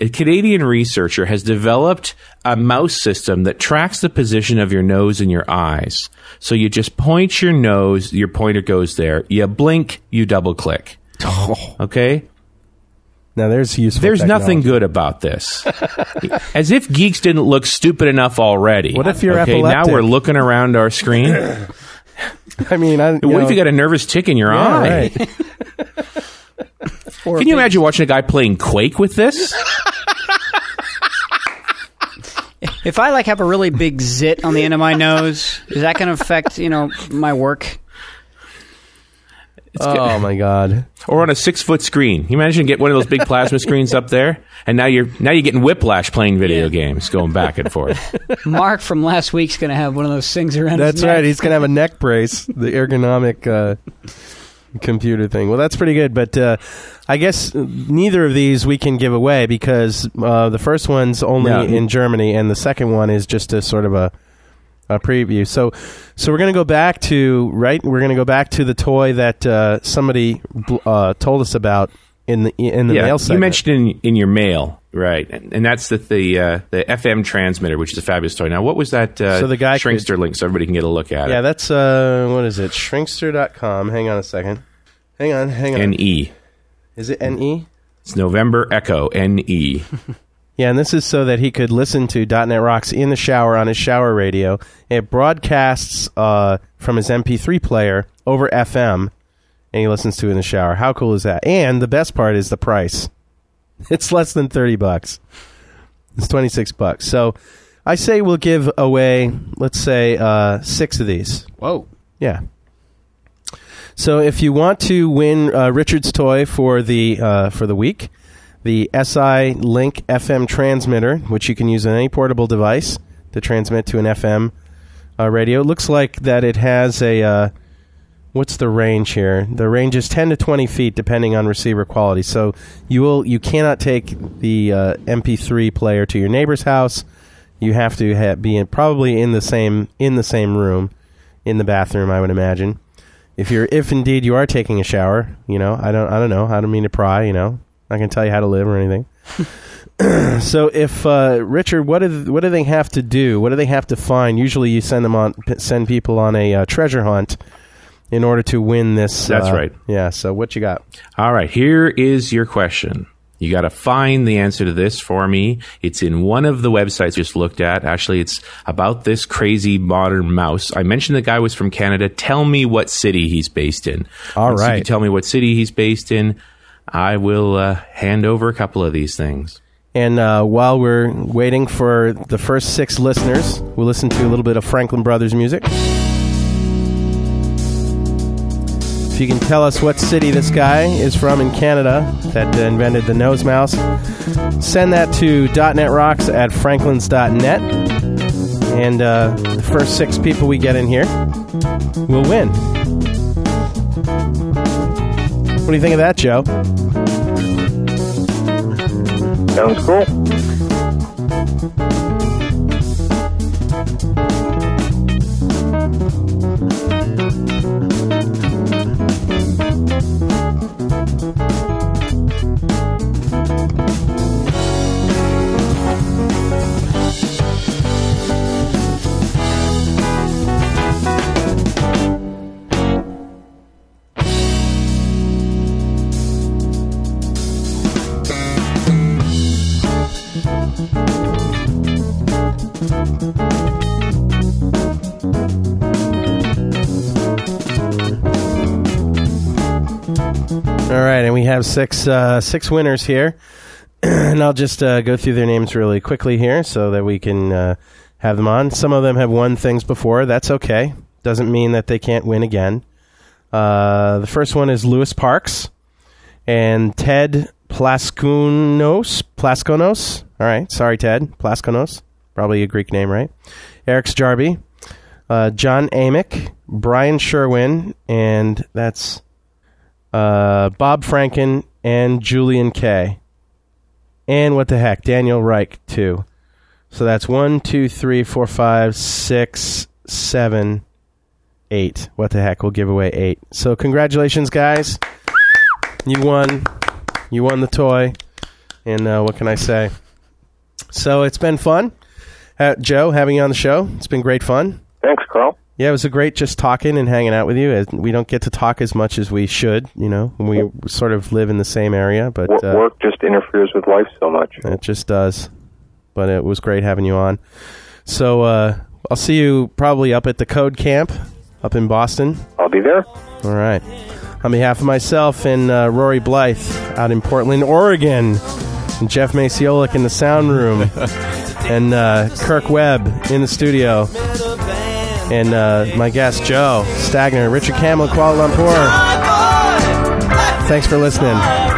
A Canadian researcher has developed a mouse system that tracks the position of your nose and your eyes. So you just point your nose, your pointer goes there. You blink, you double click. Oh. Okay. now there's useful. There's nothing good about this. [LAUGHS] As if geeks didn't look stupid enough already. What if you're okay, now we're looking around our screen. [LAUGHS] I mean, I, what know, if you got a nervous tick in your yeah, eye? right. [LAUGHS] Can you imagine watching a guy playing Quake with this? If I like have a really big zit on the end of my nose, is that going to affect you know my work? Oh my god. or on a six foot screen? You imagine get one of those big plasma screens up there, and now you're now you're getting whiplash playing video games, going back and forth. Mark from last week's going to have one of those things around. That's his neck. right. He's gonna have a neck brace, the ergonomic uh, computer thing. Well, that's pretty good. But uh, I guess neither of these we can give away because uh, the first one's only No. in Germany, and the second one is just a sort of a a preview. So, so we're gonna go back to right. We're gonna go back to the toy that uh, somebody uh, told us about in the in the yeah, mail you mentioned in in your mail, right? And, and that's the the, uh, the FM transmitter, which is a fabulous toy. Now, what was that? Uh, So the guy could- Shrinkster link, so everybody can get a look at yeah, it. Yeah, that's uh, what is it? Shrinkster.com. Hang on a second. Hang on, hang on. Ne. is it NE? It's November Echo Ne. [LAUGHS] Yeah, and this is so that he could listen to .NET Rocks in the shower on his shower radio. It broadcasts uh, from his MP3 player over FM, and he listens to it in the shower. How cool is that? And the best part is the price. [LAUGHS] It's less than thirty bucks. It's twenty six bucks. So I say we'll give away, let's say, uh, six of these. Whoa. Yeah. So if you want to win uh, Richard's toy for the uh, for the week, the SI Link FM transmitter, which you can use on any portable device to transmit to an FM uh, radio, it looks like that it has a uh, what's the range here? The range is ten to twenty feet, depending on receiver quality. So you will you cannot take the uh, MP3 player to your neighbor's house. You have to ha- be in, probably in the same in the same room, in the bathroom. I would imagine. If you're if indeed you are taking a shower, you know I don't I don't know I don't mean to pry. You know I can tell you how to live or anything. [LAUGHS] so if uh, Richard, what do what do they have to do? What do they have to find? Usually, you send them on send people on a uh, treasure hunt in order to win this. That's uh, right. Yeah. So what you got? All right, here is your question. You got to find the answer to this for me. It's in one of the websites I just looked at. Actually, it's about this crazy modern mouse. I mentioned the guy was from Canada. Tell me what city he's based in. All Once You right. can tell me what city he's based in. I will uh, hand over a couple of these things. And uh, while we're waiting for the first six listeners, we'll listen to a little bit of Franklin Brothers music. You can tell us what city this guy is from in Canada that uh, invented the nose mouse, send that to .netrocks at franklins.net. And uh, the first six people we get in here will win. What do you think of that, Joe? Sounds cool. All right, and we have six uh, six winners here, [CLEARS THROAT] and I'll just uh, go through their names really quickly here so that we can uh, have them on. Some of them have won things before. That's okay. Doesn't mean that they can't win again. Uh, the first one is Lewis Parks and Ted Plaskonos. Plaskonos. All right, sorry, Ted Plaskonos. Probably a Greek name, right? Eric Jarby, uh, John Amick, Brian Sherwin, and that's uh, Bob Franken and Julian Kay. And what the heck, Daniel Reich, too. So that's one, two, three, four, five, six, seven, eight. What the heck, we'll give away eight. So congratulations, guys. You won. You won the toy. And uh, what can I say? So it's been fun. Uh, Joe, having you on the show. It's been great fun. Thanks, Carl. Yeah, it was a great just talking and hanging out with you. We don't get to talk as much as we should, you know. We sort of live in the same area, but Wo- uh, work just interferes with life so much. it just does. But it was great having you on. So uh, I'll see you probably up at the Code Camp up in Boston. I'll be there. All right. On behalf of myself and uh, Rory Blyth out in Portland, Oregon, and Jeff Maciolik in the sound room, [LAUGHS] and uh, Kirk Webb in the studio, and uh, my guest Joe Stagner, Richard Campbell, Kuala Lumpur. Thanks for listening.